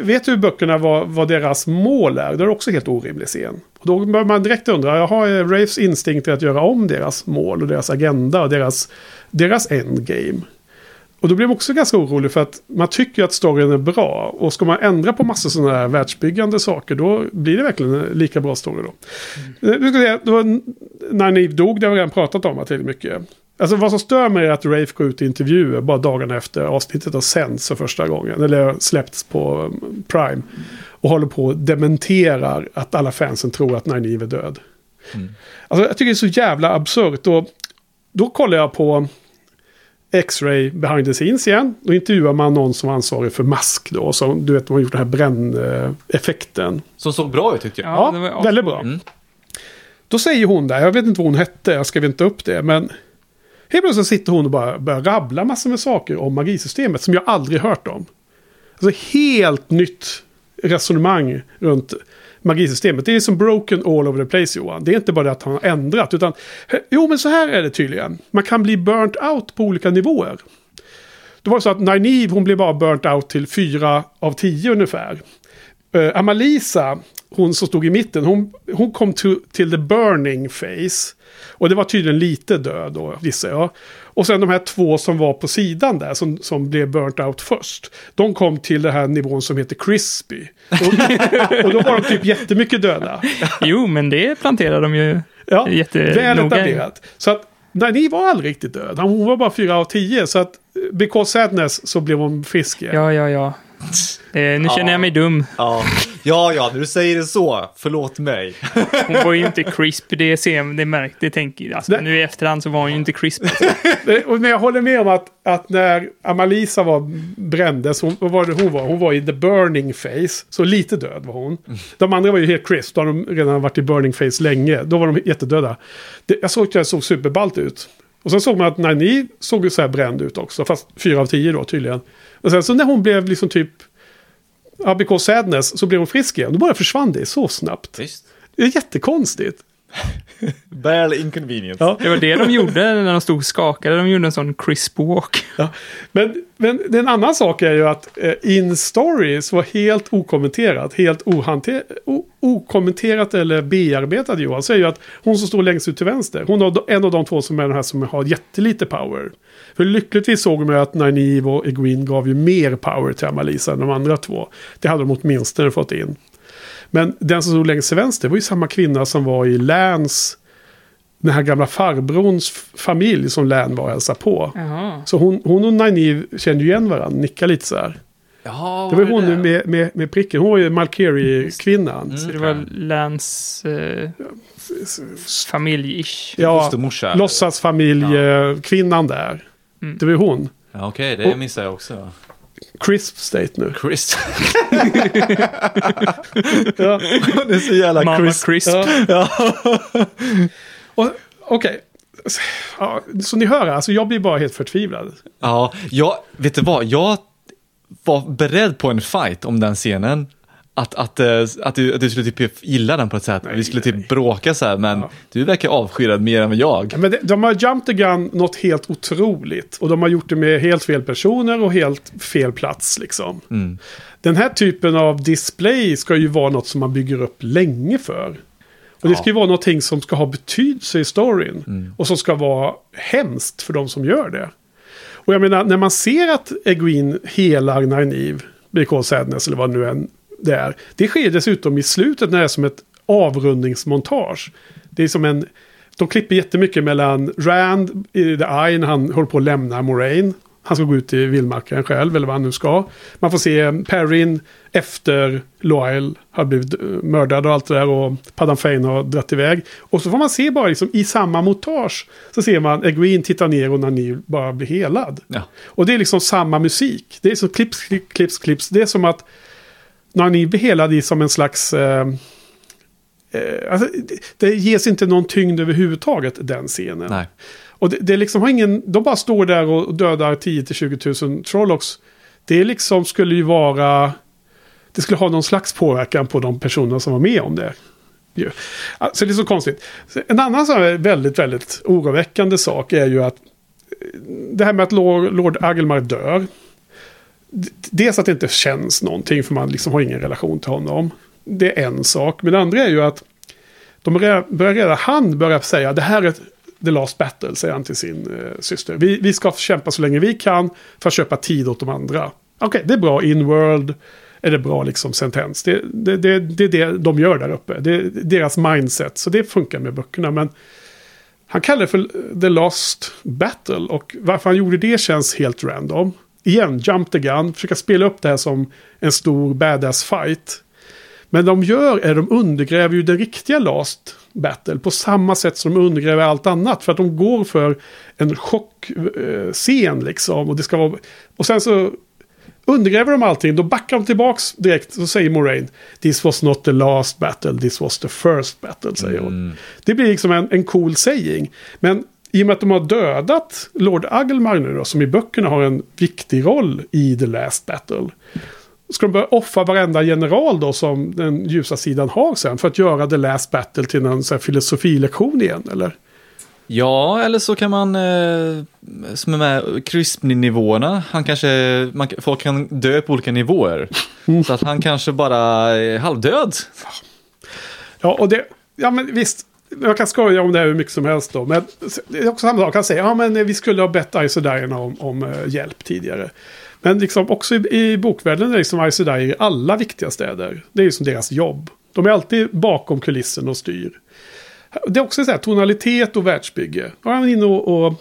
vet hur böckerna vad, vad deras mål är, då är det också helt orimlig scen. Och då bör man direkt undra, jaha, är Rafes instinkt att göra om deras mål och deras agenda och deras, deras endgame? Och då blir man också ganska orolig för att man tycker att storyn är bra. Och ska man ändra på massor sådana här världsbyggande saker då blir det verkligen en lika bra story då. Mm. Nu ska jag säga, det var när Neve dog, det har vi redan pratat om väldigt mycket. Alltså vad som stör mig är att Rafe går ut i intervjuer bara dagarna efter avsnittet har sänds för första gången. Eller släppts på um, Prime. Och håller på och dementerar att alla fansen tror att Nynaeve är död. Alltså jag tycker det är så jävla absurt. Och då kollar jag på X-Ray behind the scenes igen. Då intervjuar man någon som var ansvarig för mask då. Som du vet, de har gjort den här bränneffekten. Som såg bra ut tyckte jag. Ja, det var väldigt bra. Mm. Då säger hon där, jag vet inte vad hon hette, jag skrev inte upp det, men helt plötsligt sitter hon och bara börjar rabbla massor med saker om magisystemet som jag aldrig hört om. Alltså helt nytt resonemang runt magisystemet. Det är som broken all over the place Johan. Det är inte bara det att han har ändrat, utan jo men så här är det tydligen. Man kan bli burnt out på olika nivåer. Det var så att Nynaeve, hon blev bara burnt out till 4 av 10 ungefär. Uh, Amalisa, hon som stod i mitten, hon, hon kom to, till the burning phase. Och det var tydligen lite död då, gissar jag. Och sen de här två som var på sidan där, som, som blev burnt out först. De kom till den här nivån som heter crispy. Och, och då var de typ jättemycket döda. Jo, men det planterar de ju Ja, jättenoga. väl etablerat. Så att Nani var aldrig riktigt död. Hon var bara fyra av tio. Så att eh, because sadness så blev hon frisk igen. Ja, ja, ja. Eh, nu känner jag mig dum. Ja. ja, ja, när du säger det så, förlåt mig. Hon var ju inte crisp, det ser det märkt, det tänker alltså. Nu i efterhand så var hon ju inte crisp. Och- Men jag håller med om att, att när Amalisa var brändes, hon, vad var det hon var? Hon var i the burning phase. Så lite död var hon. De andra var ju helt crisp. Då har de redan varit i burning phase länge. Då var de jättedöda. Det, jag såg att det såg superballt ut. Och sen såg man att Nani såg ju så här bränd ut också. Fast fyra av tio då tydligen. Och sen så när hon blev liksom typ... Ja, because sadness så blev hon frisk igen. Då bara försvann det så snabbt. Visst. Det är jättekonstigt. Barely inconvenient. Ja. Det var det de gjorde när de stod och skakade. De gjorde en sån crisp walk. Ja. Men, men en annan sak är ju att eh, In Stories var helt okommenterat. Helt okommenterat eller bearbetat Johan. Så är ju att hon som står längst ut till vänster. Hon har en av de två som är den här som har jättelite power. För lyckligtvis såg man ju att Nynaeve och Egwene gav ju mer power till Amalisa än de andra två. Det hade de åtminstone fått in. Men den som stod längst till vänster var ju samma kvinna som var i Lans, den här gamla farbrorns f- familj som Län var och hälsade på. Jaha. Så hon, hon och Nynaeve kände ju igen varandra, nickade lite så här. Ja, Det var ju hon med, med, med pricken, hon var ju Malkeri-kvinnan. Så det var Lance eh, familj-ish. Ja, låtsasfamilj-kvinnan där. Mm. Det var ju hon. Ja, Okej, det Och- missar jag också. Crisp State nu. Chris. Ja. det är så jävla Mama Chris. Crisp. Ja. Och, Okej. Ja, så ni hör, alltså jag blir bara helt förtvivlad. Ja, jag, vet du vad? Jag var beredd på en fight om den scenen. Att, att, eh, att, du, att du skulle typ gilla den på ett sätt. Vi skulle typ bråka så här, men Ja. du verkar avskydad mer än jag. Men det, de har jumped the gun något helt otroligt. Och de har gjort det med helt fel personer och helt fel plats liksom. Mm. Den här typen av display ska ju vara något som man bygger upp länge för. Och det ska ju vara någonting som ska ha betydelse i storyn. Mm. Och som ska vara hemskt för de som gör det. Och jag menar, när man ser att Egwene helar Nynaeve, Because Sadness eller vad nu än det är. Det sker dessutom i slutet när det är som ett avrundningsmontage. Det är som en... De klipper jättemycket mellan Rand i The Eye när han håller på att lämna Moraine. Han ska gå ut i vildmarken själv, eller vad han nu ska. Man får se Perrin efter Loyal har blivit eh, mördad och allt det där. Och Padam Fain har dratt iväg. Och så får man se bara liksom i samma montage. Så ser man Egwene titta ner och Nanil bara blir helad. Ja. Och det är liksom samma musik. Det är så klipps, klipps, klipps. Det är som att Nanil blir helad i som en slags... Eh, eh, alltså, det, det ges inte någon tyngd överhuvudtaget, den scenen. Nej. Och det, det liksom har ingen, de bara står där och dödar 10-20 000 Trollocs. Det liksom skulle ju vara, det skulle ha någon slags påverkan på de personerna som var med om det. Ju. Alltså det är så konstigt. Så En annan sån här väldigt, väldigt oroväckande sak är ju att eh, det här med att Lord Agelmar dör. Dels att det inte känns någonting för man liksom har ingen relation till honom. Det är en sak. Men det andra är ju att de börjar börjar redan, han börjar säga det här är the last battle, säger han till sin eh, syster. Vi, vi ska kämpa så länge vi kan för att köpa tid åt de andra. Okej, det är bra in-world. Är det bra liksom sentens. Det, det, det, det är det de gör där uppe. Det är deras mindset. Så det funkar med böckerna. Men han kallar det för the last battle. Och varför han gjorde det känns helt random. Igen, jump the gun. Försöka spela upp det här som en stor badass fight. Men de gör är de undergräver ju det riktiga Last Battle på samma sätt som de undergräver allt annat. För att de går för en chockscen liksom. Och, det ska vara, och sen så undergräver de allting. Då backar de tillbaks direkt. Så säger Moraine. This was not the last battle. This was the first battle. Säger hon. Det blir liksom en, en cool saying. Men i och med att de har dödat Lord Agelmar nu då. Som i böckerna har en viktig roll i the last battle. Ska de börja offra varenda general då som den ljusa sidan har sen för att göra The Last Battle till en så filosofilektion igen eller? Ja, eller så kan man, eh, som är med Crispney-nivåerna, han kanske, man, folk kan dö på olika nivåer. Så att han kanske bara är halvdöd. Ja, och det, ja men visst, jag kan skoja om det här hur mycket som helst då. Men det är också samma sak, han säger, ja men vi skulle ha bett Isodarierna om, om eh, hjälp tidigare. Men liksom också i, i bokvärlden är liksom Isodair i alla viktiga städer. Det är ju som deras jobb. De är alltid bakom kulissen och styr. Det är också så här tonalitet och världsbygge. Då är inne och, och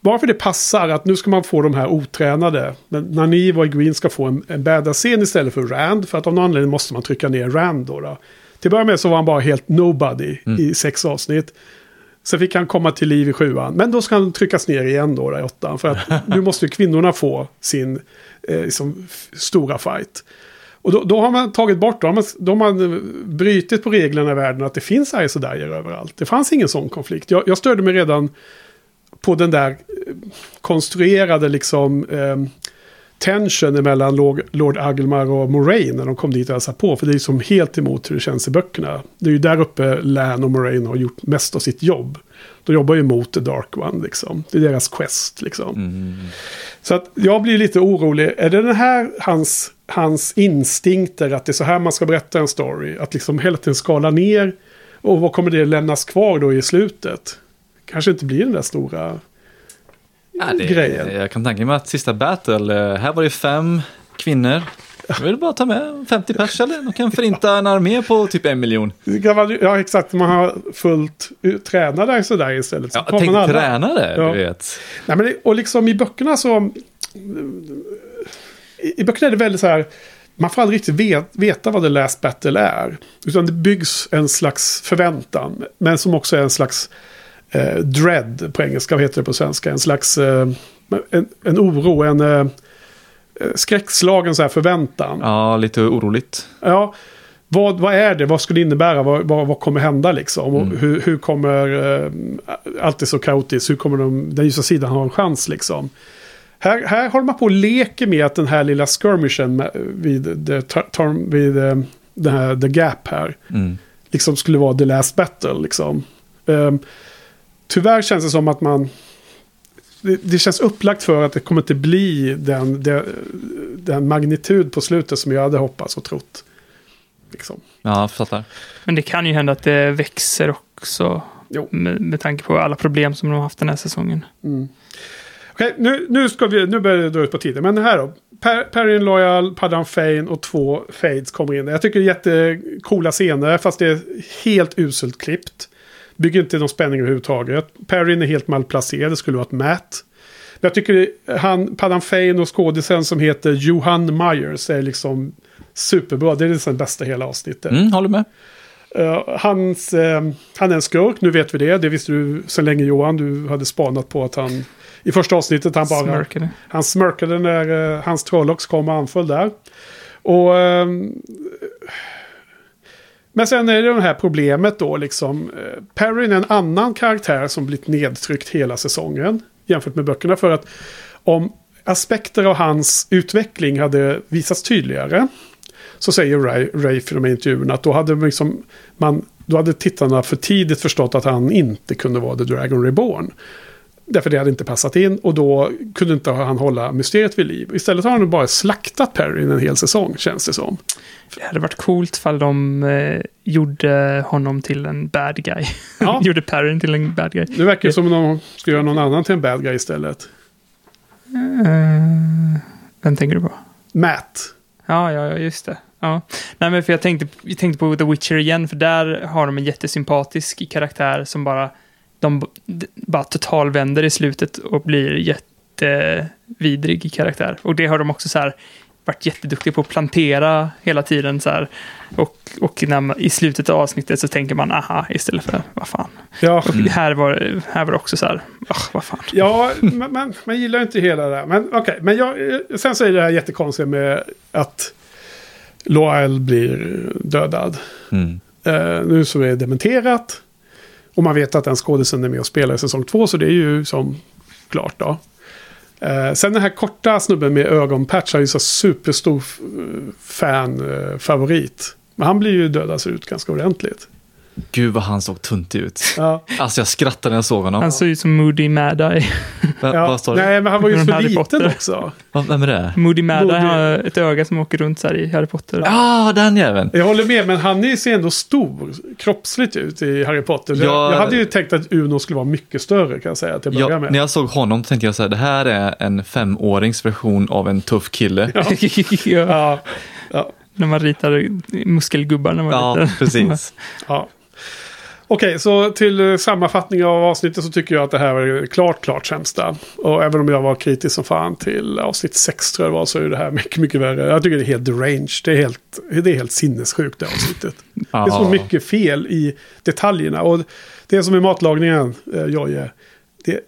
bara för det passar att nu ska man få de här otränade. Men Naniva och Green ska få en, en badass-scen istället för Rand. För att av någon anledning måste man trycka ner Rand då. då. Till att börja med så var han bara helt nobody i sex avsnitt. Sen fick han komma till liv i sjuan. Men då ska han tryckas ner igen då, i åttan. För att nu måste ju kvinnorna få sin eh, liksom, stora fight. Och då, då har man tagit bort, då har man, då har man eh, brytit på reglerna i världen att det finns Aes Sedaier överallt. Det fanns ingen sån konflikt. Jag, jag störde mig redan på den där eh, konstruerade liksom eh, tension mellan Lord, Agelmar och Moraine när de kom dit och hälsade på. För det är som helt emot hur det känns i böckerna. Det är ju där uppe Lan och Moraine har gjort mest av sitt jobb. De jobbar ju mot The Dark One liksom. Det är deras quest liksom. Mm. Så att jag blir lite orolig. Är det den här hans, hans instinkter att det är så här man ska berätta en story? Att liksom hela tiden skala ner. Och vad kommer det lämnas kvar då i slutet? Kanske inte blir den där stora Ja, det, grejen. Jag kan tänka mig att sista battle, eh, här var det fem kvinnor. Jag vill bara ta med 50 pers eller? De kan förinta en armé på typ en miljon. Ja, exakt. Man har fullt tränade sådär istället. Så Ja, tänk tränare, Ja. du vet. Nej, men det, och liksom i böckerna så... I, I böckerna är det väldigt så här... Man får aldrig riktigt vet, veta vad The Last Battle är. Utan det byggs en slags förväntan. Men som också är en slags eh, dread på engelska. Vad heter det på svenska? En slags... Eh, en, en oro, en eh, skräckslagen så här förväntan. Ja, lite oroligt. Ja, vad, vad är det? Vad skulle det innebära? Vad, vad, vad kommer hända liksom? Och hur, hur kommer... Eh, allt är så kaotiskt. Hur kommer de, den ljusa sidan ha en chans liksom? Här, här håller man på och leker med att den här lilla skirmishen vid, the, tar, vid eh, den här The Gap här. Mm. Liksom skulle vara the last battle liksom. Um, tyvärr känns det som att man... Det, det känns upplagt för att det kommer inte bli den, den, den magnitud på slutet som jag hade hoppats och trott. Liksom. Ja, jag fattar. Men det kan ju hända att det växer också. Jo. Med, med tanke på alla problem som de har haft den här säsongen. Okej, nu, nu, ska vi, nu börjar det dra ut på tiden. Men här då. Per, Perrin Loyal, Paddan Fane och två Fades kommer in. Jag tycker det är jättekola scener, fast det är helt uselt klippt. Bygger inte någon spänning överhuvudtaget. Perrin är helt malplacerad, det skulle vara ett Matt. Men jag tycker han, Paddan Fane och skådisen som heter Johan Myers är liksom superbra. Det är liksom det bästa hela avsnittet. Mm, håller med. Uh, hans, eh, han är en skurk, nu vet vi det. Det visste du så länge Johan. Du hade spanat på att han... I första avsnittet han bara... Smörkade. Han smirkade när eh, hans trollox kom och anföll där. Och men sen är det det här problemet då liksom. Eh, Perrin är en annan karaktär som blivit nedtryckt hela säsongen. Jämfört med böckerna. För att om aspekter av hans utveckling hade visats tydligare. Så säger Ray, Ray i de här intervjuerna att då hade, liksom, man, då hade tittarna för tidigt förstått att han inte kunde vara The Dragon Reborn. Därför det hade inte passat in och då kunde inte han hålla mysteriet vid liv. Istället har han nu bara slaktat Perrin en hel säsong känns det som. Det hade varit coolt fall de eh, gjorde honom till en bad guy. Ja. gjorde Perrin till en bad guy. Nu verkar det som om de ska göra någon annan till en bad guy istället. Uh, vem tänker du på? Matt. Ja, ja, ja, just det. Ja. Nej, men för jag tänkte, jag tänkte på The Witcher igen, för där har de en jättesympatisk karaktär som bara, de bara totalvänder i slutet och blir jättevidrig karaktär. Och det har de också så här varit jätteduktiga på att plantera hela tiden så här. Och, och när man, i slutet av avsnittet så tänker man aha istället för vad fan. Ja, Och här, var, här var det också så här, ah, vad fan. ja man, man, man gillar inte hela det där. Men okej, men jag, eh, sen så är det här jättekonstiga med att Loyal blir dödad. Mm. Eh, nu så är det dementerat. Och man vet att den skådisen är med och spelar i säsong två, så det är ju som klart då. Eh, sen den här korta snubben med ögonpatch är ju så superstor fanfavorit. Eh, fan-favorit. Men han blir ju dödas ut ganska ordentligt. Gud vad han såg tuntig ut. Ja, Alltså jag skrattade när jag såg honom. Han ser ut som Moody Mad-Eye. Ja. Vad står det? Nej, men han var ju Harry liten Potter. också. Vem är det? Moody Mad-Eye har ett öga som åker runt så här i Harry Potter. Ja, ah, den jäveln. Jag håller med, men han ser ändå stor kroppsligt ut i Harry Potter. Ja. jag, jag hade ju tänkt att Uno skulle vara mycket större kan jag säga till att börja Jag, med. när jag såg honom tänkte jag så här, det här är en femårings version av en tuff kille. Ja, ja. Ja, ja, När man ritar muskelgubbar när man ritar. precis. ja. Okej, så till eh, sammanfattning av avsnittet så tycker jag att det här var klart, klart sämsta. Och även om jag var kritisk som fan till avsnitt 6 tror jag det var så är det här mycket, mycket värre. Jag tycker det är helt deranged. Det är helt, det är helt sinnessjukt det avsnittet. Det är så mycket fel i detaljerna. Och det är som i matlagningen, eh, Jojje. Det, eh,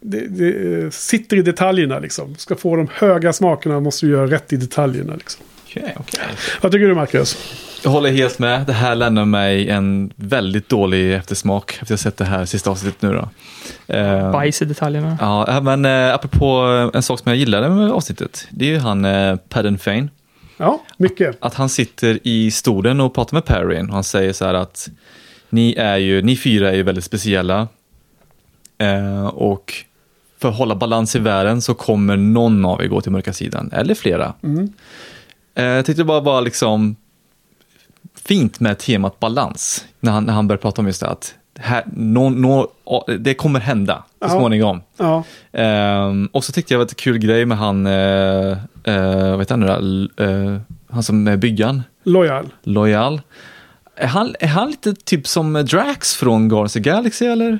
det, det eh, sitter i detaljerna liksom. Ska få de höga smakerna måste du göra rätt i detaljerna liksom. Okej, okej. Vad tycker du Marcus? Jag håller helt med. Det här lämnar mig en väldigt dålig eftersmak efter att jag sett det här sista avsnittet nu då. Eh, Bajs i detaljerna. Ja, men eh, apropå en sak som jag gillade med avsnittet, det är ju han eh, Padden Fane. Ja, mycket. Att han sitter i stolen och pratar med Perrin och han säger så här att ni är ju, ni fyra är ju väldigt speciella. Eh, och för att hålla balans i världen så kommer någon av er gå till mörka sidan, eller flera. Mm. Eh, jag tyckte det bara var liksom fint med temat balans, när han, när han började prata om just det att här, nå, nå, det kommer hända så småningom. Ja, Ehm, och så tyckte jag det var ett kul grej med han, uh, vad heter han nu då? L- eh, han som är byggaren, lojal. Loyal. Är han, är han lite typ som Drax från Guardians of Galaxy eller?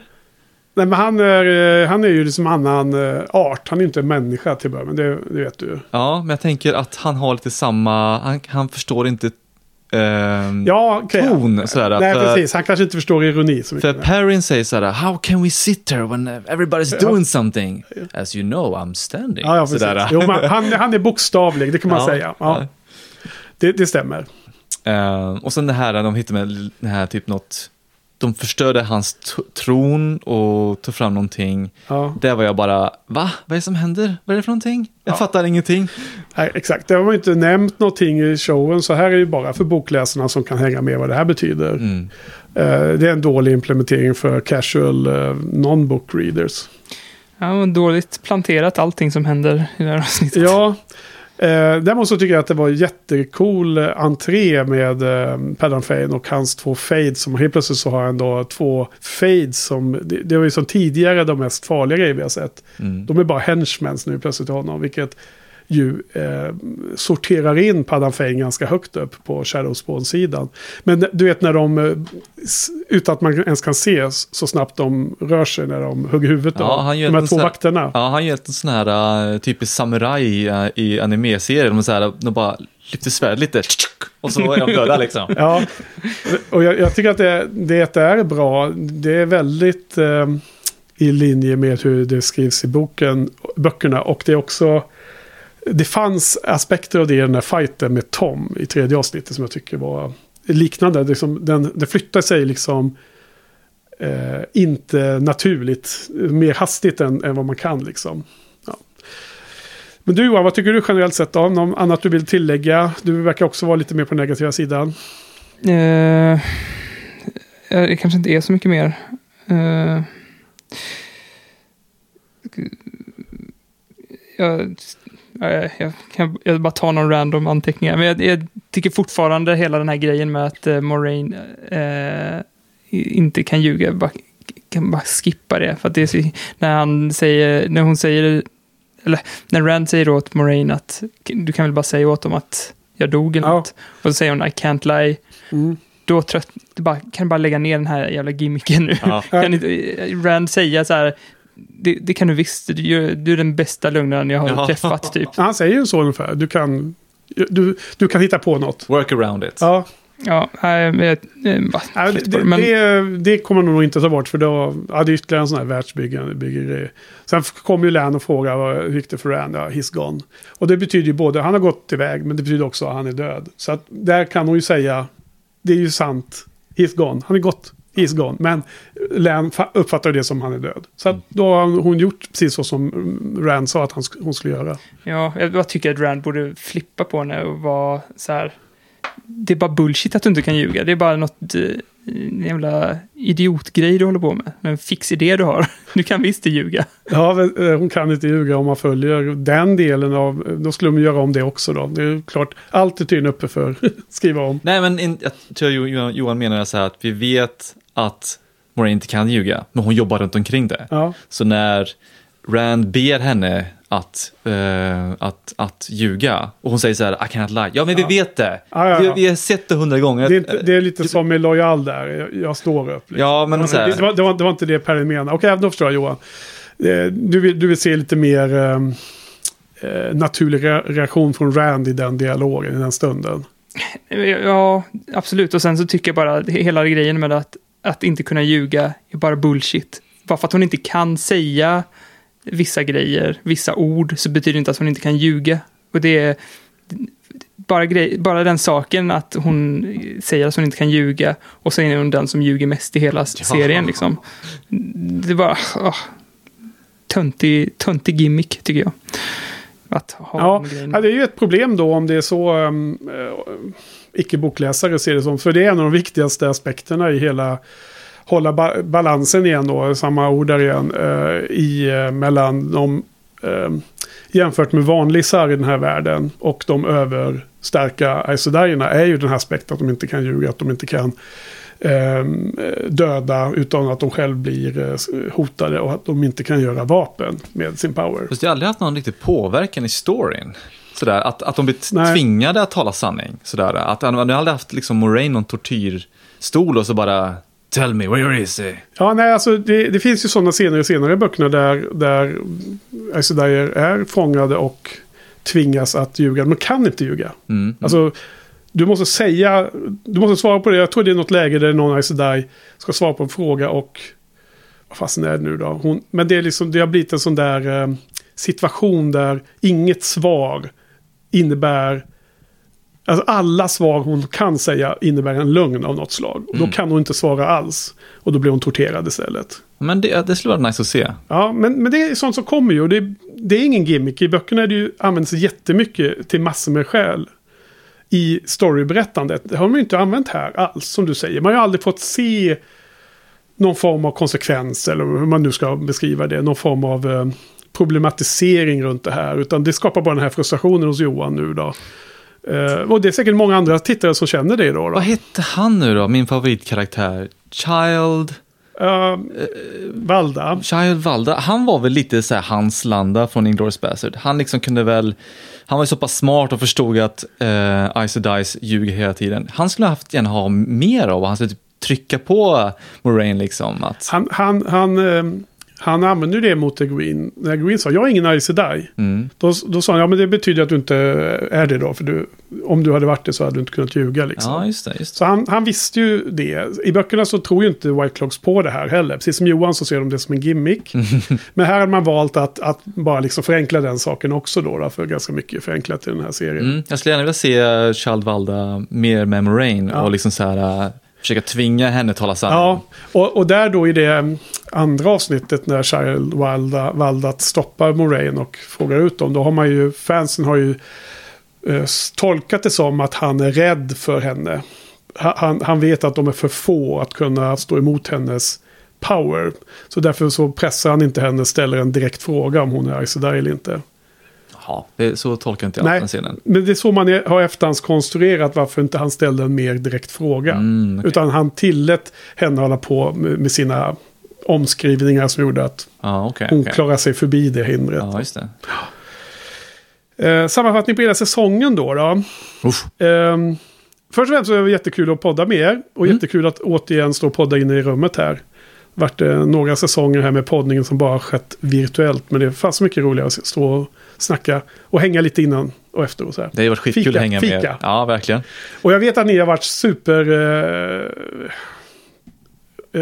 Nej, men han är, han är ju liksom annan art. Han är inte en människa till början, men det, det vet du. Ja, men jag tänker att han har lite samma, han, han förstår inte ehm, Ja, okej. ton sådär. Nej, för, precis. Han kanske inte förstår ironi så För mycket. Perrin säger sådär, how can we sit there when everybody's doing something? As you know, I'm standing. Ja, ja. Sådär. Jo, man, han, han är bokstavlig, det kan man Ja, säga. Ja, det, det stämmer. Eh, och sen det här, de hittade med det här typ något, de förstörde hans tron och tog fram någonting. Ja. Där var jag bara, va? Vad är det som händer? Vad är det för någonting? Jag Ja. fattar ingenting. Nej, exakt. Det har man inte nämnt någonting i showen, så här är det ju bara för bokläsarna som kan hänga med vad det här betyder. Mm. Eh, det är en dålig implementering för casual uh, non-book readers. Ja, dåligt planterat allting som händer i det här avsnittet. Ja, eh, däremot så tycker jag att det var jättecool entré med eh, Paddan Fane och hans två fades. Som helt plötsligt så har han då två fades som, det, det var ju som tidigare de mest farliga grejer vi har sett. Mm. De är bara henchmen nu plötsligt till honom, vilket ju eh, sorterar in Paddan Fane ganska högt upp på Shadowspawn-sidan. Men du vet när de, eh, utan att man ens kan se så snabbt de rör sig när de hugger huvudet Ja, av han de här två här- vakterna. Ja, han gör en sån här uh, typisk samuraj uh, i anime-serier. De, så här, de bara lyfter svärd lite och så är de döda liksom. Ja, och jag, jag tycker att det, det är bra. Det är väldigt eh, i linje med hur det skrivs i boken, böckerna. Och det är också... Det fanns aspekter av det i den här fighten med Tom i tredje avsnittet som jag tycker var liknande. Det, som, den, det flyttar sig liksom eh, inte naturligt, mer hastigt än, än vad man kan liksom. Ja. Men du Johan, vad tycker du generellt sett om? Något annat du vill tillägga? Du verkar också vara lite mer på negativa sidan. Eh, det kanske inte är så mycket mer. Eh, jag, jag, jag kan jag bara ta någon random anteckningar. Men jag, jag tycker fortfarande hela den här grejen med att uh, Moraine eh, inte kan ljuga. Bara, kan bara skippa det. För att det är så, när han säger, när hon säger, eller när Rand säger åt Moraine att du kan väl bara säga åt dem att jag dog eller Ja. något. Och så säger hon I can't lie Mm. då trött, bara, kan du bara lägga ner den här jävla gimmicken nu? Ja. kan inte Rand säga så här, det, det kan du visst, du, är- du är den bästa lugnaren jag har Ja. träffat typ. Han säger ju så ungefär. Du kan, du, du kan hitta på något. Work around it. Ja, Ja, nej, men jag- eh, nej, det, det, men det, det kommer nog inte ta bort för då, ja, det är ytterligare en sån här världsbyggare. Sen kommer ju Lan och frågar vad hur gick det för Rand? Ja, he's gone. Och det betyder ju både, han har gått iväg, men det betyder också att han är död. Så att där kan hon ju säga, det är ju sant, he's gone. Han är gått, he's gone. Men fa- uppfattar det som han är död. Så att då har hon gjort precis så som Rand sa att han, hon skulle göra. ja, jag bara tycker att Rand borde flippa på henne och vara så här, det är bara bullshit att du inte kan ljuga. Det är bara något eh, en jävla idiotgrej du håller på med. En fix idé du har. Du kan visst ljuga. Ja, eh, hon kan inte ljuga om man följer den delen av... Då skulle de göra om det också då. Det är klart, allt är tydligen uppe för skriva om. Nej, men in, jag tror Johan, Johan menar så här att vi vet att Moraine inte kan ljuga, men hon jobbar runt omkring det. Ja, Så när Rand ber henne att, eh, att, att ljuga och hon säger så här, I cannot lie. Ja, men vi vet det. Ja, ja, ja. Vi, vi har sett det hundra gånger. det, är inte, det är lite som med Loyal där. Jag, jag står upp. liksom. Ja, men så det, här, det, var, det, var, det var inte det Perry menade. Okej, då förstår jag Johan. Eh, Du vill, du vill se lite mer eh, naturlig re- reaktion från Rand i den dialogen, i den stunden. Ja, absolut. Och sen så tycker jag bara hela grejen med att, att inte kunna ljuga är bara bullshit. Bara för att hon inte kan säga vissa grejer, vissa ord, så betyder det inte att hon inte kan ljuga. Och det är... bara, grej, bara den saken att hon säger att hon inte kan ljuga och sen är hon den som ljuger mest i hela serien. Liksom. Det var oh, töntig, töntig gimmick, tycker jag. Att ha Ja, ja, det är ju ett problem då om det är så um, icke-bokläsare ser det som. För det är en av de viktigaste aspekterna i hela hålla ba balansen igen då, samma ord där igen, eh, i, eh, mellan de eh, jämfört med vanlisar i den här världen och de överstarka Aesodarierna är ju den här aspekten att de inte kan ljuga, att de inte kan eh, döda utan att de själv blir eh, hotade och att de inte kan göra vapen med sin power. Fast jag har aldrig haft någon riktig påverkan i storyn. Sådär, att, att de blir Nej. tvingade att tala sanning. Sådär, att han aldrig haft liksom Moraine någon tortyrstol och så bara Tell me, where is he? Ja, nej, alltså det, det finns ju sådana scener i senare böckerna där, där Aes Sedai är fångade och tvingas att ljuga. De kan inte ljuga. Mm. Alltså, du måste säga, du måste svara på det. Jag tror det är något läge där någon Aes Sedai ska svara på en fråga och... Vad fasen är det nu då? Hon, men det, är liksom, det har blivit en sån där eh, situation där inget svar innebär... Alltså alla svar hon kan säga innebär en lögn av något slag. Och Då kan hon inte svara alls. Och då blir hon torterad istället. Men det, det skulle vara nice att se. Ja, men, men det är sånt som kommer ju. Det, det är ingen gimmick. I böckerna är det ju, används jättemycket till massor med skäl. I storyberättandet. Det har de ju inte använt här alls, som du säger. Man har ju aldrig fått se någon form av konsekvens, eller hur man nu ska beskriva det. Någon form av eh, problematisering runt det här. Utan det skapar bara den här frustrationen hos Johan nu då. Eh, och det är säkert många andra tittare som känner det då. då. Vad hette han nu då, min favoritkaraktär? Child... Eh, Valda. Child Valda, han var väl lite så här Hans Landa från Inglourious Bastard. Han liksom kunde väl, han var ju så pass smart och förstod att uh, Ice Dice ljuger hela tiden. Han skulle haft gärna ha mer av, han skulle typ trycka på Moraine liksom. Att, Han, han, han, han använde ju det mot Green. När Green sa jag är ingen Aes Sedai. mm, Då, då sa han ja men det betyder att du inte är det då. För du, om du hade varit det så hade du inte kunnat ljuga liksom. ja, just det. Just det. Så han, han visste ju det. I böckerna så tror ju inte White Clocks på det här heller. Precis som Johan så ser de det som en gimmick. Men här hade man valt att, att bara liksom förenkla den saken också då. då för ganska mycket förenklat i den här serien. Mm, jag skulle gärna vilja se Child Valda mer med Moraine Ja. och liksom så här, uh, försöka tvinga henne att tala sanning. Ja, och, och där då i det andra avsnittet när Child Valda, Valdat stoppar Moraine och frågar ut dem. Då har man ju, fansen har ju eh, tolkat det som att han är rädd för henne. Han, han vet att de är för få att kunna stå emot hennes power. Så därför så pressar han inte henne, ställer en direkt fråga om hon är arg sådär eller inte. Ja, det, så tolkar inte jag Nej. den scenen. Men det är så man har efterhandskonstruerat varför inte han ställde en mer direkt fråga. Mm, okej. Utan han tillät henne hålla på med, sina omskrivningar som gjorde att Ja, okej. hon okej. klarar sig förbi det hindret. Ja, just det. Eh, sammanfattning på hela säsongen då. då. Ehm, först och främst så är det jättekul att podda med er. Och Mm. jättekul att återigen stå och podda inne i rummet här. Det några säsonger här med poddningen som bara skett virtuellt. Men det fanns mycket roligare att stå och snacka och hänga lite innan och efter och så här. Det har varit skitkul Fika, att hänga med. fika. Ja, verkligen. Och jag vet att ni har varit super... Eh,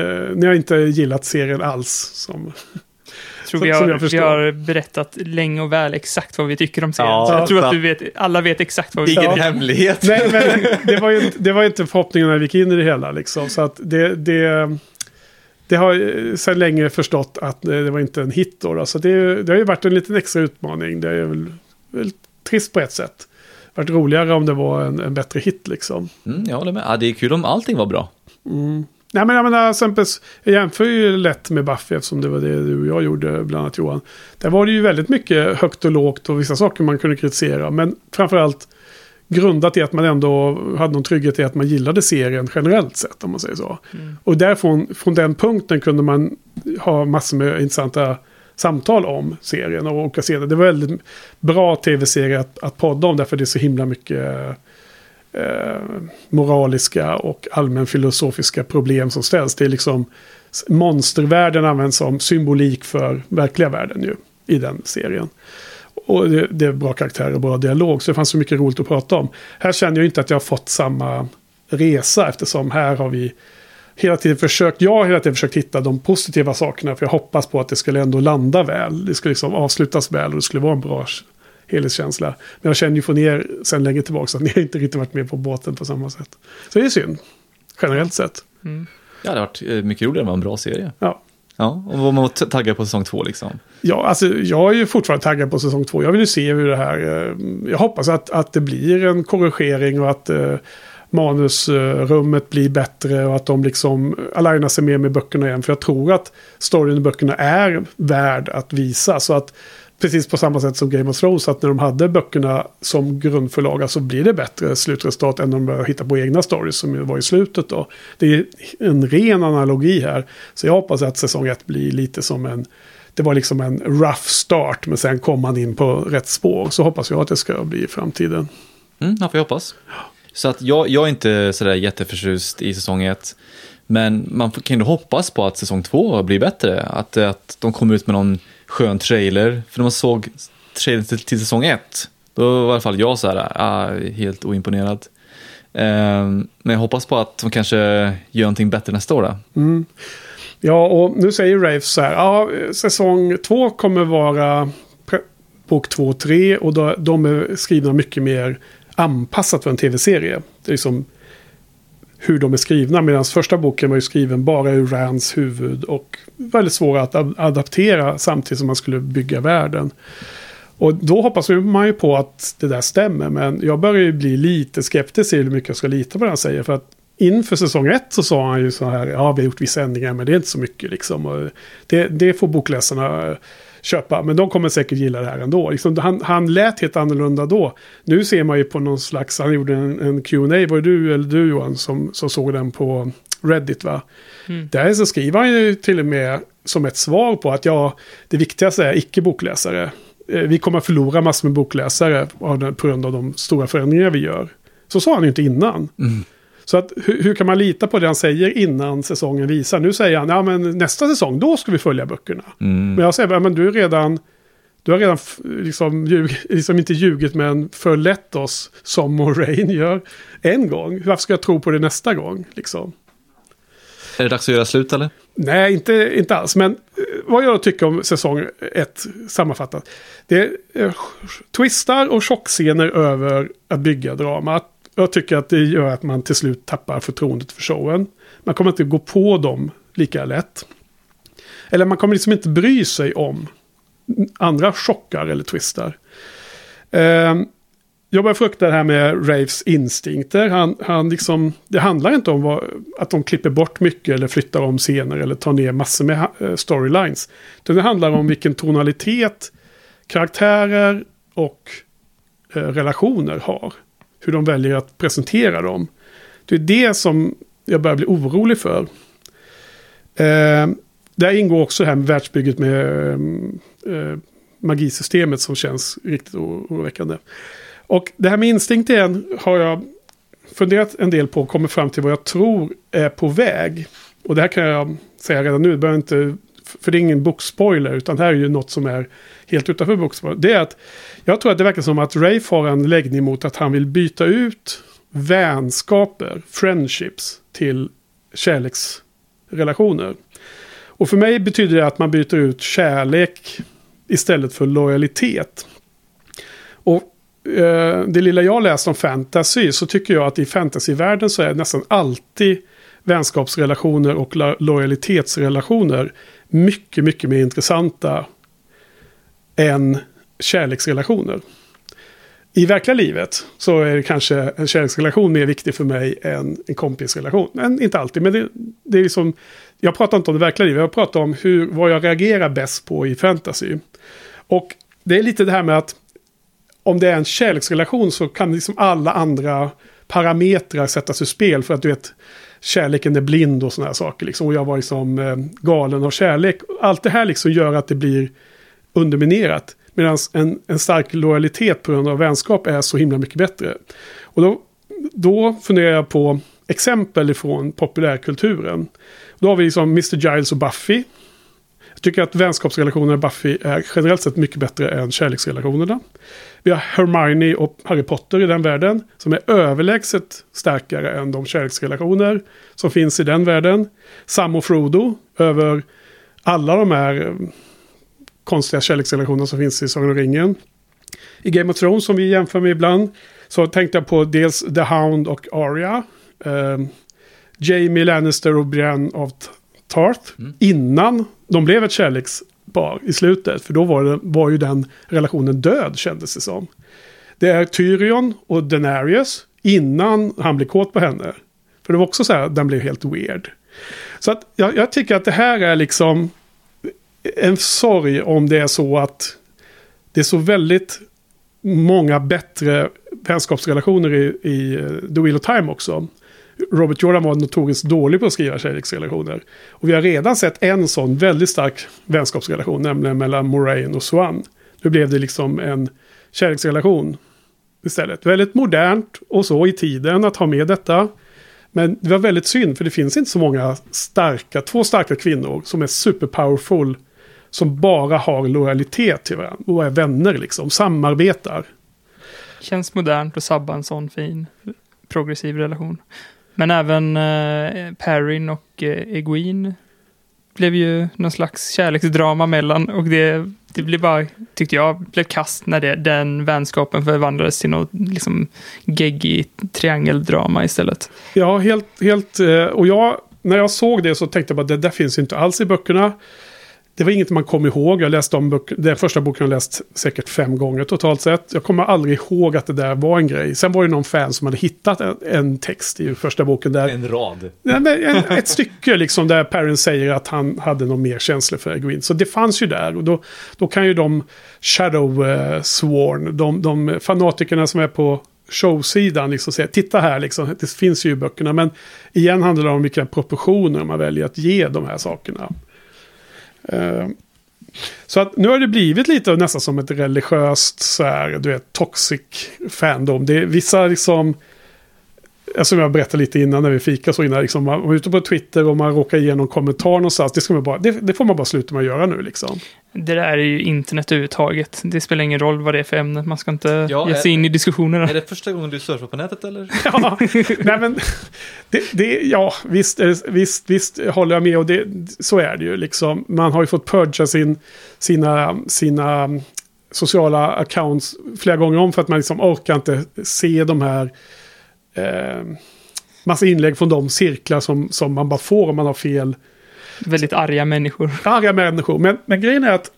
eh, ni har inte gillat serien alls. Som, tror vi, som har, jag vi har berättat länge och väl exakt vad vi tycker om serien. Ja, så jag tror så att du vet, alla vet exakt vad vi Ingen tycker. hemlighet. Nej, men det var, ju, inte- det var ju inte förhoppningen när vi gick in i det hela. Liksom. Så att det, det, det har jag sedan länge förstått att det det var inte en hit. Då, då. Så det, det har ju varit en liten extra utmaning. Det är väl, väl trist på ett sätt. Det varit roligare om det var en, en bättre hit liksom. Mm, jag håller med. Ja, det är kul om allting var bra. Nej men jag menar, jag jämför ju lätt med Buffy eftersom det var det du och jag gjorde, bland annat Johan. Där var det ju väldigt mycket högt och lågt och vissa saker man kunde kritisera. Men framförallt grundat i att man ändå hade någon trygghet i att man gillade serien generellt sett, om man säger så. Och därifrån, från den punkten kunde man ha massor med intressanta samtal om serien och olika scener. Det var väldigt bra tv-serie att, att podda om därför det är så himla mycket eh, moraliska och allmänfilosofiska problem som ställs. Det är liksom monstervärlden används som symbolik för verkliga världen ju i den serien. Och det, det är bra karaktärer och bra dialog så det fanns så mycket roligt att prata om. Här känner jag inte att jag har fått samma resa eftersom här har vi hela tiden försökt, jag har hela tiden försökt hitta de positiva sakerna för jag hoppas på att det skulle ändå landa väl. Det skulle liksom avslutas väl och det skulle vara en bra helhetskänsla. Men jag känner ju från er sen länge tillbaka att ni har inte riktigt varit med på båten på samma sätt. Så det är synd, generellt sett. Ja, det har varit eh, mycket roligare med en bra serie. Ja. Ja, och var man taggad på säsong två liksom. Ja, alltså jag är ju fortfarande taggad på säsong två. Jag vill ju se hur det här... eh, Jag hoppas att, att det blir en korrigering och att eh, manusrummet blir bättre och att de liksom alignar sig mer med böckerna igen. För jag tror att storyn i böckerna är värd att visa. Så att precis på samma sätt som Game of Thrones, att när de hade böckerna som grundförlaga så alltså blir det bättre slutresultat än när de börjar hitta på egna stories som var i slutet då. Det är en ren analogi här. Så jag hoppas att säsong ett blir lite som en det var liksom en rough start, men sen kom man in på rätt spår. Så hoppas jag att det ska bli i framtiden. Mm, ja, får jag hoppas. Så att jag, jag är inte sådär jätteförtjust i säsong ett. Men man kan ju hoppas på att säsong två blir bättre. Att, att de kommer ut med någon skön trailer. För när man såg trailern till, till säsong ett, då var i alla fall jag så här, ah, helt oimponerad. Um, men jag hoppas på att de kanske gör någonting bättre nästa år. Då. Mm. Ja, och nu säger Rafe så här. Ja, säsong två kommer vara bok två och tre. Och då, de är skrivna mycket mer anpassat för en tv-serie. Det är liksom hur de är skrivna. Medan första boken var ju skriven bara ur Rands huvud. Och väldigt svår att ad- adaptera samtidigt som man skulle bygga världen. Och då hoppas man ju på att det där stämmer. Men jag börjar ju bli lite skeptisk till hur mycket jag ska lita på det han säger. För att inför säsong ett så sa han ju så här. Ja, vi har gjort vissa ändringar men det är inte så mycket liksom. Och det, det får bokläsarna eh, köpa. Men de kommer säkert gilla det här ändå. Liksom, han, han lät helt annorlunda då. Nu ser man ju på någon slags, han gjorde en, en Q&A var det du eller du Johan som, som såg den på Reddit va? Där så skriver han ju till och med som ett svar på att ja, det viktigaste är icke-bokläsare. Eh, Vi kommer att förlora massor med bokläsare på grund av de stora förändringar vi gör. Så sa han ju inte innan. Så att, hur, hur kan man lita på det han säger innan säsongen visar? Nu säger han, ja men nästa säsong, då ska vi följa böckerna. Men jag säger, ja, men du är redan, du har redan liksom, ljug, liksom inte ljugit men förlett oss som Moraine gör en gång. Varför ska jag tro på det nästa gång? Liksom? Är det dags att göra slut eller? Nej, inte, inte alls. Men eh, vad jag tycker om säsong ett sammanfattat. Det är eh, twistar och chockscener över att bygga drama. Jag tycker att det gör att man till slut tappar förtroendet för showen. Man kommer inte gå på dem lika lätt. Eller man kommer liksom inte bry sig om andra chockar eller twistar. Ehm, jag börjar frukta det här med Raves instinkter. Han, han liksom, det handlar inte om vad, att de klipper bort mycket eller flyttar om scener eller tar ner massor med eh, storylines. Det handlar om vilken tonalitet karaktärer och eh, relationer har. Hur de väljer att presentera dem. Det är det som jag börjar bli orolig för. Eh, där ingår också det här med världsbygget med eh, eh magisystemet som känns riktigt oroväckande. Och det här med instinkt igen har jag funderat en del på och kommit fram till vad jag tror är på väg. Och det här kan jag säga redan nu, det behöver inte, för det är ingen bokspoiler, utan det här är ju något som är helt utanför bokspoiler. Det är att jag tror att det verkar som att Rafe har en läggning mot att han vill byta ut vänskaper, friendships, till kärleksrelationer. Och för mig betyder det att man byter ut kärlek istället för lojalitet. Och eh, det lilla jag läst om fantasy så tycker jag att i fantasyvärlden så är nästan alltid vänskapsrelationer och lojalitetsrelationer mycket, mycket mer intressanta än kärleksrelationer. I verkliga livet så är det kanske en kärleksrelation mer viktig för mig än en kompisrelation. Men inte alltid, men det, det är liksom... Jag pratar inte om det verkliga livet, jag pratar om hur, vad jag reagerar bäst på i fantasy. Och det är lite det här med att om det är en kärleksrelation så kan liksom alla andra parametrar sättas ur spel för att du vet kärleken är blind och sådana här saker. Liksom. Och jag var liksom eh, galen av kärlek. Allt det här liksom gör att det blir underminerat. Medan en, en stark lojalitet på grund av vänskap är så himla mycket bättre. Och då, då funderar jag på exempel ifrån populärkulturen. Då har vi liksom Mr. Giles och Buffy. Jag tycker att vänskapsrelationerna i Buffy är generellt sett mycket bättre än kärleksrelationerna. Vi har Hermione och Harry Potter i den världen. Som är överlägset starkare än de kärleksrelationer som finns i den världen. Sam och Frodo över alla de här eh, konstiga kärleksrelationer som finns i Sagan om ringen. I Game of Thrones som vi jämför med ibland. Så tänkte jag på dels The Hound och Arya. Eh, Jamie Lannister och Brienne av Tarth. Innan de blev ett kärlekspar i slutet. För då var, det, var ju den relationen död kändes det som. Det är Tyrion och Daenerys innan han blir kåt på henne. För det var också så här, den blev helt weird. Så att jag, jag tycker att det här är liksom en sorg om det är så att det är så väldigt många bättre vänskapsrelationer i, i eh, The Wheel of Time också. Robert Jordan var notoriskt dålig på att skriva kärleksrelationer. Och vi har redan sett en sån väldigt stark vänskapsrelation, nämligen mellan Moraine och Swan. Nu blev det liksom en kärleksrelation istället. Väldigt modernt och så i tiden att ha med detta. Men det var väldigt synd för det finns inte så många starka, två starka kvinnor som är superpowerful. Som bara har lojalitet till varandra och är vänner liksom, samarbetar. Känns modernt att sabba en sån fin progressiv relation. Men även eh, Perrin och eh, Egwene blev ju någon slags kärleksdrama mellan och det, det blev bara, tyckte jag, blev kast när det, den vänskapen förvandlades till något liksom geggigt triangeldrama istället. Ja, helt, helt, eh, och jag, när jag såg det så tänkte jag bara det där finns inte alls i böckerna. Det var inget man kom ihåg. Jag läste om böcker, den första boken jag läst säkert fem gånger totalt sett. Jag kommer aldrig ihåg att det där var en grej. Sen var det någon fan som hade hittat en, en text i första boken där. En rad. Men en, ett stycke liksom där Perrin säger att han hade någon mer känslor för Egwene. Så det fanns ju där. Och då, då kan ju de Shadow uh, Sworn, de, de fanatikerna som är på showsidan liksom säga titta här liksom, det finns ju i böckerna. Men igen handlar det om vilka proportioner man väljer att ge de här sakerna. Eh, så att nu har det blivit lite nästan som ett religiöst så här, du vet, toxic fandom. Det är vissa liksom, alltså som jag berättade lite innan när vi fika så innan, liksom, man var ute på Twitter och man råkar ge någon kommentar någonstans. Det, ska man bara, det, det får man bara sluta med att göra nu liksom. Det där är ju internet överhuvudtaget. Det spelar ingen roll vad det är för ämne. Man ska inte Ja, ge sig är- in i diskussionerna. Är det första gången du surfar på nätet eller? Ja, nej men, det, det, ja visst, eh, visst, visst håller jag med och det, så är det ju liksom. Man har ju fått purga sin, sina, sina sociala accounts flera gånger om för att man liksom orkar inte se de här eh, massa inlägg från de cirklar som, som man bara får om man har fel Väldigt arga människor. arga människor. Men, men grejen är att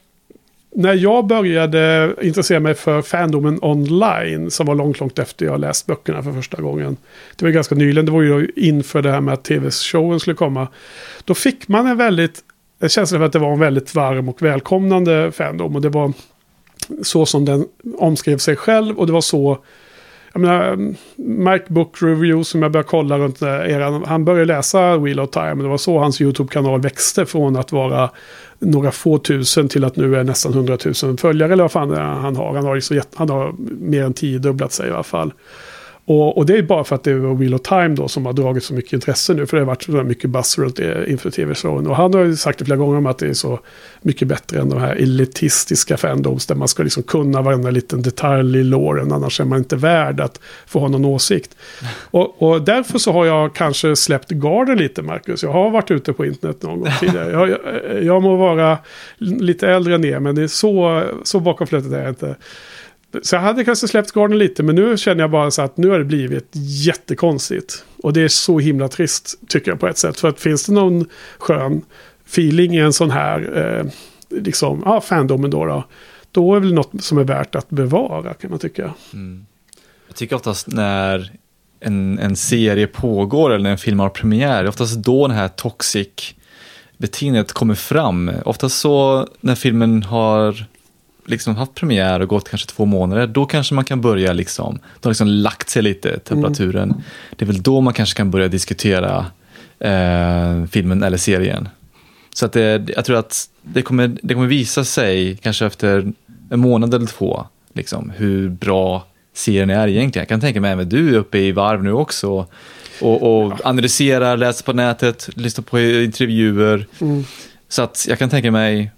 när jag började intressera mig för fandomen online, som var långt, långt efter jag läst böckerna för första gången. Det var ju ganska nyligen, det var ju inför det här med att tv-showen skulle komma. Då fick man en väldigt, en känsla för att det var en väldigt varm och välkomnande fandom. Och det var så som den omskrev sig själv och det var så jag menar, Mike Book Review som jag började kolla runt eh, eran. Han började läsa Wheel of Time. Det var så hans YouTube-kanal växte från att vara några få tusen till att nu är nästan hundratusen följare. Eller vad fan han har. Han har, liksom, han har mer än tiodubblat sig i alla fall. Och, och det är bara för att det var Wheel of Time då som har dragit så mycket intresse nu. För det har varit så mycket buzz runt det inför tv-showen. Och han har ju sagt det flera gånger om att det är så mycket bättre än de här elitistiska fandoms. Där man ska liksom kunna varenda liten detalj i låren. Annars är man inte värd att få ha någon åsikt. Och, och därför så har jag kanske släppt garden lite, Marcus. Jag har varit ute på internet någon gång tidigare. Jag, jag, jag må vara lite äldre än er, men det är så, så bakom flötet är jag inte. Så jag hade kanske släppt garden lite, men nu känner jag bara så att nu har det blivit jättekonstigt. Och det är så himla trist, tycker jag på ett sätt. För att finns det någon skön feeling i en sån här, eh, liksom, ja, fandomen då, då, då är det väl något som är värt att bevara, kan man tycka. Mm. Jag tycker oftast när en, en serie pågår eller när en film har premiär, det är oftast då den här toxic beteendet kommer fram. Oftast så när filmen har liksom haft premiär och gått kanske två månader, då kanske man kan börja liksom, då har liksom lagt sig lite temperaturen. Det är väl då man kanske kan börja diskutera eh, filmen eller serien. Så att det, jag tror att det kommer, det kommer visa sig kanske efter en månad eller två, liksom, hur bra serien är egentligen. Jag kan tänka mig att du är uppe i varv nu också och, och analyserar, läser på nätet, lyssnar på intervjuer. Så att jag kan tänka mig,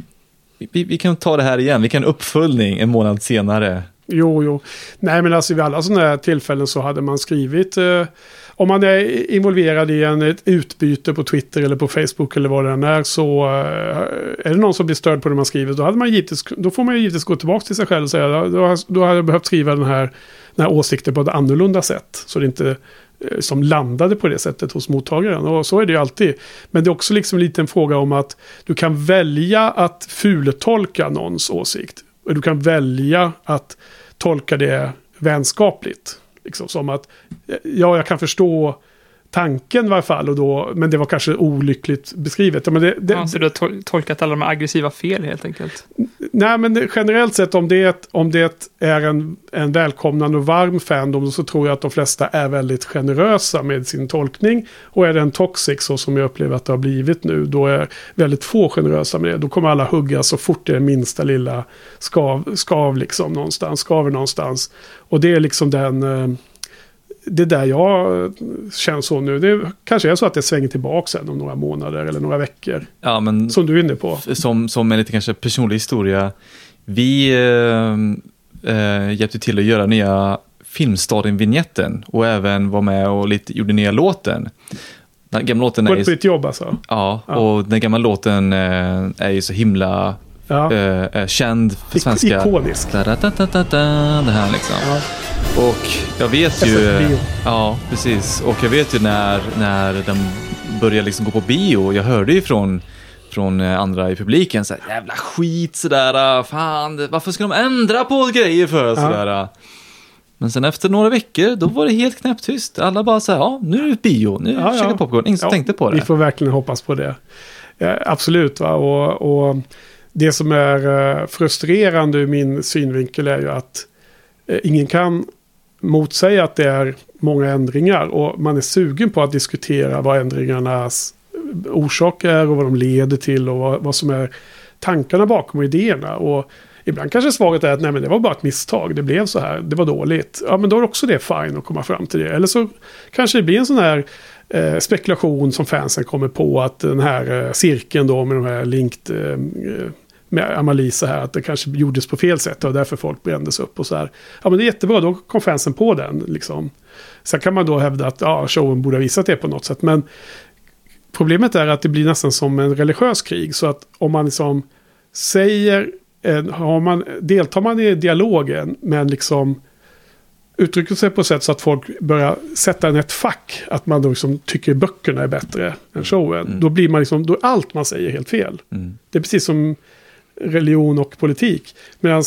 vi, vi kan ta det här igen, vi kan uppföljning en månad senare. Jo, jo. Nej, men alltså vid alla sådana här tillfällen så hade man skrivit eh, om man är involverad i en, ett utbyte på Twitter eller på Facebook eller vad det än är så eh, är det någon som blir störd på det man skriver då, hade man givetvis, då får man ju givetvis gå tillbaka till sig själv och säga då, då hade jag behövt skriva den här, den här åsikten på ett annorlunda sätt. Så det inte eh, som landade på det sättet hos mottagaren. Och så är det ju alltid. Men det är också liksom lite en fråga om att du kan välja att fultolka någons åsikt. Och du kan välja att tolka det vänskapligt. Liksom som att, ja jag kan förstå tanken i varje fall, och då, men det var kanske olyckligt beskrivet. Ja, Men det, det, Ja, så du har tol- tolkat alla de här aggressiva fel helt enkelt. Nej, men det, generellt sett om det, om det är en, en välkomnande och varm fandom så tror jag att de flesta är väldigt generösa med sin tolkning. Och är det en toxic så som jag upplever att det har blivit nu, då är väldigt få generösa med det. Då kommer alla hugga så fort det är minsta lilla skav, skav liksom någonstans, skaver någonstans. Och det är liksom den... Det är där jag känner så nu. Det kanske är så att det svänger tillbaka sen om några månader eller några veckor. Ja, men Som du är inne på. som, som en lite kanske personlig historia. Vi eh, eh, hjälpte till att göra nya Filmstaden-vignetten och även var med och lite, gjorde nya låten. Den gamla låten är ett på ju, ditt jobb alltså. ja, Ja. och den gamla låten eh, är ju så himla Ja. eh, känd för svenska. ikonisk. Da, da, da, da, da, da, det här liksom. Ja. Och jag vet ju... Ja, precis. Och jag vet ju när, när den började liksom gå på bio. Jag hörde ju från, från eh, andra i publiken så här, jävla skit sådär. äh, Fan, varför ska de ändra på grejer för? Sådär. äh. Men sen efter några veckor, då var det helt knäpptyst. Alla bara så här, ja, nu är det bio, nu Ja, käkar ja. popcorn. Ingen som Ja, tänkte på Vi det. får verkligen hoppas på det. Ja, absolut, va? Och, och det som är eh, frustrerande ur min synvinkel är ju att eh, ingen kan motsäga att det är många ändringar. Och man är sugen på att diskutera vad ändringarnas eh, orsak är och vad de leder till och vad, vad som är tankarna bakom och idéerna. Och ibland kanske svaret är att nej men det var bara ett misstag, det blev så här, det var dåligt. Ja men då är också det fine att komma fram till det. Eller så kanske det blir en sån här eh, spekulation som fansen kommer på att den här eh, cirkeln då med de här linked eh, eh, med Amalisa här, att det kanske gjordes på fel sätt och därför folk brändes upp och så här. Ja men det är jättebra, då kom fansen på den liksom. Sen kan man då hävda att ja, showen borde ha visat det på något sätt, men problemet är att det blir nästan som en religiös krig, så att om man liksom säger, har man, deltar man i dialogen, men liksom uttrycker sig på sätt så att folk börjar sätta en ett fack. Att man då liksom tycker böckerna är bättre än showen. Mm. Då blir man liksom, då är allt man säger helt fel. Mm. Det är precis som religion och politik. Medan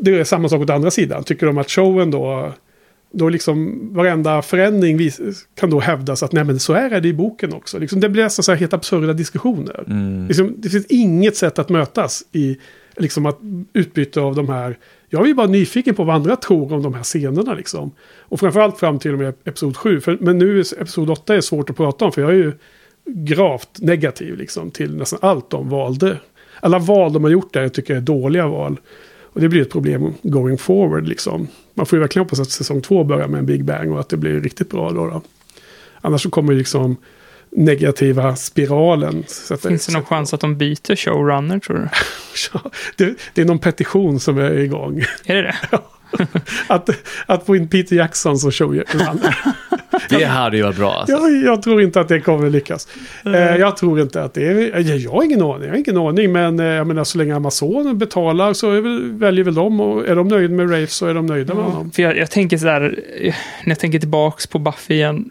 det är samma sak åt andra sidan. Tycker de att showen då, då liksom varenda förändring vis, kan då hävdas att nej men så här är det i boken också. Liksom, det blir nästan så här helt absurda diskussioner. Mm. Liksom, det finns inget sätt att mötas i liksom att utbyte av de här. Jag är ju bara nyfiken på vad andra tror om de här scenerna liksom. Och framförallt fram till och med episod 7. För, men nu är episod 8 är svårt att prata om för jag är ju gravt negativ liksom till nästan allt de valde. Alla val de har gjort där jag tycker jag är dåliga val. Och det blir ett problem going forward liksom. Man får ju verkligen hoppas att säsong 2 börjar med en Big Bang och att det blir riktigt bra då. då. Annars så kommer ju liksom negativa spiralen. sätta- Finns det någon chans att de byter showrunner tror du? Ja, det, det är någon petition som är igång. Är det det? Att, att få in Peter Jackson som showrunner. Det hade ju varit bra. Alltså. jag, jag tror inte att det kommer lyckas. Eh, jag tror inte att det är... Jag, jag har ingen aning, jag har ingen aning. Men eh, jag menar så länge Amazon betalar så väl, väljer väl de. Och är de nöjda med Rafe så är de nöjda med honom. För jag, jag tänker så här, eh, när jag tänker tillbaks på Buffy igen,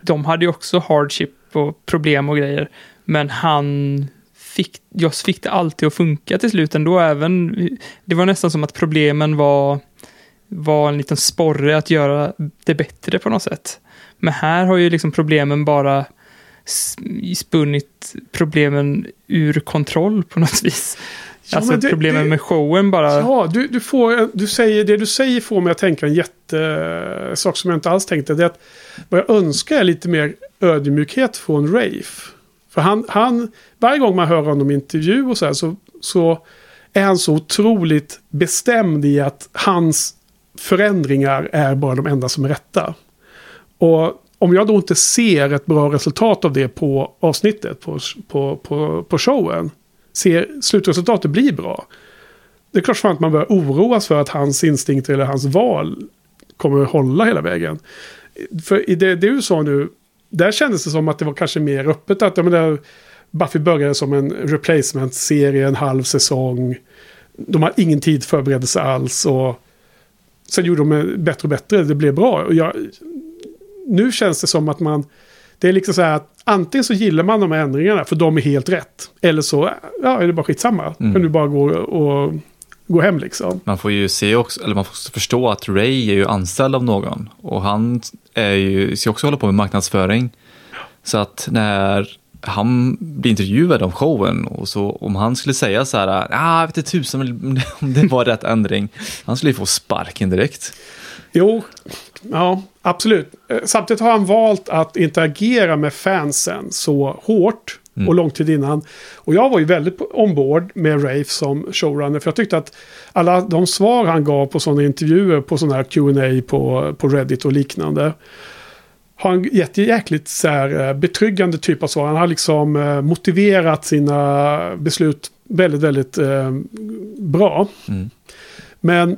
de hade ju också hardship och problem och grejer, men han fick, Joss fick det alltid att funka till slut ändå, även, det var nästan som att problemen var, var en liten sporre att göra det bättre på något sätt. Men här har ju liksom problemen bara spunnit problemen ur kontroll på något vis. Ja, alltså det- problemen det- med showen bara... Ja, du, du får, du säger, det du säger får mig att tänka en jättesak som jag inte alls tänkte. Det är att vad jag önskar är lite mer ödmjukhet från Rafe. För han, han, varje gång man hör honom i intervju och så här så, så är han så otroligt bestämd i att hans förändringar är bara de enda som är rätta. Och om jag då inte ser ett bra resultat av det på avsnittet, på, på, på, på showen, ser slutresultatet bli bra. Det är klart att man börjar oroas för att hans instinkter eller hans val kommer att hålla hela vägen. För i det du sa nu, där kändes det som att det var kanske mer öppet. Att ja, men där, Buffy började som en replacement-serie, en halv säsong. De har ingen tid förberedelse alls. Och sen gjorde de bättre och bättre, det blev bra. Och jag, nu känns det som att man... Det är liksom så här att antingen så gillar man de här ändringarna för de är helt rätt. Eller så ja, är det bara skitsamma. Mm. Kan du bara gå och gå hem liksom. Man får ju se också, eller man får förstå att Ray är ju anställd av någon. Och han är ju, ska också hålla på med marknadsföring. Så att när han blir intervjuad om showen och så om han skulle säga så här, ah, jag vet inte tusan om det var rätt ändring. Han skulle ju få sparken direkt. Jo, ja, absolut. Eh, samtidigt har han valt att interagera med fansen så hårt och lång tid innan. Och jag var ju väldigt ombord med Rafe som showrunner. För jag tyckte att alla de svar han gav på sådana intervjuer på sådana här Q&A på, på Reddit och liknande. Har han gett jäkligt så här, eh, betryggande typ av svar. Han har liksom eh, motiverat sina beslut väldigt, väldigt eh, bra. Mm. Men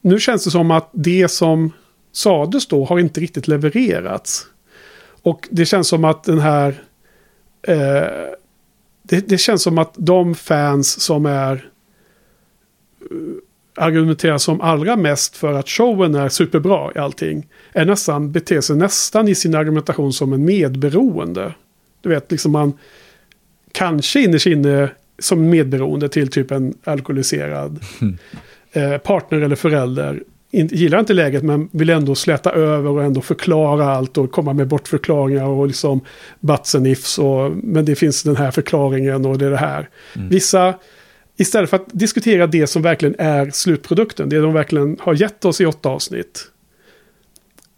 nu känns det som att det som sades då har inte riktigt levererats. Och det känns som att den här... Eh, det, det känns som att de fans som är... eh, argumenterar som allra mest för att showen är superbra i allting. Är nästan, beter sig nästan i sin argumentation som en medberoende. Du vet, liksom man kanske innerst inne som medberoende till typ en alkoholiserad eh, partner eller förälder. Gillar inte läget men vill ändå släta över och ändå förklara allt och komma med bortförklaringar och liksom buts and ifs. Och, men det finns den här förklaringen och det är det här. Vissa, istället för att diskutera det som verkligen är slutprodukten, det de verkligen har gett oss i åtta avsnitt.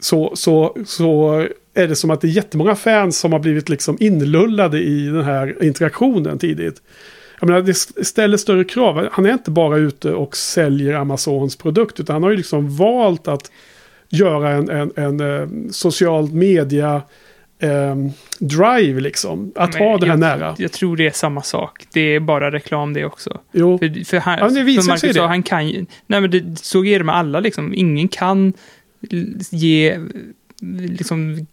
Så, så, så är det som att det är jättemånga fans som har blivit liksom inlullade i den här interaktionen tidigt. Jag menar, det ställer större krav. Han är inte bara ute och säljer Amazons produkt, utan han har ju liksom valt att göra en, en, en, eh, social media eh, drive liksom. Att Men ha det här jag, nära. Jag tror det är samma sak. Det är bara reklam det också. Jo, För, för, han, Ja, det visar Marcus sig det. sa, han kan ju... Nej, men det, så är det med alla liksom. Ingen kan ge liksom,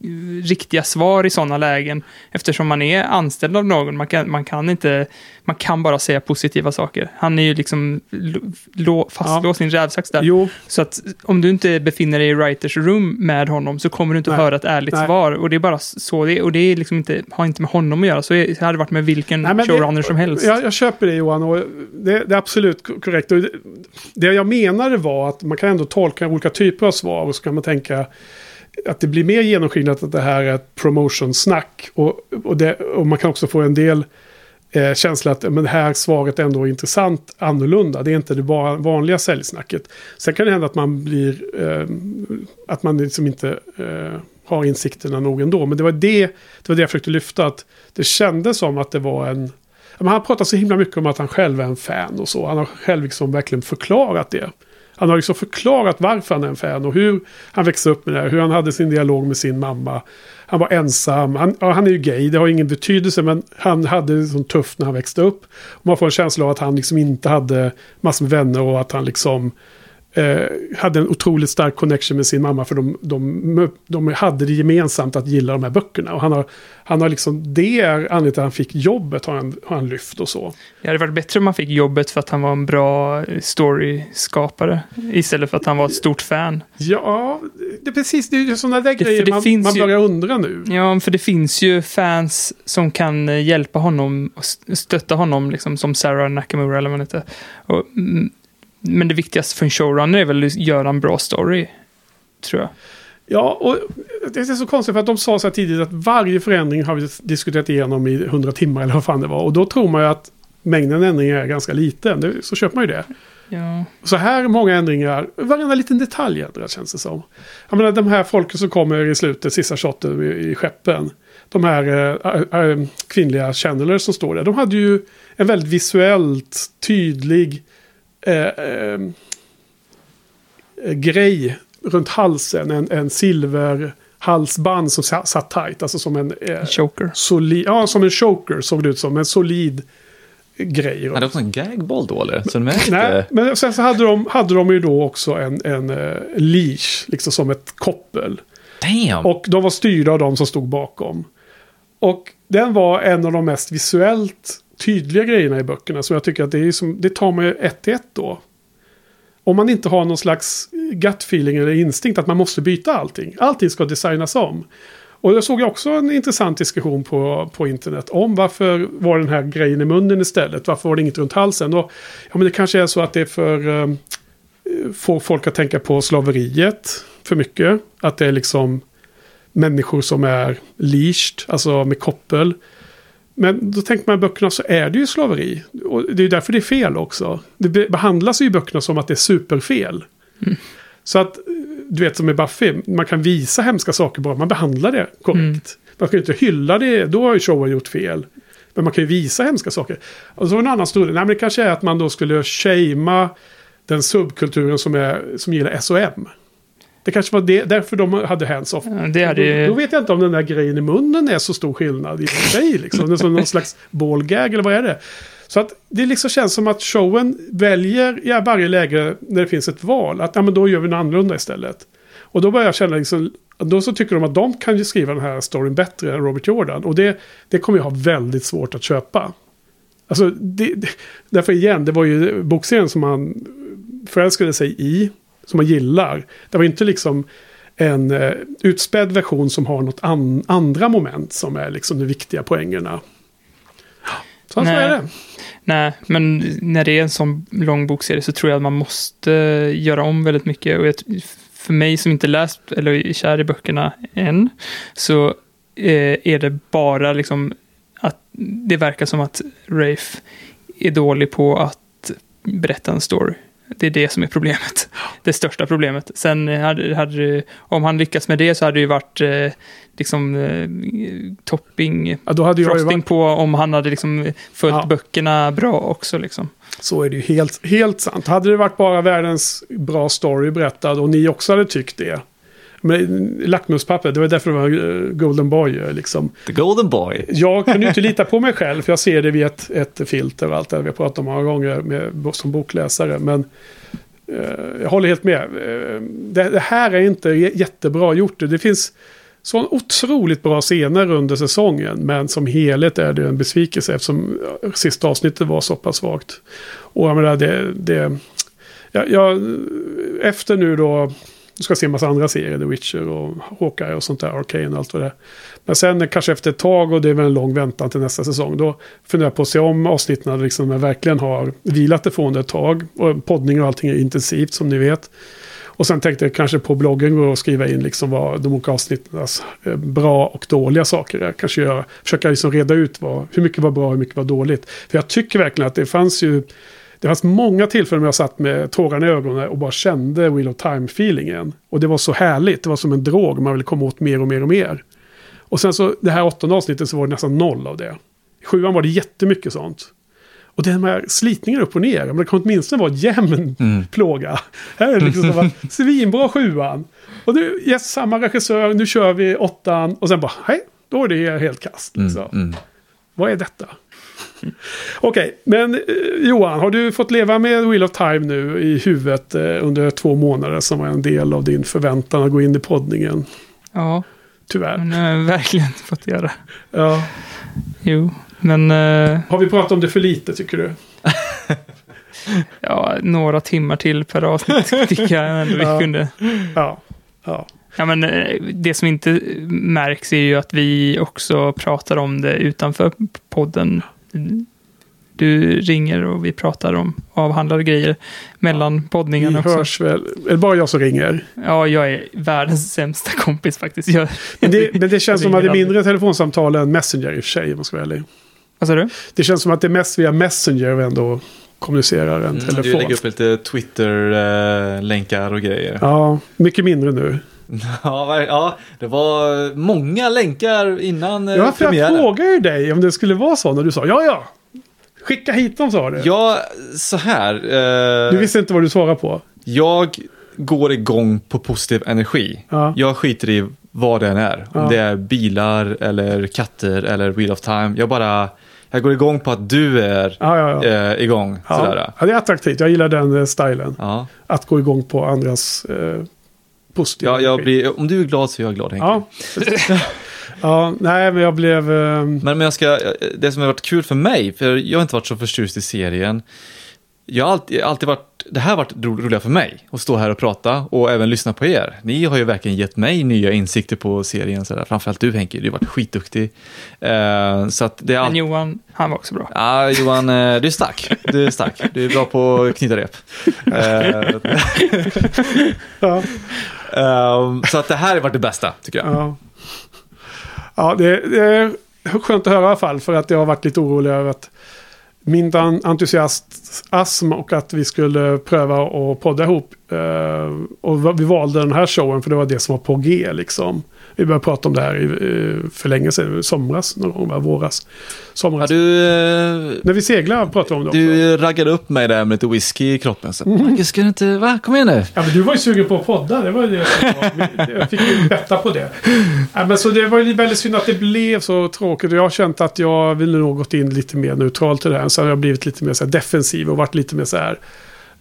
riktiga svar i sådana lägen eftersom man är anställd av någon. Man kan, man kan inte... Man kan bara säga positiva saker. Han är ju liksom fastlåst i en rävsax där. jo, Så att om du inte befinner dig i writers room med honom så kommer du inte Nej. höra ett ärligt Nej. svar. Och det är bara så det är. Och det är liksom inte, har inte med honom att göra. Så det hade varit med vilken Nej, showrunner det- som helst. Jag, jag köper det Johan och det, det är absolut ko- korrekt. Och det, det jag menade var att man kan ändå tolka olika typer av svar och så kan man tänka att det blir mer genomskinligt att det här är ett promotion-snack. Och, och, det, och man kan också få en del eh, känsla att men det här svaret ändå är intressant annorlunda. Det är inte det bara vanliga säljsnacket. Sen kan det hända att man blir, eh, att man liksom inte eh, har insikterna nog ändå. Men det var det, det var det jag försökte lyfta. Att det kändes som att det var en... Men han pratar så himla mycket om att han själv är en fan och så. Han har själv liksom verkligen förklarat det. Han har liksom förklarat varför han är en fan och hur han växte upp med det här. Hur han hade sin dialog med sin mamma. Han var ensam. Han, ja, han är ju gay, det har ingen betydelse. Men han hade det liksom tufft när han växte upp. Och man får en känsla av att han liksom inte hade massor med vänner och att han liksom eh, hade en otroligt stark connection med sin mamma. För de, de, de hade det gemensamt att gilla de här böckerna. Och han har, han har liksom, det är anledningen till att han fick jobbet har han, har han lyft och så. Det hade varit bättre om man fick jobbet för att han var en bra story-skapare. Istället för att han var ett stort fan. Ja, det precis det är ju sådana där för grejer det man, finns man ju- börjar undra nu. Ja, för det finns ju fans som kan eh, hjälpa honom och st- stötta honom, liksom, som Sarah Nakamura eller vad hon heter. Och, mm, men det viktigaste för en showrunner är väl att göra en bra story, tror jag. Ja, och det är så konstigt för att de sa så här tidigt att varje förändring har vi diskuterat igenom i 100 timmar eller vad fan det var. Och då tror man ju att mängden ändringar är ganska liten. Så köper man ju det. Ja, Så här många ändringar, varenda liten detalj ändras känns det som. Jag menar de här folken som kommer i slutet, sista shoten i, i skeppen. De här äh, äh, kvinnliga channelers som står där. De hade ju en väldigt visuellt tydlig eh, eh, grej runt halsen. En, en silver halsband som sa- satt tight. Alltså som en... Eh, choker. solid, ja, som en choker såg det ut som. En solid grejer. Hade de också en gagboll då eller? Så de är. Nej, men sen så hade de, hade de ju då också en, en uh, leash, liksom som ett koppel. Damn! Och de var styrda av de som stod bakom. Och den var en av de mest visuellt tydliga grejerna i böckerna. Så jag tycker att det, är som, det tar mig ett till ett då. Om man inte har någon slags gut feeling eller instinkt att man måste byta allting. Allting ska designas om. Och jag såg också en intressant diskussion på, på internet om varför var den här grejen i munnen istället. Varför var det inget runt halsen? Och, ja, men det kanske är så att det är för Eh, få folk att tänka på slaveriet för mycket. Att det är liksom människor som är leashed, alltså med koppel. Men då tänker man i böckerna så är det ju slaveri. Och det är därför det är fel också. Det behandlas ju i böckerna som att det är superfel. Mm. Så att, du vet som i Buffy, man kan visa hemska saker bara man behandlar det korrekt. Mm. Man kan ju inte hylla det, då har ju showen gjort fel. Men man kan ju visa hemska saker. Och så en annan studie, nej men det kanske är att man då skulle shamea den subkulturen som, är, som gillar SOM. Det kanske var det, därför de hade hands-off. Ja, det hade... då, då, vet jag inte om den där grejen i munnen är så stor skillnad i sig. Liksom. Det är som någon slags ballgag eller vad är det? Så att det liksom känns som att showen väljer i varje läge när det finns ett val. Att ja, men då gör vi något annorlunda istället. Och då börjar jag känna liksom, då så tycker de att de kan ju skriva den här storyn bättre än Robert Jordan. Och det, det kommer jag ha väldigt svårt att köpa. Alltså, det, det, därför igen, det var ju bokserien som han förälskade sig i som man gillar. Det var inte liksom en eh, utspädd version som har något an andra moment som är liksom de viktiga poängerna. Så, Nej. så är det. Nej, men när det är en sån lång bokserie så tror jag att man måste göra om väldigt mycket. Och för mig som inte läst eller är kär i böckerna än, så eh, är det bara liksom att det verkar som att Rafe är dålig på att berätta en story. Det är det som är problemet. Det största problemet. Sen hade, hade om han lyckats med det så hade det ju varit eh, liksom eh, topping, ja, då hade frosting varit... på om han hade liksom följt ja. böckerna bra också liksom. Så är det ju helt, helt sant. Hade det varit bara världens bra story berättad och ni också hade tyckt det. Men lackmuspapper, det var därför det var eh, Golden Boy. Eh, liksom. The Golden Boy. Jag kan ju inte lita på mig själv, för jag ser det via ett, ett filter och allt det vi har pratat om många gånger med, som bokläsare. Men eh, jag håller helt med. Eh, det, det, här är inte jättebra gjort. Det finns så otroligt bra scener under säsongen. Men som helhet är det en besvikelse eftersom sista avsnittet var så pass svagt. Och jag menar, det... det jag, jag, efter nu då du ska se en massa andra serier, The Witcher och Hawkeye och sånt där, Arcane och allt vad det är. Men sen kanske efter ett tag och det är väl en lång väntan till nästa säsong, då funderar jag på att se om avsnitten liksom, när jag verkligen har vilat ifrån det ett tag. Och poddning och allting är intensivt som ni vet. Och sen tänkte jag kanske på bloggen gå och skriva in liksom vad de olika avsnittens eh, bra och dåliga saker är. Kanske göra, försöka liksom reda ut vad, hur mycket var bra och hur mycket var dåligt. För jag tycker verkligen att det fanns ju det fanns många tillfällen när jag satt med tårarna i ögonen och bara kände Wheel of Time-feelingen. Och det var så härligt, det var som en drog, man ville komma åt mer och mer och mer. Och sen så det här åttonde avsnittet så var det nästan noll av det. I sjuan var det jättemycket sånt. Och den här slitningen upp och ner, men det kan åtminstone vara jämn mm. plåga. Här är det liksom som svinbra sjuan. Och nu, yes, samma regissör, nu kör vi åttan och sen bara, hej, då är det helt kast. Liksom. Mm, mm. Vad är detta? Okej, okay, men eh, Johan, har du fått leva med Wheel of Time nu i huvudet eh, under två månader som var en del av din förväntan att gå in i poddningen? Ja. Tyvärr. Men, jag har verkligen fått göra. Ja. Jo, men... Uh... Har vi pratat om det för lite, tycker du? ja, några timmar till per avsnitt tycker jag ändå vi ja. kunde. Ja. ja. Ja, men det som inte märks är ju att vi också pratar om det utanför podden du ringer och vi pratar om avhandlade grejer mellan poddningarna också. hörs väl. Är det bara jag som ringer? Ja, jag är världens sämsta kompis faktiskt. Jag, men, det, men det känns som att det är mindre telefonsamtal än Messenger i och för sig, om man ska vara ärlig. Vad sa du? Det känns som att det är mest via Messenger vi ändå kommunicerar än mm, telefon. Du lägger upp lite Twitter-länkar och grejer. Ja, mycket mindre nu. Ja, ja, det var många länkar innan eh, ja, för premiären. Jag frågade ju dig om det skulle vara så när du sa ja, ja. Skicka hit dem sa du. Ja, så här. Eh, du visste inte vad du svarade på. Jag går igång på positiv energi. Ja. Jag skiter i vad det än är. Om det är bilar eller katter eller Wheel of Time. Jag bara, jag går igång på att du är Ja, ja, ja. eh, igång. Sådär. ja. ja det är attraktivt. Jag gillar den eh, stilen. Ja. Att gå igång på andras eh, positiva Ja, jag blir, om du är glad så är jag glad Henke. Ja, ja, nej men jag blev... Eh, Men, men jag ska, det som har varit kul för mig, för jag har inte varit så förtjust i serien. Jag har alltid, alltid varit, det här har varit ro- roligt för mig, att stå här och prata och även lyssna på er. Ni har ju verkligen gett mig nya insikter på serien, sådär. framförallt du Henke, du har varit skitduktig. Eh, så att det är Men alltid... Johan, han var också bra. Ja, Johan, eh, du är stark. Du är stark. Du är bra på att knyta rep. Eh, ja, ehm, så att det här har varit det bästa, tycker jag. ja. ja det, det är skönt att höra i alla fall. För att jag har varit lite orolig över att min entusiasm och att vi skulle pröva att podda ihop. Eh, och vi valde den här showen för det var det som var på G liksom. Vi började prata om det här i, eh, för länge sedan, i somras någon gång, våras. Ja, Somras. du, eh, När vi seglade pratade vi om det också. du raggade upp mig där med lite whisky i kroppen. Så, Marcus, ska du inte, va? Kom igen nu. Ja, men du var ju sugen på att podda. Det var ju det Jag fick ju betta på det. Ja, men så det var ju väldigt synd att det blev så tråkigt. Jag har känt att jag vill nog gått in lite mer neutralt till det här. Så har jag blivit lite mer så defensiv och varit lite mer så här.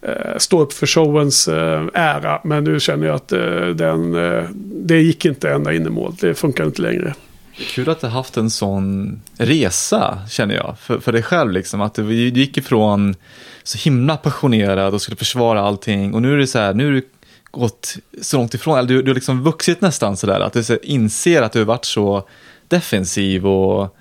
Eh, stå upp för showens eh, ära. Men nu känner jag att eh, den, det gick inte ända in i mål. Det funkar inte längre. Kul att du har haft en sån resa, känner jag, för, för dig själv. Liksom. Att du, du gick ifrån så himla passionerad och skulle försvara allting och nu är det så här, nu är du gått så långt ifrån, eller du, du har liksom vuxit nästan sådär, att du så inser att du har varit så defensiv och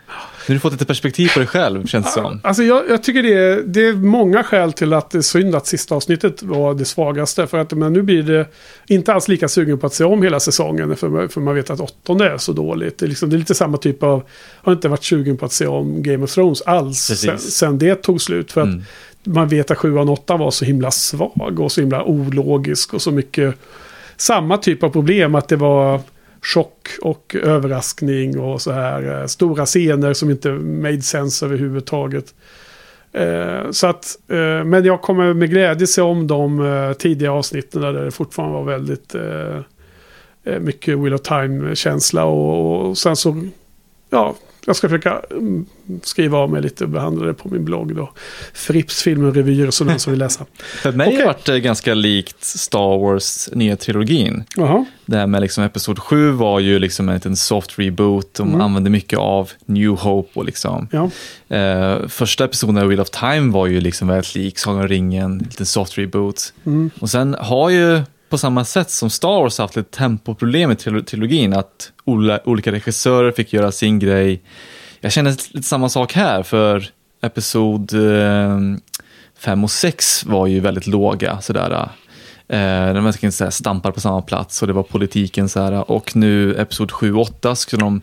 nu har du fått lite perspektiv på dig själv, känns det som. Alltså jag, jag tycker det är, det är många skäl till att det är synd att sista avsnittet var det svagaste. För att men nu blir det inte alls lika sugen på att se om hela säsongen. För, man- för man vet att åttonde är så dåligt. Det är, liksom, det är lite samma typ av... Har inte varit sugen på att se om Game of Thrones alls. Sen, sen det tog slut. För att Mm. man vet att sjuan och åttan var så himla svag och så himla ologisk. Och så mycket... Samma typ av problem att det var chock och överraskning och så här. Eh, stora scener som inte made sense överhuvudtaget. Eh, så att, eh, men jag kommer med glädje se om de eh, tidiga avsnitten där det fortfarande var väldigt eh, eh, mycket will of Time-känsla och, och sen så, ja, jag ska försöka mm, skriva av mig lite och behandla det på min blogg då. Frips filmer, revyer så den som vill läsa. För mig Okej. har det varit eh, ganska likt Star Wars nya trilogin. Det här med liksom episod 7 var ju liksom en liten soft reboot. De Mm. använde mycket av New Hope och liksom. ja. Eh, första episoden av Wheel of Time var ju liksom väldigt lik Sagan om ringen, en liten soft reboot. Mm. Och sen har ju på samma sätt som Star Wars haft ett tempoproblem i trilogin, att olika regissörer fick göra sin grej. Jag känner lite samma sak här, för episod ehm, 5 och 6 var ju väldigt låga. Sådär. Eh, eh de verkligen så här stampar på samma plats och det var politiken så här. Och nu episod 7 och 8 skulle de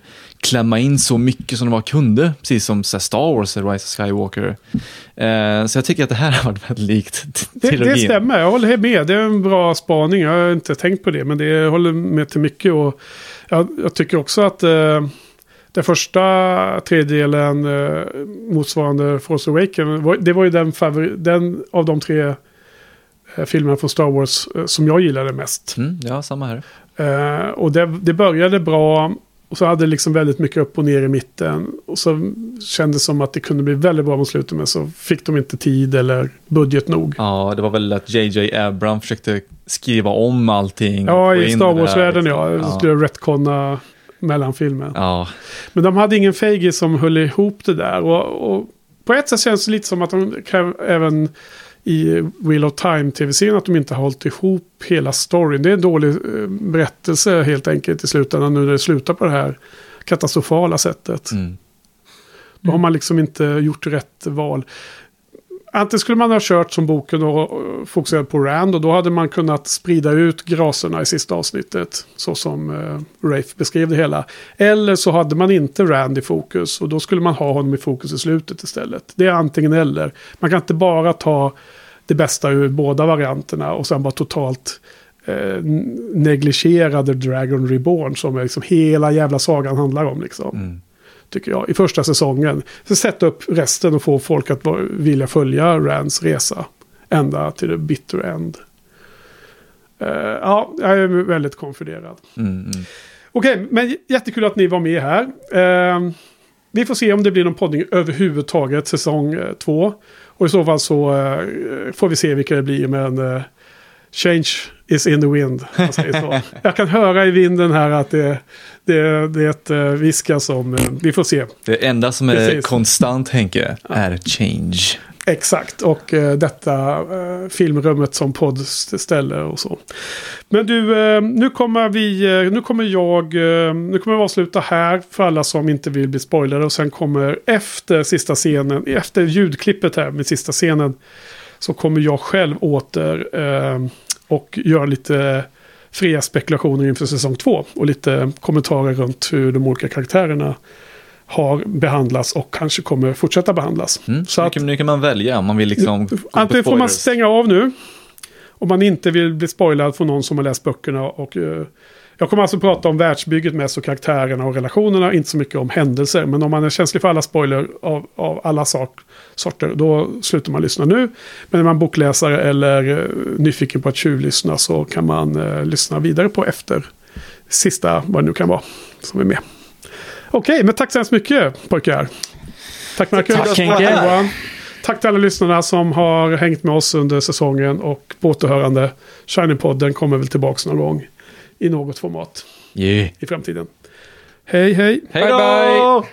klämma in så mycket som de bara kunde. Precis som Star Wars, Rise of Skywalker. Eh, så jag tycker att det här har varit väldigt likt Det, det stämmer, jag håller med. Det är en bra spaning. Jag har inte tänkt på det, men det jag håller med till mycket. Och jag, jag tycker också att eh, den första tredjedelen eh, motsvarande Force Awakens, det var ju den, den av de tre eh, filmerna från Star Wars eh, som jag gillade mest. Mm, ja, samma här. Eh, och det, det började bra. Och så hade det liksom väldigt mycket upp och ner i mitten. Och så kändes det som att det kunde bli väldigt bra mot slutet. Men så fick de inte tid eller budget nog. Ja, det var väl att JJ Abram försökte skriva om allting. Ja, i Star Wars-världen liksom. ja. ja. Skulle retconna mellanfilmen. Ja, Men de hade ingen Feige som höll ihop det där. Och, och på ett sätt känns det lite som att de kan, även i Wheel of Time tv-serien att de inte har hållit ihop hela storyn. Det är en dålig eh, berättelse helt enkelt i slutändan nu när det slutar på det här katastrofala sättet. mm. Då har man liksom inte gjort rätt val. Antingen skulle man ha kört som boken och fokuserat på Rand och då hade man kunnat sprida ut graserna i sista avsnittet. Så som eh, Rafe beskrev det hela. Eller så hade man inte Rand i fokus och då skulle man ha honom i fokus i slutet istället. Det är antingen eller. Man kan inte bara ta det bästa ur båda varianterna och sen bara totalt eh, negligera The Dragon Reborn som är liksom hela jävla sagan handlar om. Liksom Mm tycker jag, i första säsongen. Så sätta upp resten och få folk att vilja följa Rands resa. Ända till the bitter end. Eh, ja, jag är väldigt konfunderad. Mm, mm. Okej, men j- jättekul att ni var med här. Eh, vi får se om det blir någon podding överhuvudtaget säsong eh, två. Och i så fall så får vi se vilka det blir. Men change is in the wind. Jag kan höra i vinden här att det, det, det är ett eh, viska som eh, vi får se. Det enda som är Precis. konstant, Henke, är change. Exakt, och eh, detta filmrummet som poddställe och så. Men du, nu kommer vi, nu kommer jag, nu kommer vi avsluta här för alla som inte vill bli spoilade. Och sen kommer efter sista scenen, efter ljudklippet här med sista scenen. Så kommer jag själv åter och göra lite fria spekulationer inför säsong två. Och lite kommentarer runt hur de olika karaktärerna har behandlats och kanske kommer fortsätta behandlas. Mm. Så nu, att, kan, nu kan man välja om man vill liksom... Antingen får man stänga av nu. Om man inte vill bli spoilad från någon som har läst böckerna. Och, eh, jag kommer alltså prata om världsbygget mest och karaktärerna och relationerna. Inte så mycket om händelser. Men om man är känslig för alla spoiler av, av alla sak, sorter. Då slutar man lyssna nu. Men är man bokläsare eller eh, nyfiken på att tjuvlyssna. Så kan man eh, lyssna vidare på efter sista, vad det nu kan vara, som är med. Okej, men tack så hemskt mycket pojkar. Tack Marcus. Tack, Henke. Johan. Tack till alla lyssnarna som har hängt med oss under säsongen och på återhörande. Shiny-podden kommer väl tillbaka någon gång i något format Yeah. i framtiden. Hej, hej! Hej Bye, då!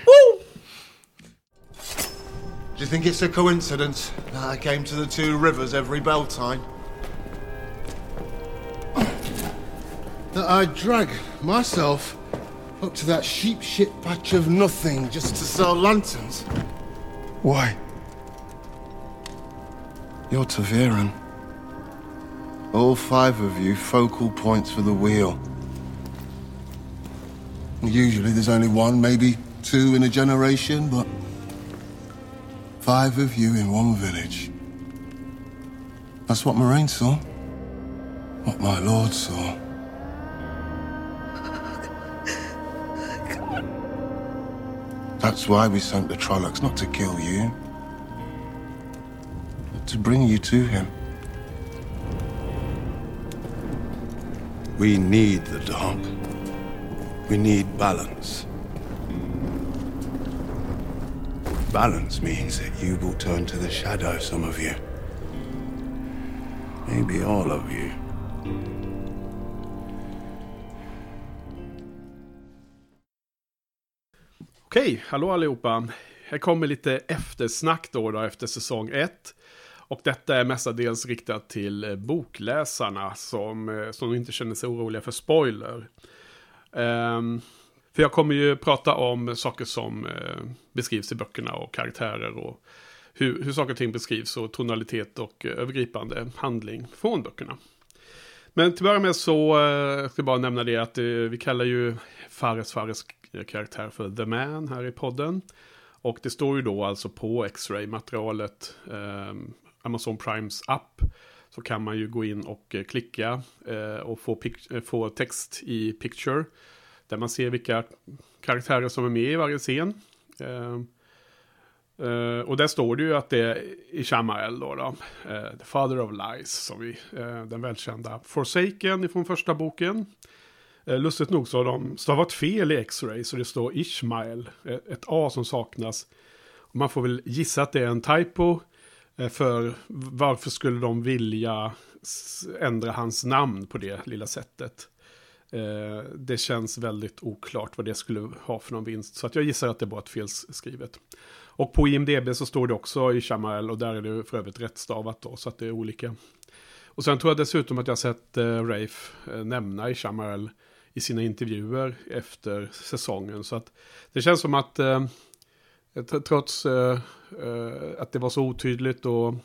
Do you think it's a coincidence that I came to the two rivers every bell time? That I drag myself up to that sheep shit patch of nothing just to sell lanterns? Why? You're Taviran. All five of you focal points for the wheel. Usually there's only one, maybe two in a generation, but Five of you in one village. That's what Moraine saw. What my lord saw. That's why we sent the Trollocs, not to kill you, but to bring you to him. We need the dark. We need balance. Balance means that you will turn to the shadow, some of you. Maybe all of you. Okej, hallå allihopa. Här kommer lite eftersnack då, då efter säsong 1. Och detta är mestadels riktat till eh, bokläsarna som, eh, som inte känner sig oroliga för spoiler. Um, för jag kommer ju prata om saker som eh, beskrivs i böckerna och karaktärer och hur, hur saker och ting beskrivs och tonalitet och eh, övergripande handling från böckerna. Men till att börja med så eh, ska jag bara nämna det att eh, vi kallar ju Fares Fares karaktär för The Man här i podden. Och det står ju då alltså på X-ray-materialet, ehm, Amazon Primes app, så kan man ju gå in och eh, klicka eh, och få, eh, få text i picture. Där man ser vilka karaktärer som är med i varje scen. Uh, och där står det ju att det är Ishamael då, då uh, The Father of Lies, som vi, uh, den välkända Forsaken från första boken. Lustigt nog så har de stavat fel i X-ray så det står Ishmael, ett A som saknas. Och man får väl gissa att det är en typo. Eh, för varför skulle de vilja ändra hans namn på det lilla sättet? Eh, det känns väldigt oklart vad det skulle ha för någon vinst. Så att jag gissar att det är ett felskrivet. Och på IMDB så står det också i Chamarel och där är det för övrigt rättstavat då. Så att det är olika. Och sen tror jag dessutom att jag sett eh, Rafe nämna i Chamarel i sina intervjuer efter säsongen. Så att det känns som att eh, Eh, trots eh, eh, att det var så otydligt och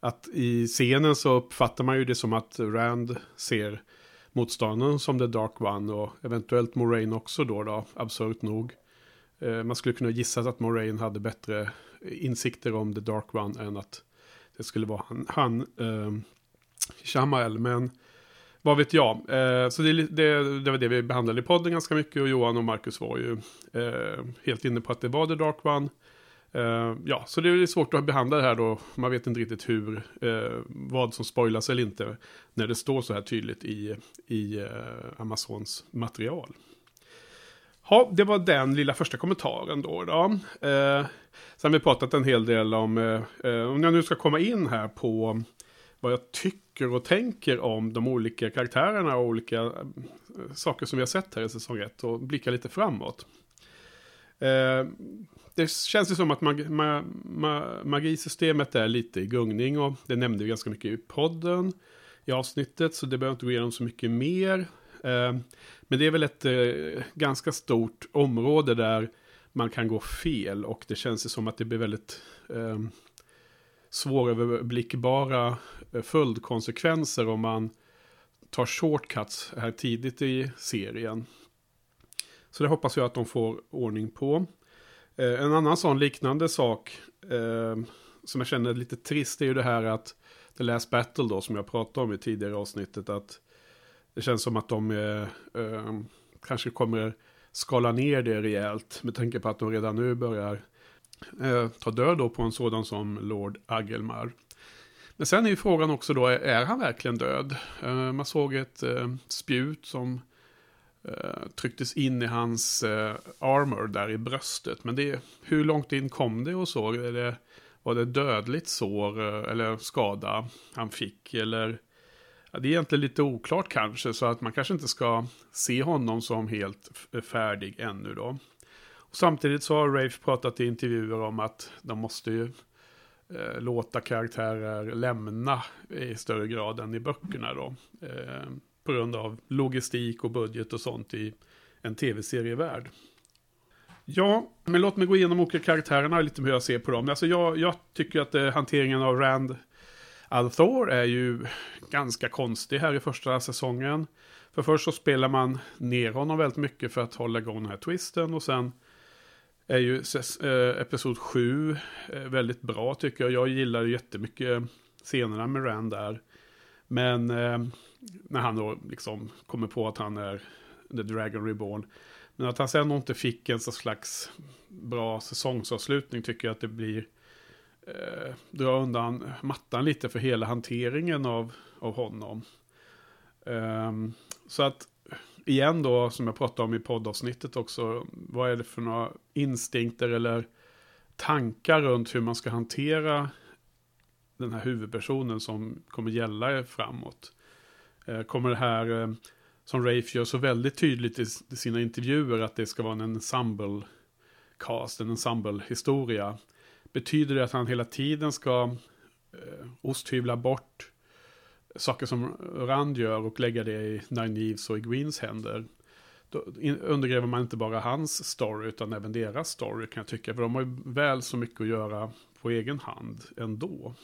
att i scenen så uppfattar man ju det som att Rand ser motståndaren som The Dark One och eventuellt Moraine också då, då absurt nog. Eh, man skulle kunna gissa att Moraine hade bättre insikter om The Dark One än att det skulle vara han, han eh, Shamael, men vad vet jag. Eh, så det, det, det var det vi behandlade i podden ganska mycket och Johan och Marcus var ju eh, helt inne på att det var The Dark One. Eh, ja, så det är svårt att behandla det här då. Man vet inte riktigt hur, eh, vad som spoilas eller inte. När det står så här tydligt i, i eh, Amazons material. Ja, det var den lilla första kommentaren då. då. Eh, sen har vi pratat en hel del om, eh, eh, om jag nu ska komma in här på vad jag tycker och tänker om de olika karaktärerna och olika eh, saker som vi har sett här i säsong 1 och blicka lite framåt. Eh, det känns ju som att mag ma ma magisystemet är lite i gungning och det nämnde vi ganska mycket i podden i avsnittet så det behöver inte gå igenom så mycket mer. Eh, men det är väl ett eh, ganska stort område där man kan gå fel och det känns ju som att det blir väldigt eh, svåröverblickbara följdkonsekvenser om man tar shortcuts här tidigt i serien. Så det hoppas jag att de får ordning på. Eh, en annan sån liknande sak eh, som jag känner lite trist är ju det här att The Last Battle då som jag pratade om i tidigare avsnittet att det känns som att de eh, eh kanske kommer skala ner det rejält med tanke på att de redan nu börjar eh, ta död då på en sådan som Lord Agelmar. Men sen är ju frågan också då, är han verkligen död? Eh, man såg ett eh, spjut som eh, trycktes in i hans armor där i bröstet. Men det, hur långt in kom det och så? Är det, var det dödligt sår eller skada han fick? Eller ja, det är egentligen lite oklart kanske. Så att man kanske inte ska se honom som helt färdig ännu då. Och samtidigt så har Rafe pratat i intervjuer om att de måste ju eh, låta karaktärer lämna i större grad än i böckerna då. Eh, på grund av logistik och budget och sånt i en tv-serievärld. Ja, men låt mig gå igenom olika karaktärerna lite hur jag ser på dem. Alltså jag, jag tycker att eh, hanteringen av Rand Althor är ju ganska konstig här i första säsongen. För först så spelar man ner honom väldigt mycket för att hålla igång den här twisten och sen är ju eh, episod 7 eh, väldigt bra tycker jag. Jag gillar jättemycket scenerna med Rand där. Men eh, när han då liksom kommer på att han är The Dragon Reborn. Men att han sen inte fick en så slags bra säsongsavslutning tycker jag att det blir eh, dra undan mattan lite för hela hanteringen av, av honom. Um, så att igen då, som jag pratade om i poddavsnittet också, vad är det för några instinkter eller tankar runt hur man ska hantera den här huvudpersonen som kommer gälla framåt. Eh, kommer det här, eh, som Rafe gör så väldigt tydligt i sina intervjuer, att det ska vara en ensemble cast, en ensemble historia. Betyder det att han hela tiden ska eh, osthyvla bort saker som Rand gör och lägga det i Nine och i Greens händer. Då undergräver man inte bara hans story utan även deras story kan jag tycka. För de har ju väl så mycket att göra på egen hand ändå.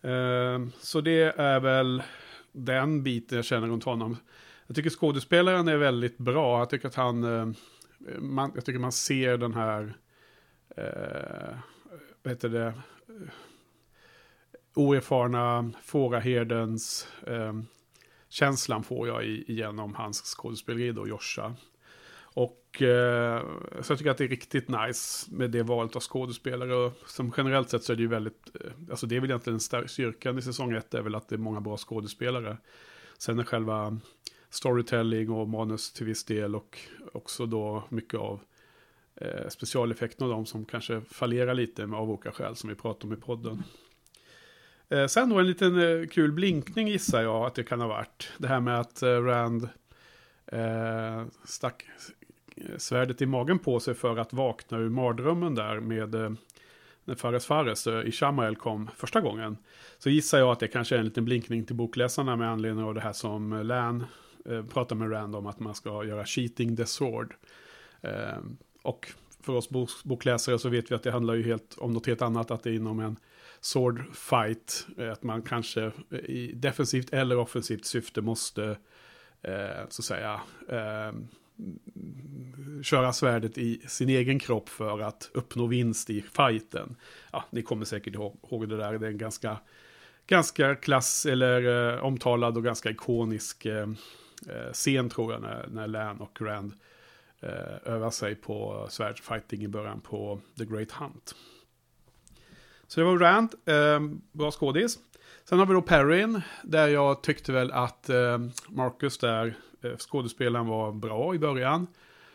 Eh, så det är väl den biten jag känner runt honom. Jag tycker skådespelaren är väldigt bra. Jag tycker att han... Eh, man, jag tycker man ser den här... Eh, vad heter det? Oerfarna fåraherdens eh, känslan får jag genom hans skådespeleri då, Josha. Och eh, så jag tycker att det är riktigt nice med det valet av skådespelare. Och som generellt sett så är det ju väldigt, eh, alltså det är väl egentligen styrkan i säsong ett är väl att det är många bra skådespelare. Sen är själva storytelling och manus till viss del och också då mycket av eh, specialeffekterna och de som kanske fallerar lite med av olika skäl som vi pratar om i podden. Eh, sen då en liten eh, kul blinkning gissar jag att det kan ha varit. Det här med att eh, Rand eh, stack eh, svärdet i magen på sig för att vakna ur mardrömmen där med eh, när Fares Fares eh, i Shamael kom första gången. Så gissar jag att det kanske är en liten blinkning till bokläsarna med anledning av det här som eh, Lan eh, pratar med Rand om att man ska göra cheating the sword. Eh, och för oss bokläsare så vet vi att det handlar ju helt om något helt annat, att det är inom en sword fight, eh, att man kanske i defensivt eller offensivt syfte måste, eh, så att säga, eh, köra svärdet i sin egen kropp för att uppnå vinst i fighten. Ja, ni kommer säkert ihåg det där, det är en ganska, ganska klass eller eh, omtalad och ganska ikonisk eh, eh, scen tror jag när, när Lan och Rand eh, övar sig på svärdsfighting i början på The Great Hunt. Så det var Rand, eh, bra skådis. Sen har vi då Perrin, där jag tyckte väl att eh, Marcus där, eh, skådespelaren var bra i början.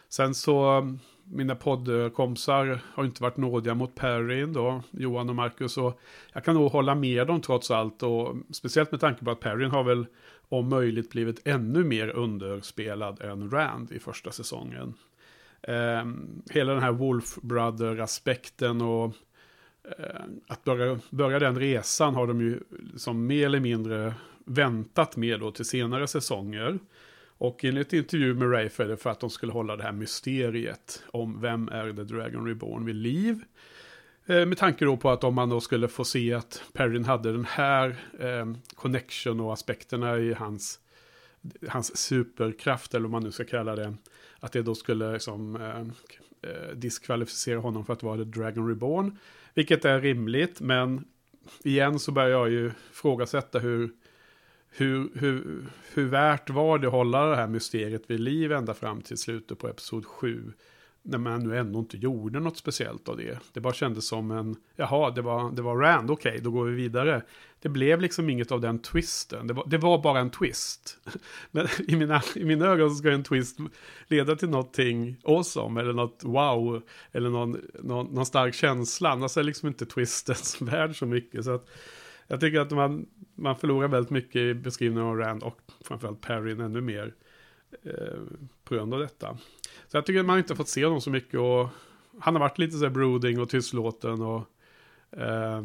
Sen så, mina poddkompisar har inte varit nådiga mot Perrin då, Johan och Marcus. Och jag kan nog hålla med dem trots allt. Och speciellt med tanke på att Perrin har väl om möjligt blivit ännu mer underspelad än Rand i första säsongen. Eh, hela den här Wolf Brother-aspekten och Eh, att börja, börja den resan har de ju som mer eller mindre väntat med då till senare säsonger. Och enligt intervju med Rafe är det för att de skulle hålla det här mysteriet om vem är The Dragon Reborn vid liv. Eh, med tanke då på att om man då skulle få se att Perrin hade den här eh, connection och aspekterna i hans, hans superkraft, eller vad man nu ska kalla det, att det då skulle liksom, eh, eh, diskvalificera honom för att vara The Dragon Reborn. Vilket är rimligt, men igen så börjar jag ju frågasätta hur hur, hur, hur värt var det att hålla det här mysteriet vid liv ända fram till slutet på episod 7? När man nu ändå inte gjorde något speciellt av det. Det bara kändes som en, jaha, det var, det var Rand, okej, okay, då går vi vidare. Det blev liksom inget av den twisten. Det var, det var bara en twist. Men i mina, i mina ögon så ska en twist leda till någonting awesome, eller något wow, eller någon, någon, någon stark känsla. Annars är liksom inte twisten värd så mycket. Så att, jag tycker att man, man förlorar väldigt mycket i beskrivningen av Rand och framförallt Perrin ännu mer eh, på grund av detta. Så jag tycker att man inte fått se honom så mycket och han har varit lite så här brooding och tystlåten och eh,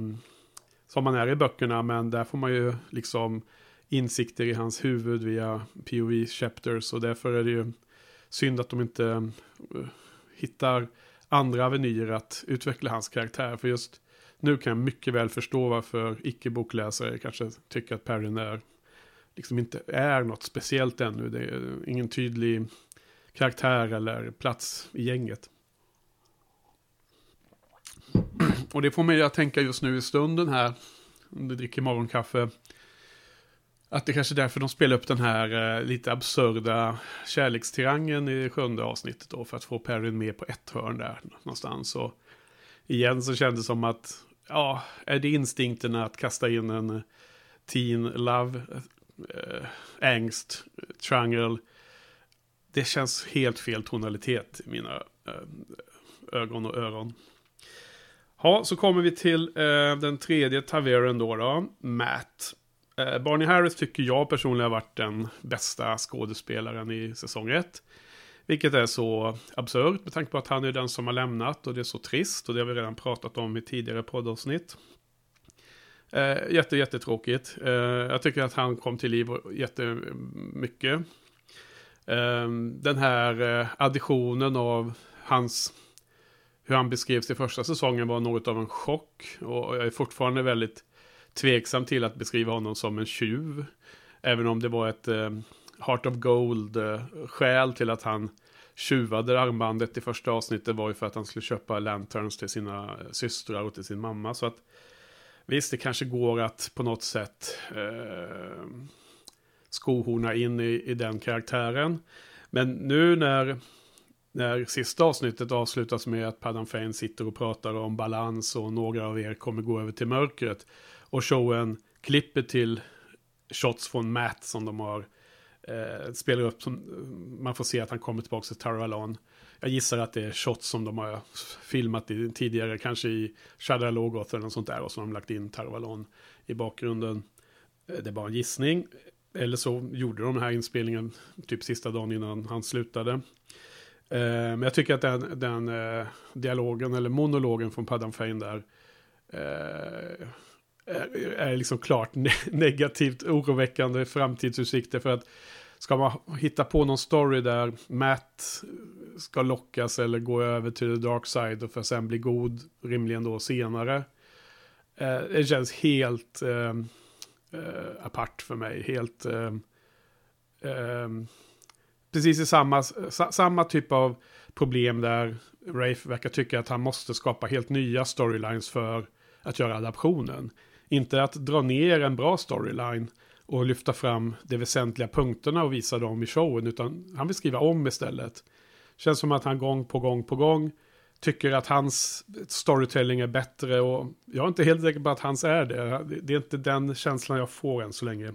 som man är i böckerna men där får man ju liksom insikter i hans huvud via POV chapters och därför är det ju synd att de inte eh, hittar andra avenyer att utveckla hans karaktär för just nu kan jag mycket väl förstå varför icke-bokläsare kanske tycker att Perrin är, liksom inte är något speciellt ännu. Det är ingen tydlig karaktär eller plats i gänget. Och det får mig att tänka just nu i stunden här, om du dricker morgonkaffe, att det kanske är därför de spelar upp den här eh, lite absurda kärlekstirangen i sjunde avsnittet då, för att få Perrin med på ett hörn där någonstans. Och igen så kändes det som att ja, är det instinkten att kasta in en teen love, eh, eh angst, triangle. Det känns helt fel tonalitet i mina eh, ögon och öron. Ja, så kommer vi till eh, den tredje taveren då, då Matt. Eh, Barney Harris tycker jag personligen har varit den bästa skådespelaren i säsong 1. Vilket är så absurt med tanke på att han är den som har lämnat och det är så trist och det har vi redan pratat om i tidigare poddavsnitt. Eh, jätte, jättetråkigt. Eh, jag tycker att han kom till liv jättemycket. Ehm, den här eh, additionen av hans, hur han beskrevs i första säsongen var något av en chock. Och jag är fortfarande väldigt tveksam till att beskriva honom som en tjuv. Även om det var ett eh, Heart of Gold-skäl eh, till att han tjuvade armbandet i första avsnittet var ju för att han skulle köpa lanterns till sina eh, systrar och till sin mamma. Så att visst, det kanske går att på något sätt eh, skohorna in i, i den karaktären. Men nu när, när sista avsnittet avslutas med att Padam Fane sitter och pratar om balans och några av er kommer gå över till mörkret. Och showen klipper till shots från Matt som de har eh, spelar upp som man får se att han kommer tillbaka till Tarvalon. Jag gissar att det är shots som de har filmat i, tidigare, kanske i Shadow Logoth eller något sånt där och så de lagt in Tarvalon i bakgrunden. Eh, det är bara en gissning. Eller så gjorde de den här inspelningen typ sista dagen innan han slutade. Eh, men jag tycker att den, den eh, dialogen eller monologen från Paddan Fane där eh, är liksom klart negativt oroväckande framtidsutsikter. För att ska man hitta på någon story där Matt ska lockas eller gå över till the dark side och för sen bli god rimligen då senare. Eh, det känns helt eh, eh, apart för mig. Helt... Eh, eh, precis i samma, samma typ av problem där Rafe verkar tycka att han måste skapa helt nya storylines för att göra adaptionen. Inte att dra ner en bra storyline och lyfta fram de väsentliga punkterna och visa dem i showen. Utan han vill skriva om istället. Känns som att han gång på gång på gång tycker att hans storytelling är bättre. Och jag är inte helt säker på att hans är det. Det är inte den känslan jag får än så länge.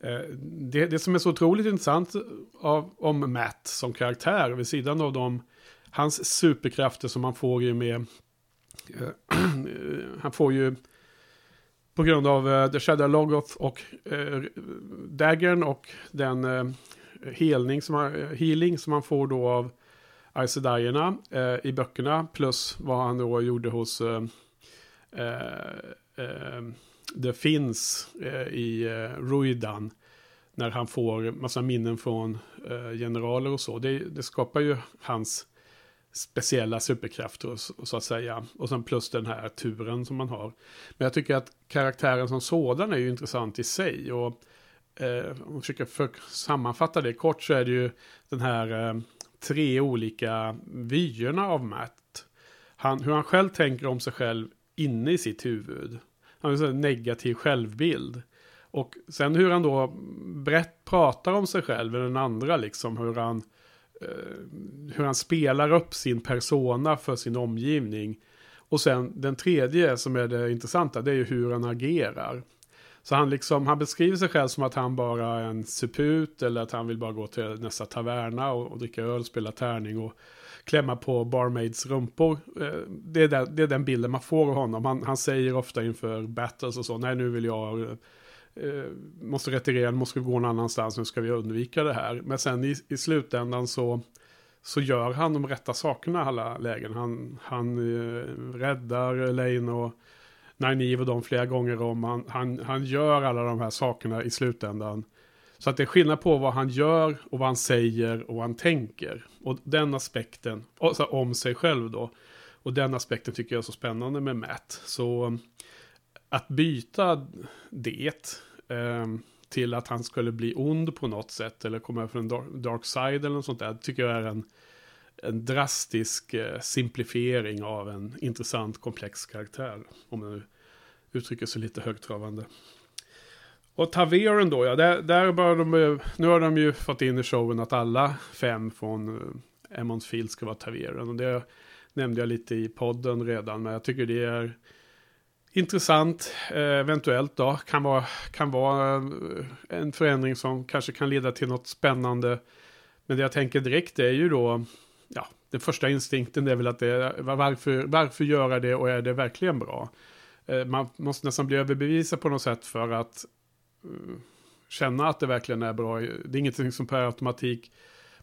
Eh, det, det som är så otroligt intressant av, om Matt som karaktär, vid sidan av de, hans superkrafter som han får ju med... Eh, han får ju på grund av eh, The Shadow Logoth och eh, Daggern och den eh, helning som han, healing som han får då av Aes eh, i böckerna. Plus vad han då gjorde hos eh, eh, eh, det finns i Ruidan. När han får massa minnen från generaler och så. Det, det skapar ju hans speciella superkrafter så att säga. Och sen plus den här turen som man har. Men jag tycker att karaktären som sådan är ju intressant i sig. Och eh, om jag försöker för sammanfatta det kort så är det ju den här eh, tre olika vyerna av Matt. Han, hur han själv tänker om sig själv inne i sitt huvud. Han har en negativ självbild. Och sen hur han då brett pratar om sig själv, eller den andra liksom, hur han Eh, hur han spelar upp sin persona för sin omgivning. Och sen den tredje som är det intressanta, det är ju hur han agerar. Så han, liksom, han beskriver sig själv som att han bara är en suput eller att han vill bara gå till nästa taverna och, och dricka öl, spela tärning och klämma på barmaids rumpor. Eh, det är, den, det är den bilden man får av honom. Han, han säger ofta inför battles och så, nej nu vill jag eh, måste retirera, måste gå någon annanstans, nu ska vi undvika det här. Men sen i, i slutändan så, så gör han de rätta sakerna i alla lägen. Han, han eh, räddar Lane och Nineve och dem flera gånger om. Han, han, han gör alla de här sakerna i slutändan. Så att det är skillnad på vad han gör och vad han säger och vad han tänker. Och den aspekten, alltså om sig själv då. Och den aspekten tycker jag är så spännande med Matt. Så um, att byta det eh, till att han skulle bli ond på något sätt eller komma från en dark side eller något sånt där tycker jag är en, en drastisk eh, simplifiering av en intressant komplex karaktär. Om man nu uttrycker sig lite högtravande. Och Taveren då, ja, där, där bör de, eh, nu har de ju fått in i showen att alla fem från eh, Emmons Field ska vara Taveren. Och det nämnde jag lite i podden redan, men jag tycker det är intressant, eventuellt då. Kan vara, kan vara en förändring som kanske kan leda till något spännande. Men det jag tänker direkt är ju då, den första instinkten är väl att det är, varför, varför göra det och är det verkligen bra? Eh, man måste nästan bli överbevisad på något sätt för att eh, känna att det verkligen är bra. Det är ingenting som per automatik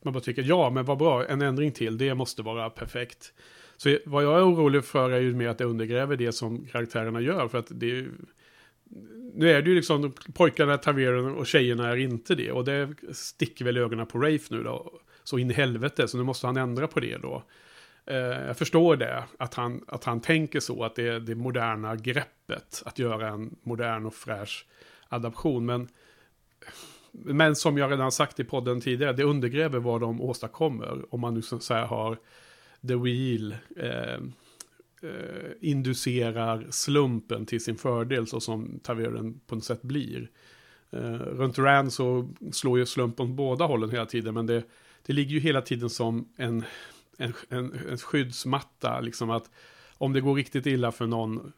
man bara tycker ja, men vad bra, en ändring till, det måste vara perfekt. Så vad jag är orolig för är ju mer att det undergräver det som karaktärerna gör. För att det är ju, nu är det ju liksom pojkarna Taveren och tjejerna är inte det. Och det sticker väl i ögonen på Rafe nu då. Så in i helvete, så nu måste han ändra på det då. Eh, jag förstår det, att han, att han tänker så, att det är det moderna greppet. Att göra en modern och fräsch adaption. Men, men som jag redan sagt i podden tidigare, det undergräver vad de åstadkommer. Om man nu så här har The Wheel eh, eh, inducerar slumpen till sin fördel så som Taveren på något sätt blir. Eh, runt Rand så slår ju slumpen båda hållen hela tiden men det, det ligger ju hela tiden som en, en, en, en skyddsmatta. Liksom att om det går riktigt illa för någon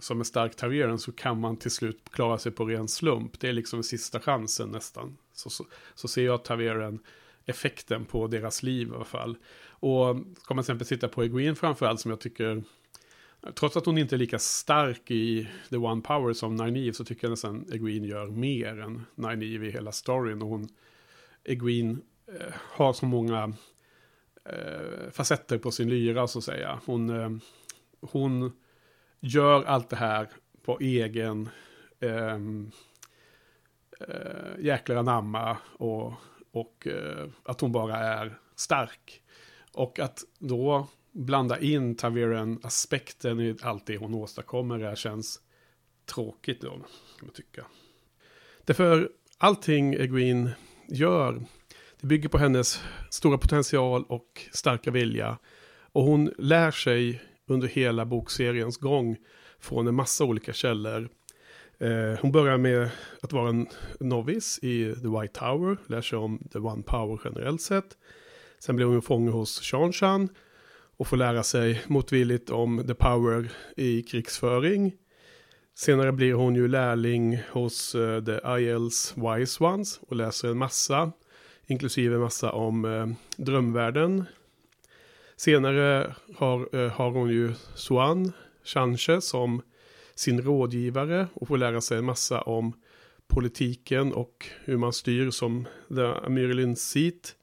som är stark Taveren så kan man till slut klara sig på ren slump. Det är liksom sista chansen nästan. Så, så, så ser jag Taveren effekten på deras liv i alla fall. Och ska man till exempel titta på Egwene framförallt som jag tycker, trots att hon inte är lika stark i The One Power som Nynaeve så tycker jag nästan Egwene gör mer än Nynaeve i hela storyn. Och hon, Egwene Eh, har så många eh, facetter på sin lyra så att säga. Hon, eh, hon gör allt det här på egen eh, eh, jäklar anamma och och eh, att hon bara är stark. Och att då blanda in Taveren-aspekten i allt det hon åstadkommer här känns tråkigt då, kan man tycka. Därför allting Egwene gör, det bygger på hennes stora potential och starka vilja. Och hon lär sig under hela bokseriens gång från en massa olika källor Eh, hon börjar med att vara en novis i The White Tower, lär sig om The One Power generellt sett. Sen blir hon fånge hos Shanshan och får lära sig motvilligt om The Power i krigsföring. Senare blir hon ju lärling hos uh, The I.L.s. Wise Ones och läser en massa, inklusive en massa om eh, drömvärlden. Senare har, eh, har hon ju Suan Chanche som sin rådgivare och får lära sig en massa om politiken och hur man styr som The Marilyn Seat.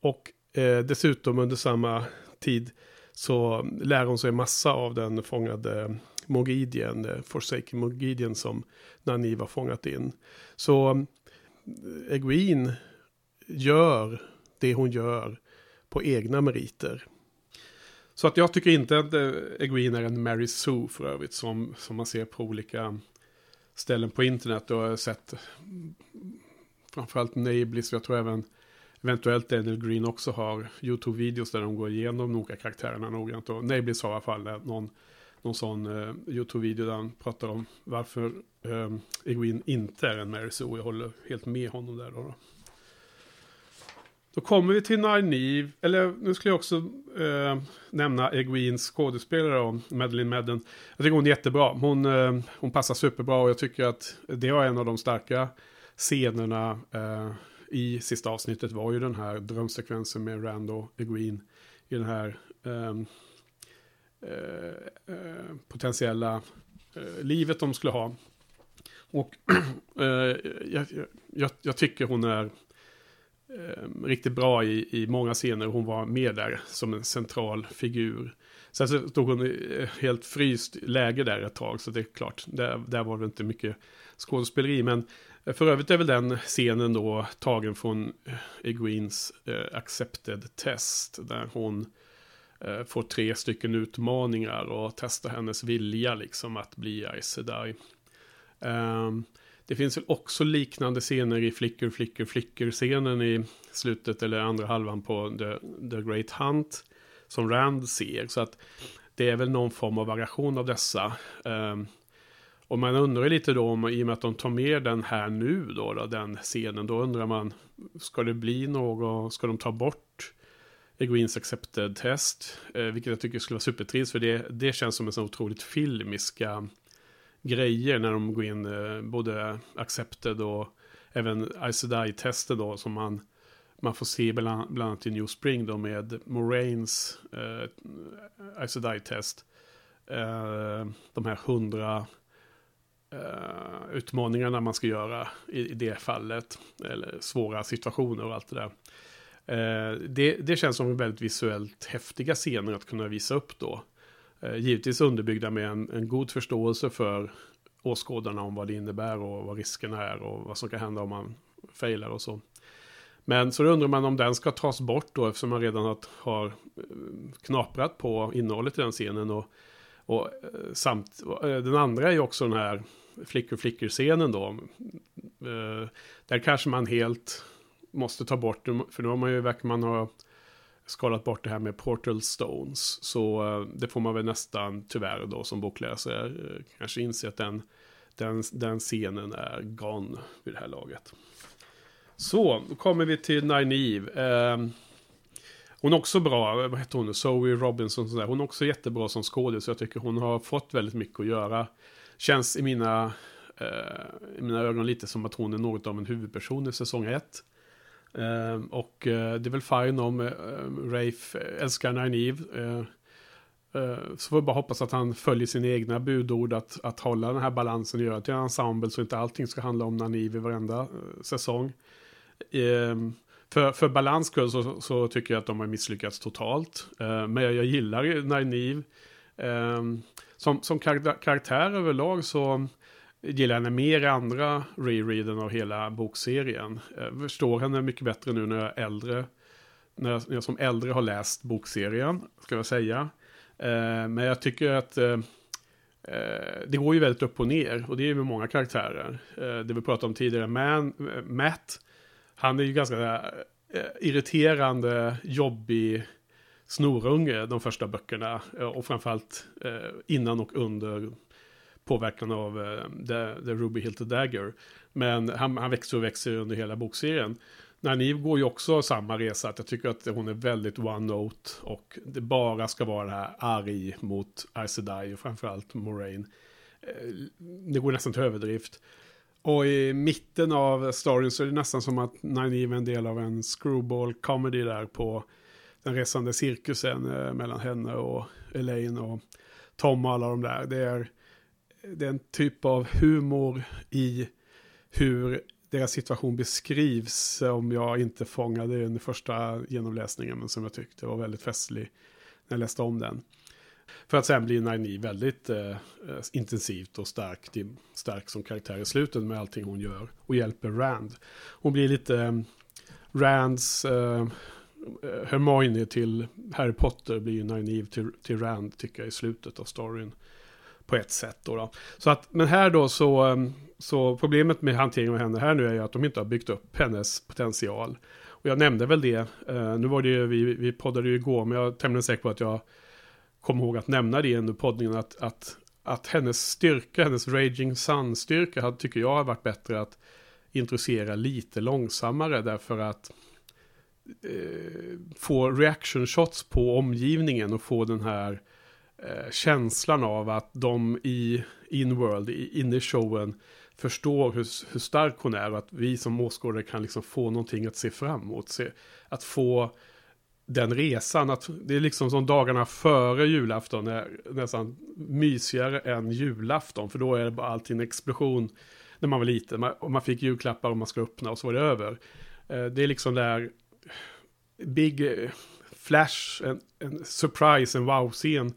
Och eh, dessutom under samma tid så lär hon sig massa av den fångade Mogidien, eh, Forsaken Mogidien som Naniv har fångat in. Så eh, Egwene gör det hon gör på egna meriter. Så att jag tycker inte att eh, Egwene är en Mary Sue för övrigt som, som man ser på olika ställen på internet. Och jag har sett mm, framförallt Nablis, jag tror även eventuellt Daniel Green också har YouTube-videos där de går igenom noga karaktärerna noggrant. Och Nablis har i alla fall eh, någon, någon sån uh, YouTube-video där han pratar om varför uh, Egwene inte är en Mary Sue. Jag håller helt med honom där. Då, då. Då kommer vi till Narniv, eller nu skulle jag också eh, nämna Egweens skådespelare, Madeleine Madden. Jag tycker hon är jättebra. Hon, eh, hon passar superbra och jag tycker att det var en av de starka scenerna eh, i sista avsnittet var ju den här drömsekvensen med Rand och i den här ehm, eh, eh, potentiella eh, livet de skulle ha. Och eh, jag, jag, jag tycker hon är eh, riktigt bra i, i många scener. Hon var med där som en central figur. Sen så stod hon i eh, helt fryst läge där ett tag. Så det är klart, där, där var det inte mycket skådespeleri. Men eh, för övrigt är väl den scenen då tagen från eh, Eguins eh, Accepted Test. Där hon eh, får tre stycken utmaningar och testar hennes vilja liksom att bli Aes Sedai. Um, det finns väl också liknande scener i Flicker, Flicker, Flicker-scenen i slutet eller andra halvan på The, The Great Hunt. Som Rand ser. Så att det är väl någon form av variation av dessa. Um, och man undrar lite då om, i och med att de tar med den här nu då, då den scenen, då undrar man, ska det bli något, ska de ta bort Egoins Accepted Test? Eh, vilket jag tycker skulle vara supertrist, för det, det känns som en sån otroligt filmiska grejer när de går in, eh, både accepted och även ICDI-tester då som man, man får se bland, bland annat i New Spring då med Moraines eh, ICDI-test. Eh, de här hundra eh, utmaningarna man ska göra i, i, det fallet. Eller svåra situationer och allt det där. Eh, det, det känns som väldigt visuellt häftiga scener att kunna visa upp då. Eh, givetvis underbyggda med en, en, god förståelse för åskådarna om vad det innebär och vad riskerna är och vad som kan hända om man failar och så. Men så undrar man om den ska tas bort då eftersom man redan har, eh, knaprat på innehållet i den scenen. Och, och eh, samt, den andra är ju också den här flickor flickor scenen då. Där kanske man helt måste ta bort, för nu har man ju verkar man ha skalat bort det här med Portal Stones. Så uh, det får man väl nästan tyvärr då som bokläsare uh, kanske inse att den, den, den scenen är gone vid det här laget. Så, då kommer vi till Nynaeve. Uh, hon är också bra, vad heter hon, Zoe Robinson. Sådär. Hon är också jättebra som skådis. Så jag tycker hon har fått väldigt mycket att göra. Känns i mina, eh, i mina ögon lite som att hon är något av en huvudperson i säsong 1. Ehm, och eh, det är väl fine om eh, Rafe älskar Nineve. Ehm, eh, så får vi bara hoppas att han följer sina egna budord att, att hålla den här balansen och göra till en ensemble så inte allting ska handla om Nineve i varenda säsong. Ehm, för, för balans skull så, så, tycker jag att de har misslyckats totalt. Ehm, men jag, jag gillar Nynaeve. Ehm, som, som karaktär överlag så gillar henne mer i andra rereaden av hela bokserien. Jag förstår henne mycket bättre nu när jag är äldre. När jag, när jag som äldre har läst bokserien, ska jag säga. Eh, men jag tycker att eh, eh det går ju väldigt upp och ner. Och det är ju med många karaktärer. Eh, det vi pratade om tidigare, Man, eh, Matt. Han är ju ganska eh, irriterande, jobbig snorunge de första böckerna. Och framförallt eh, innan och under påverkan av uh, the, the Ruby Hilt Dagger. Men han, han växer och växer under hela bokserien. Naniv går ju också samma resa. Att jag tycker att hon är väldigt one-note. Och det bara ska vara det här arg mot Aes Sedai och framförallt Moraine. Eh, det går nästan till överdrift. Och i mitten av storyn så är det nästan som att Naniv är en del av en screwball comedy där på den resande cirkusen eh, mellan henne och Elaine och Tom och alla de där. Det är, det är en typ av humor i hur deras situation beskrivs om jag inte fångade den första genomläsningen men som jag tyckte var väldigt festlig när jag läste om den. För att sen blir Naini väldigt eh, eh, intensivt och stark, stark som karaktär i slutet med allting hon gör. Och hjälper Rand. Hon blir lite eh, Rands eh, eh Hermione till Harry Potter blir Nynaeve till, till Rand tycker jag i slutet av storyn. På ett sätt då. då. Så att, men här då så, ehm, så problemet med hanteringen av henne här nu är ju att de inte har byggt upp hennes potential. Och jag nämnde väl det, uh, nu var det ju, vi, vi poddade ju igår, men jag är tämligen säker på att jag kom ihåg att nämna det under poddningen att, att, att hennes styrka, hennes Raging Sun-styrka, tycker jag har varit bättre att introducera lite långsammare därför att eh, få reaction shots på omgivningen och få den här eh, känslan av att de i Inworld, inne i showen, förstår hur, hur stark hon är och att vi som åskådare kan liksom få någonting att se fram emot. Se, att få den resan. Att det är liksom som dagarna före julafton är nästan mysigare än julafton. För då är det bara alltid en explosion när man var liten. Man, och man fick julklappar och man ska öppna och så var det över. Eh, det är liksom där big eh, flash, en, en surprise, en wow-scen.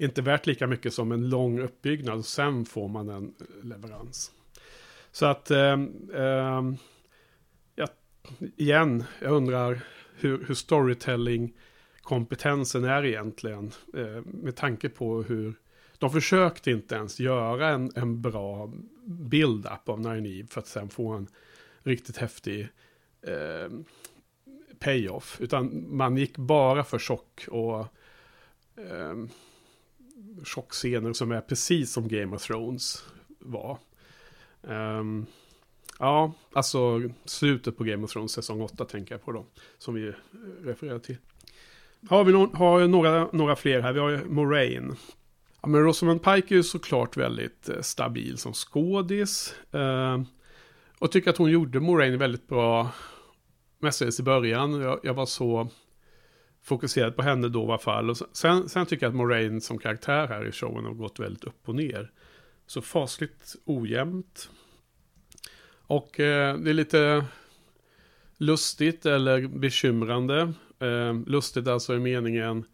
Inte värt lika mycket som en lång uppbyggnad och sen får man en eh, leverans. Så att, eh, eh, jag, igen, jag undrar hur, hur storytelling-kompetensen är egentligen. Eh, med tanke på hur de försökte inte ens göra en, en bra build-up av Nine för att sen få en riktigt häftig eh, payoff. Utan man gick bara för chock och eh, chockscener som är precis som Game of Thrones var. Um, Ja, alltså slutet på Game of Thrones säsong 8 tänker jag på då. Som vi refererar till. Har vi no har några, några fler här. Vi har ju Moraine. Ja, men Rosamund Pike är ju såklart väldigt eh, stabil som skådis. Eh, och tycker att hon gjorde Moraine väldigt bra. Mestadels i början. Jag, jag, var så fokuserat på henne då i alla fall. Och sen, sen tycker jag att Moraine som karaktär här i showen har gått väldigt upp och ner. Så fasligt ojämnt. Och eh, det är lite lustigt eller bekymrande. Eh, lustigt alltså i meningen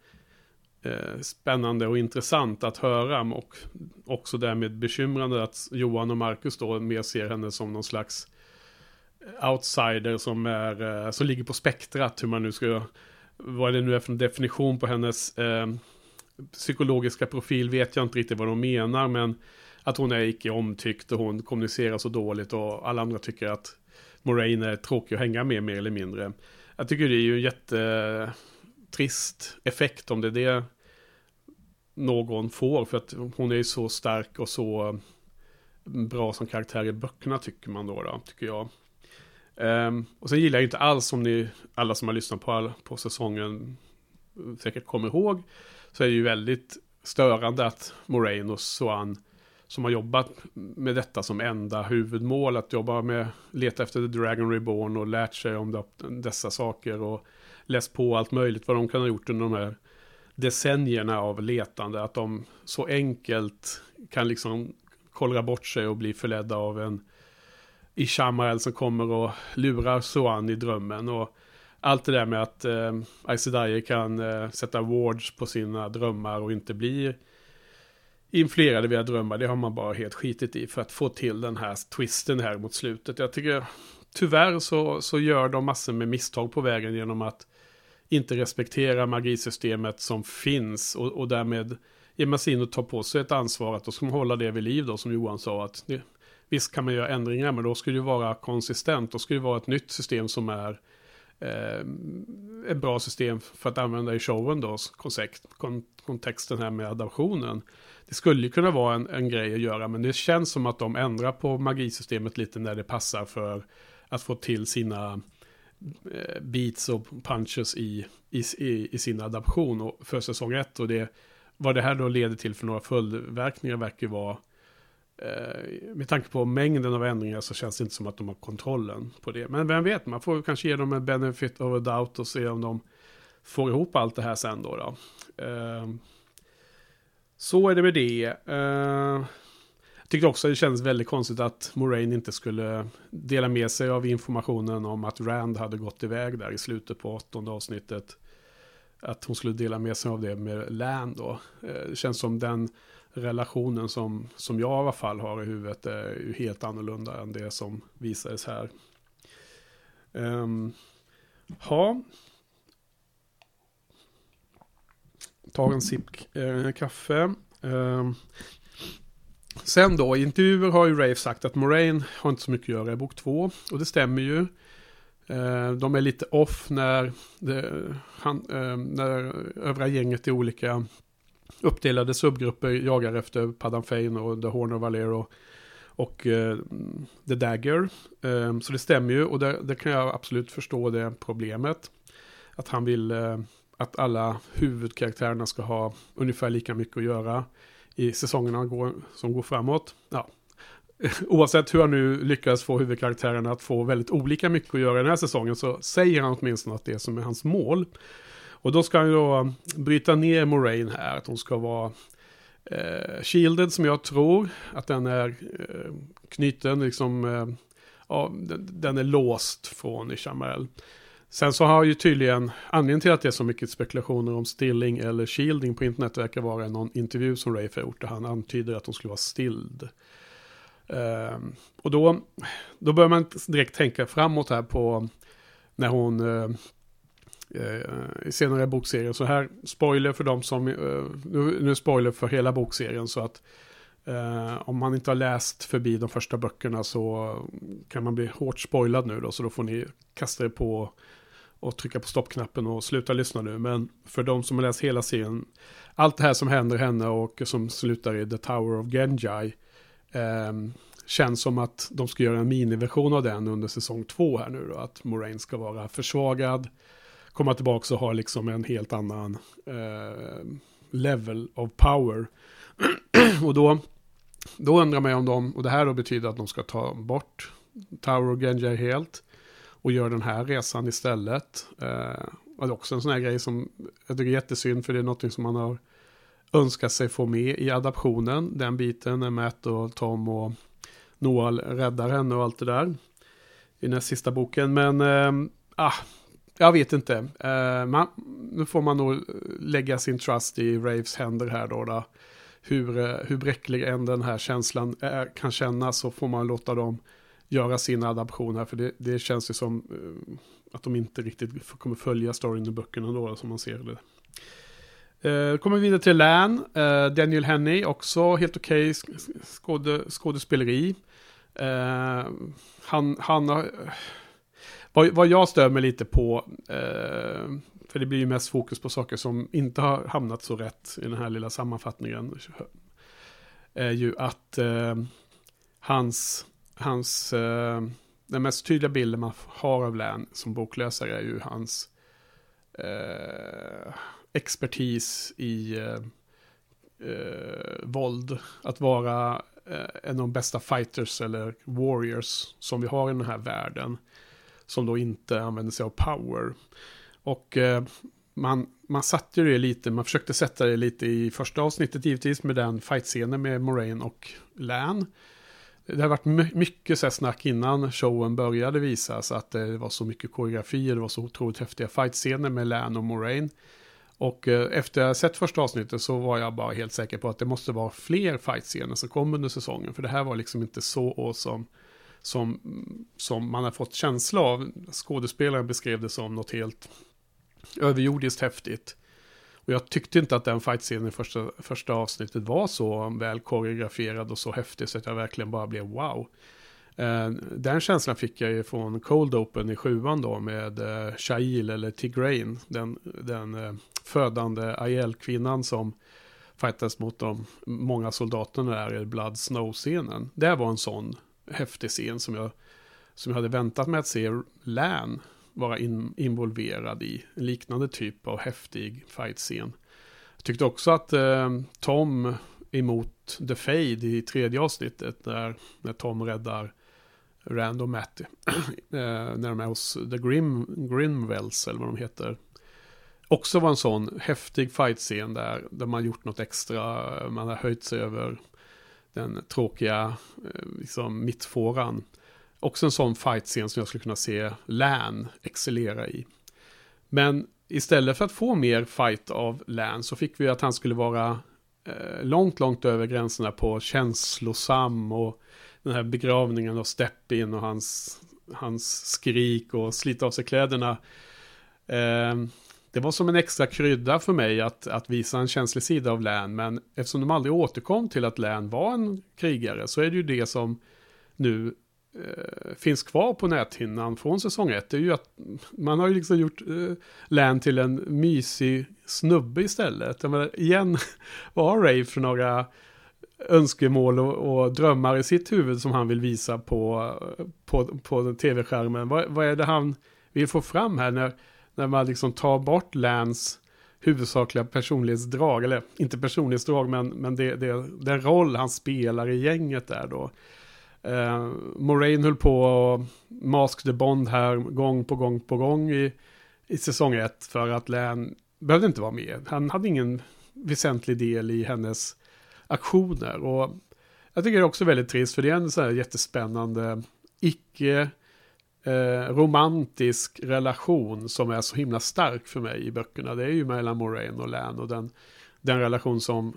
eh, spännande och intressant att höra. Och också därmed bekymrande att Johan och Marcus då mer ser henne som någon slags outsider som, är, eh, som ligger på spektrat. Hur man nu ska, vad det nu är för definition på hennes eh, psykologiska profil vet jag inte riktigt vad de menar. Men att hon är icke omtyckt och hon kommunicerar så dåligt och alla andra tycker att Moraine är tråkig att hänga med mer eller mindre. Jag tycker det är ju en jättetrist effekt om det är det någon får. För att hon är ju så stark och så ehm, bra som karaktär i böckerna tycker man då, då tycker jag. Um, och sen gillar jag inte alls, som ni alla som har lyssnat på, all, på säsongen eh, säkert kommer ihåg, så är det ju väldigt störande att Moraine och Swan som har jobbat med detta som enda huvudmål. Att jobba med, leta efter The Dragon Reborn och lärt sig om dessa saker och läst på allt möjligt vad de kan ha gjort under de här decennierna av letande. Att de så enkelt kan liksom kollra bort sig och bli förledda av en Ishamael som kommer och lurar Soan i drömmen. Och allt det där med att eh, Aes kan eh, sätta wards på sina drömmar och inte bli influerade via drömmar, det har man bara helt skitit i för att få till den här twisten här mot slutet. Jag tycker tyvärr så, så gör de massor med misstag på vägen genom att inte respektera magisystemet som finns och, och därmed ger man sig in och tar på sig ett ansvar att då ska man hålla det vid liv då som Johan sa att det, visst kan man göra ändringar men då ska det vara konsistent, då ska det vara ett nytt system som är eh, ett bra system för att använda i showen då, kontext, kontexten här med adaptionen. Det skulle ju kunna vara en, en grej att göra, men det känns som att de ändrar på magisystemet lite när det passar för att få till sina eh, beats och punches i, i, i, i sin adaption och för säsong 1. Och det, vad det här då leder till för några följdverkningar verkar ju vara Eh, med tanke på mängden av ändringar så känns det inte som att de har kontrollen på det. Men vem vet, man får kanske ge dem en benefit of a doubt och se om de får ihop allt det här sen då. då. Eh, så är det med det. Eh, jag tyckte också det kändes väldigt konstigt att Moraine inte skulle dela med sig av informationen om att Rand hade gått iväg där i slutet på åttonde avsnittet. Att hon skulle dela med sig av det med Lan då. Det känns som den relationen som, som jag i alla fall har i huvudet är ju helt annorlunda än det som visades här. Um, ha. Tar en sipp eh, kaffe. Um, sen då, i intervjuer har ju Rave sagt att Moraine har inte så mycket att göra i bok två. Och det stämmer ju. Eh, de är lite off när, det, han, eh, när övriga gänget i olika uppdelade subgrupper jagar efter Padam Fane och The Horn of Valero och uh, The Dagger. Um, så det stämmer ju och det, kan jag absolut förstå det problemet. Att han vill uh, att alla huvudkaraktärerna ska ha ungefär lika mycket att göra i säsongerna går, som går framåt. Ja. Oavsett hur han nu lyckas få huvudkaraktärerna att få väldigt olika mycket att göra den här säsongen så säger han åtminstone att det är som är hans mål. Och då ska han ju då bryta ner Moraine här, att hon ska vara eh, shielded som jag tror, att den är eh, knuten, liksom, eh, ja, den, den, är låst från Ishamel. Sen så har ju tydligen, anledningen till att det är så mycket spekulationer om stilling eller shielding på internet verkar vara någon intervju som Rafe har gjort där han antyder att hon skulle vara stilled. Um, och då, då börjar man direkt tänka framåt här på när hon uh, Eh, i senare bokserien. Så här, spoiler för dem som, eh, nu, nu spoiler för hela bokserien så att eh, om man inte har läst förbi de första böckerna så kan man bli hårt spoilad nu då. Så då får ni kasta er på och trycka på stoppknappen och sluta lyssna nu. Men för de som har läst hela serien, allt det här som händer henne och som slutar i The Tower of Genji eh, känns som att de ska göra en miniversion av den under säsong två här nu då. Att Moraine ska vara försvagad, komma tillbaka och ha liksom en helt annan eh, level of power. och då, då undrar man ju om de, och det här då betyder att de ska ta bort Tower of Genji helt och gör den här resan istället. Eh, och det är också en sån här grej som jag tycker är jättesynd för det är något som man har önskat sig få med i adaptionen. Den biten när Matt och Tom och Noah räddar henne och allt det där. I den sista boken. Men eh, ah, jag vet inte. Uh, man, nu får man nog lägga sin trust i Raves händer här då. då. Hur, eh, hur bräcklig än den här känslan är, kan kännas så får man låta dem göra sin adaption här. För det, det känns ju som uh, att de inte riktigt kommer följa storyn i böckerna då, som man ser det. Uh, kommer vi vidare till Lan, uh, Daniel Henney, också helt okej okay skåde, skådespeleri. Uh, han, han har... Vad, vad jag stör mig lite på, eh, för det blir ju mest fokus på saker som inte har hamnat så rätt i den här lilla sammanfattningen, är ju att eh, hans hans, eh, den mest tydliga bilden man har av Län som bokläsare är ju hans eh, expertis i eh, eh, våld. Att vara eh, en av de bästa fighters eller warriors som vi har i den här världen. Som då inte använder sig av power. Och eh, man, man satte det lite, man försökte sätta det lite i första avsnittet givetvis med den fightscenen med Moraine och Lan. Det har varit mycket så snack innan showen började visas. Att det var så mycket koreografi, det var så otroligt häftiga fightscener med Lan och Moraine. Och eh, efter jag sett första avsnittet så var jag bara helt säker på att det måste vara fler fightscener som kom under säsongen. För det här var liksom inte så awesome som, som man har fått känsla av. Skådespelaren beskrev det som något helt överjordiskt häftigt. Och jag tyckte inte att den fightscenen i första, första avsnittet var så väl koreograferad och så häftig så att jag verkligen bara blev wow. Eh, den känslan fick jag ju från Cold Open i sjuan då med eh, Shail eller Tigrain. Den, den eh, födande Aiel-kvinnan som fightas mot de många soldaterna där i Blood Snow-scenen. Det var en sån häftig scen som jag, som jag hade väntat mig att se Lan vara in, involverad i en liknande typ av häftig fight-scen. Jag tyckte också att eh, Tom emot The Fade i tredje avsnittet. När, när Tom räddar Rand och Matty. Eh, när de är hos The Grim, Grimwells eller vad de heter. Också var en sån häftig fight-scen där, där man gjort något extra. Man har höjt sig över den tråkiga eh, liksom, mittfåran. Också en sån fight-scen som jag skulle kunna se Lan excellera i. Men istället för att få mer fight av Lan så fick vi att han skulle vara eh, långt, långt över gränserna på känslosam och den här begravningen av Steppin och hans, hans skrik och slita av sig kläderna. Eh, det var som en extra krydda för mig att, att visa en känslig sida av Län, men eftersom de aldrig återkom till att Län var en krigare så är det ju det som nu eh, finns kvar på näthinnan från säsong 1. Det är ju att man har ju liksom gjort eh, Län till en mysig snubbe istället. menar, igen, vad har Ray för några önskemål och, och, drömmar i sitt huvud som han vill visa på, eh, på, på tv-skärmen? Vad, vad är det han vill få fram här när när man liksom tar bort Lans huvudsakliga personlighetsdrag, eller inte personlighetsdrag, men, men det, det, den roll han spelar i gänget där då. Uh, Moraine höll på och Mask the Bond här gång på gång på gång i, i säsong ett för att Lan behövde inte vara med. Han hade ingen väsentlig del i hennes aktioner och jag tycker det är också väldigt trist för det är en så här jättespännande icke eh, romantisk relation som är så himla stark för mig i böckerna. Det är ju mellan Moraine och Lan och den, den relation som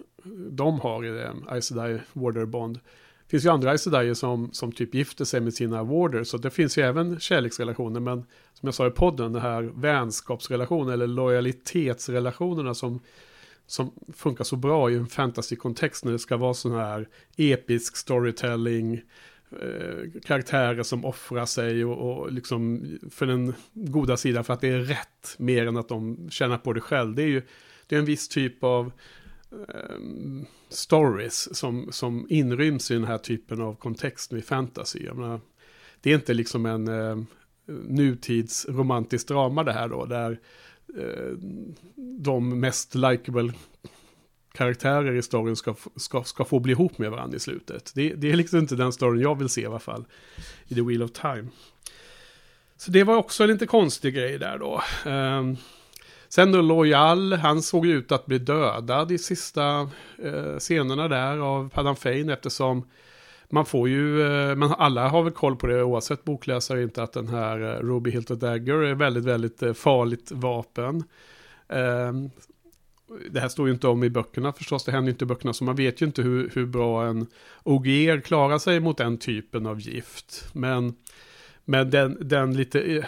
de har i det, um, Aes Sedai Warder Bond. Det finns ju andra Aes som, som typ gifter sig med sina Warders, så det finns ju även kärleksrelationer, men som jag sa i podden, den här vänskapsrelationen eller lojalitetsrelationerna som som funkar så bra i en fantasy-kontext när det ska vara sån här episk storytelling, Eh, karaktärer som offrar sig och, och liksom för den goda sidan för att det är rätt mer än att de tjänar på det själv. Det är ju det är en viss typ av eh, stories som, som inryms i den här typen av kontext i fantasy. Menar, det är inte liksom en eh, nutids romantisk drama det här då, där eh, de mest likable karaktärer i storyn ska, ska, ska få bli ihop med varandra i slutet. Det, det är liksom inte den storyn jag vill se i alla fall. I The Wheel of Time. Så det var också en lite konstig grej där då. Um, sen då Loyal, han såg ut att bli dödad i sista uh, scenerna där av Padam Fane eftersom man får ju, eh, uh, man, alla har väl koll på det oavsett bokläsare inte att den här uh, Ruby Hilt Dagger är väldigt, väldigt farligt vapen. Ehm, det här står ju inte om i böckerna förstås, det händer ju inte i böckerna, så man vet ju inte hur, hur bra en OGR klarar sig mot den typen av gift. Men, men den, den lite, eh,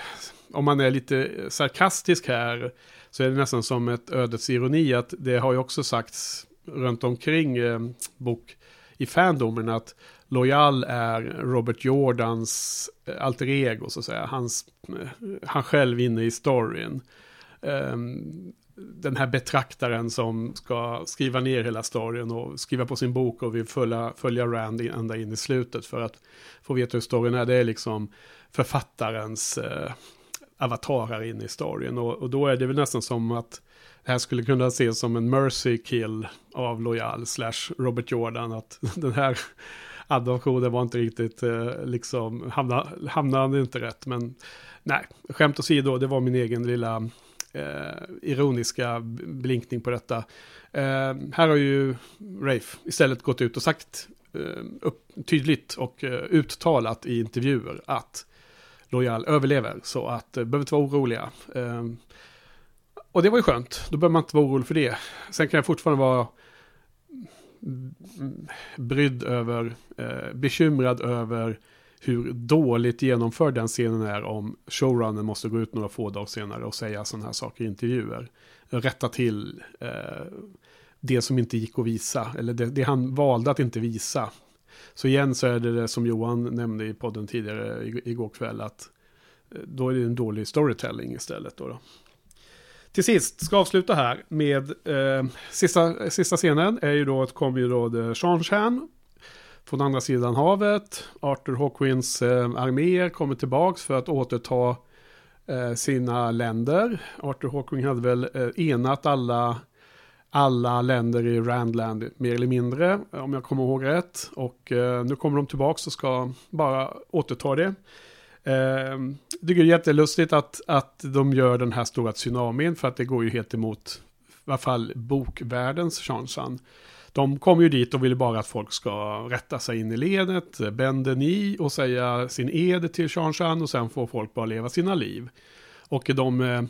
om man är lite sarkastisk här, så är det nästan som ett ödets ironi att det har ju också sagts runt omkring eh, bok i fandomen att Loyal är Robert Jordans eh, alter ego, så att säga. Hans, eh, han själv inne i storyn. Um, den här betraktaren som ska skriva ner hela storyn och skriva på sin bok och vill följa, följa Rand ända in i slutet för att få veta hur storyn är. Det är liksom författarens eh, avatarer in i storyn. Och, och, då är det väl nästan som att det här skulle kunna ses som en mercy kill av Loyal slash Robert Jordan. Att den här adoptionen var inte riktigt eh, liksom, hamnade, hamnade inte rätt. Men nej, skämt åsido, det var min egen lilla Eh, ironiska blinkning på detta. Eh, här har ju Rafe istället gått ut och sagt eh, upp, tydligt och eh, uttalat i intervjuer att Loyal överlever. Så att eh, behöver inte vara oroliga. Eh, och det var ju skönt. Då behöver man inte vara orolig för det. Sen kan jag fortfarande vara mm, brydd över, eh, bekymrad över hur dåligt genomförd den scenen är om showrunnen måste gå ut några få dagar senare och säga sådana här saker i intervjuer. Rätta till eh, det som inte gick att visa, eller det, det, han valde att inte visa. Så igen så är det det som Johan nämnde i podden tidigare igår kväll, att eh, då är det en dålig storytelling istället. Då, då. Till sist, ska avsluta här med eh, sista, sista scenen är ju då att kommer ju då Sean Chan från andra sidan havet. Arthur Hawkins eh, arméer kommer tillbaks för att återta eh, sina länder. Arthur Hawking hade väl eh, enat alla alla länder i Randland mer eller mindre, om jag kommer ihåg rätt. Och eh, nu kommer de tillbaka och ska bara återta det. Eh, det är jättelustigt att, att de gör den här stora tsunamin för att det går ju helt emot i alla fall bokvärldens chansen. De kom ju dit och ville bara att folk ska rätta sig in i ledet, bända ni och säga sin ed till Shanshan och sen får folk bara leva sina liv. Och de eh,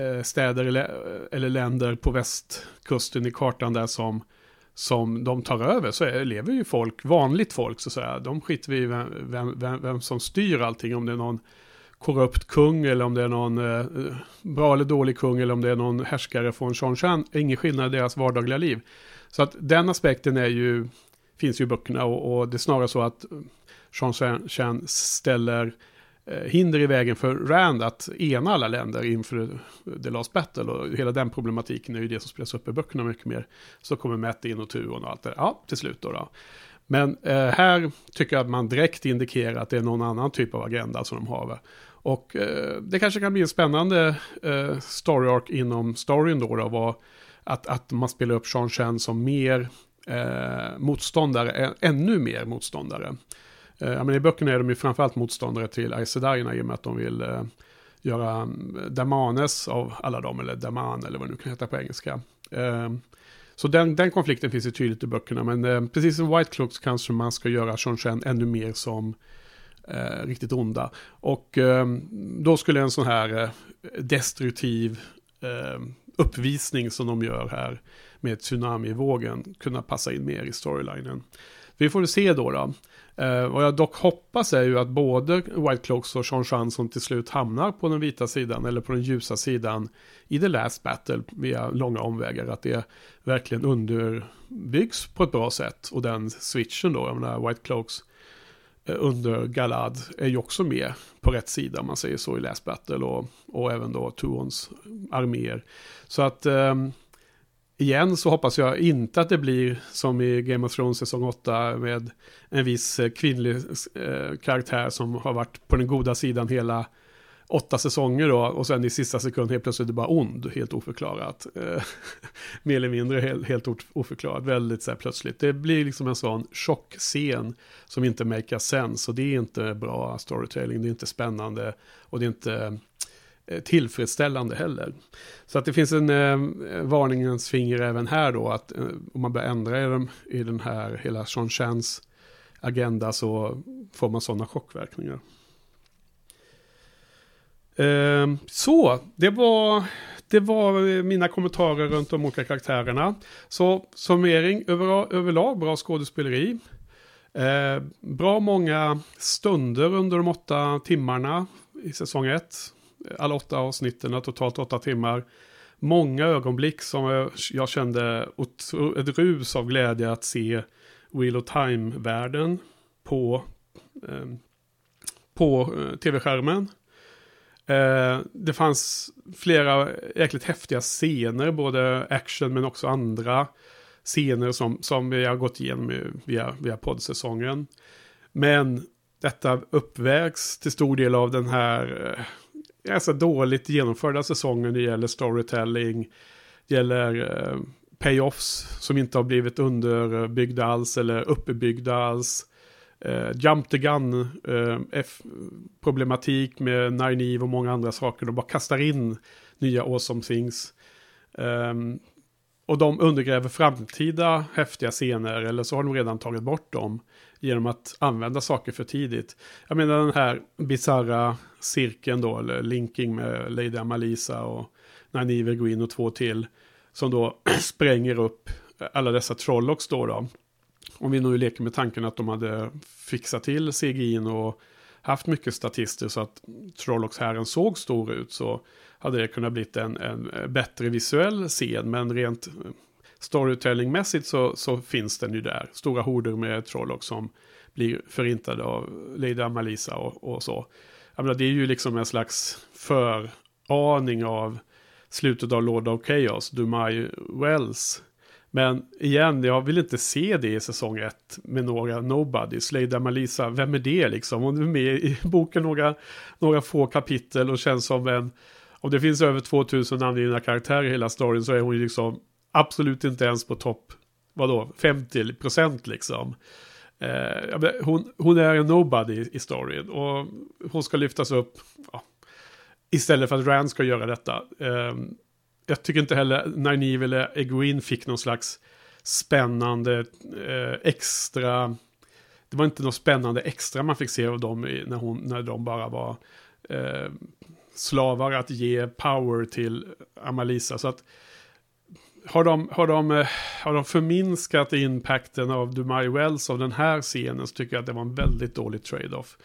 eh, städer eller, länder på västkusten i kartan där som, som de tar över så är, lever ju folk, vanligt folk så att säga. De skiter vi i vem, vem, vem som styr allting, om det är någon korrupt kung eller om det är någon eh, bra eller dålig kung eller om det är någon härskare från Shonshan. Ingen skillnad i deras vardagliga liv. Så att den aspekten är ju, finns ju i böckerna och, och det är snarare så att Shonshan ställer eh, hinder i vägen för Rand att ena alla länder inför The Last Battle. Och hela den problematiken är ju det som spelas upp i böckerna mycket mer. Så kommer Matt in och Turon och allt det Ja, till slut då. då. Men eh, här tycker jag att man direkt indikerar att det är någon annan typ av agenda som de har. Och eh, det kanske kan bli en spännande eh, story arc inom storyn då. då var att, att man spelar upp Sean Chen som mer eh, motståndare, ännu mer motståndare. Eh, men I böckerna är de ju framförallt motståndare till Aes i och med att de vill eh, göra mm, Damanes av alla dem, eller Daman eller vad det nu kan heta på engelska. Eh, så den, den konflikten finns ju tydligt i böckerna, men eh, precis som White Cloaks kanske man ska göra Sean Chen ännu mer som eh, riktigt onda. Och eh, då skulle en sån här eh, destruktiv eh, uppvisning som de gör här med tsunamivågen kunna passa in mer i storylinen. Vi får se då. då. Eh, vad jag dock hoppas är ju att både White Cloaks och Sean Chanson som till slut hamnar på den vita sidan eller på den ljusa sidan i The Last Battle via långa omvägar. Att det verkligen underbyggs på ett bra sätt. Och den switchen då, jag menar White Cloaks eh, Eh, under Galad är ju också med på rätt sida, om man säger så, i Last Battle och, och även då Tuons arméer. Så att eh, igen så hoppas jag inte att det blir som i Game of Thrones säsong 8 med en viss kvinnlig eh, karaktär som har varit på den goda sidan hela åtta säsonger då och sen i sista sekund helt plötsligt är bara ond, helt oförklarat. Eh, mer eller mindre helt, helt oförklarat, väldigt så här plötsligt. Det blir liksom en sån chockscen som inte make sense och det är inte bra storytelling, det är inte spännande och det är inte eh, tillfredsställande heller. Så att det finns en eh, varningens finger även här då att eh, om man börjar ändra i, dem, i den här hela Sean Chans agenda så får man sådana chockverkningar. Ehm, så, det var, det var mina kommentarer runt de olika karaktärerna. Så summering över, överlag, bra skådespeleri. Eh, bra många stunder under de åtta timmarna i säsong ett alla åtta avsnitten, totalt åtta timmar. Många ögonblick som jag kände ett rus av glädje att se Wheel of Time-världen på, ehm, eh, på tv-skärmen. Eh, det fanns flera jäkligt häftiga scener, både action men också andra scener som, som vi har gått igenom via, via poddsäsongen. Men detta uppvägs till stor del av den här eh, ganska dåligt genomförda säsongen. Det gäller storytelling, det gäller eh, payoffs som inte har blivit underbyggda alls eller uppbyggda alls. Eh, jump the gun eh, problematik med Nine och många andra saker. De bara kastar in nya awesome things. Um, och de undergräver framtida häftiga scener eller så har de redan tagit bort dem genom att använda saker för tidigt. Jag menar den här bizarra cirkeln då, eller linking med Lady Amalisa och Nynaeve går in och två till. Som då spränger upp alla dessa trollocks då. då. Om vi nu leker med tanken att de hade fixat till CGI och haft mycket statister så att Trollocs-hären såg stor ut så hade det kunnat bli en, en bättre visuell scen. Men rent storytellingmässigt så, så finns den ju där. Stora horder med Trollocs som blir förintade av Lady Amalisa och, och så. Jag menar, det är ju liksom en slags föraning av slutet av Lord of Chaos, Dumai Wells. Men igen, jag vill inte se det i säsong 1 med några nobodies. Lady Malisa, vem är det liksom? Hon är med i boken några, några få kapitel och känns som en... Om det finns över 2000 namngivna karaktärer i hela storyn så är hon ju liksom absolut inte ens på topp, vadå, 50 procent liksom. Eh, hon, hon är en nobody i storyn och hon ska lyftas upp ja, istället för att Rand ska göra detta. Eh, jag tycker inte heller Nineve eller Egwene fick någon slags spännande eh, extra... Det var inte något spännande extra man fick se av dem när, hon, när de bara var eh, slavar att ge power till Amalisa. Så att har de, har de, eh, har de förminskat impacten av Dumai Wells av den här scenen så tycker jag att det var en väldigt dålig trade-off.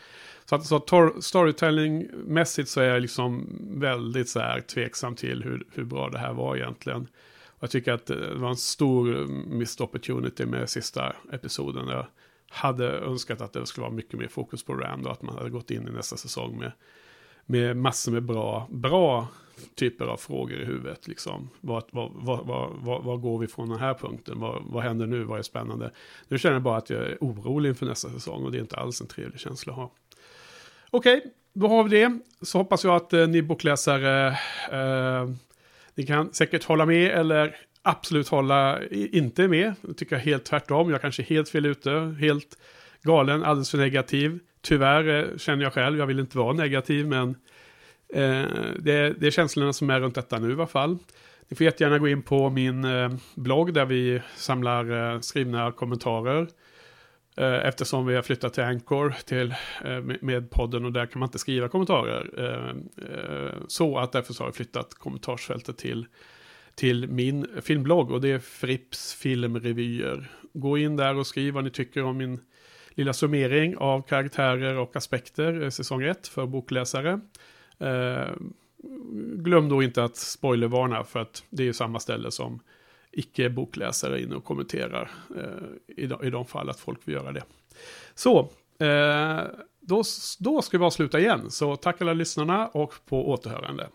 Så, att, så storytelling-mässigt så är jag liksom väldigt så här tveksam till hur, hur bra det här var egentligen. Och jag tycker att eh, det var en stor mm, missed opportunity med sista episoden. Jag hade önskat att det skulle vara mycket mer fokus på Rand och att man hade gått in i nästa säsong med, med massor med bra, bra typer av frågor i huvudet. Liksom. Vad, vad, vad, vad, går vi från den här punkten? Vad, vad händer nu? Vad är spännande? Nu känner jag bara att jag är orolig inför nästa säsong och det är inte alls en trevlig känsla att ha. Okej, okay, då har vi det. Så hoppas jag att eh, ni bokläsare, eh, eh ni kan säkert hålla med eller absolut hålla inte med. Jag tycker jag helt tvärtom. Jag kanske är helt fel ute, helt galen, alldeles för negativ. Tyvärr eh, känner jag själv, jag vill inte vara negativ, men eh, det, det är känslorna som är runt detta nu i alla fall. Ni får jättegärna gå in på min eh, blogg där vi samlar eh, skrivna kommentarer. Eh, eftersom vi har flyttat till Anchor till, eh, med podden och där kan man inte skriva kommentarer. Eh, så att därför så har jag flyttat kommentarsfältet till, till min filmblogg och det är Fripps filmrevyer. Gå in där och skriv vad ni tycker om min lilla summering av karaktärer och aspekter säsong 1 för bokläsare. Glöm då inte att spoilervarna för att det är samma ställe som icke-bokläsare inne och kommenterar eh, i, de, i de fall att folk vill göra det. Så, eh, då, då ska vi avsluta igen. Så tack alla lyssnarna och på återhörande.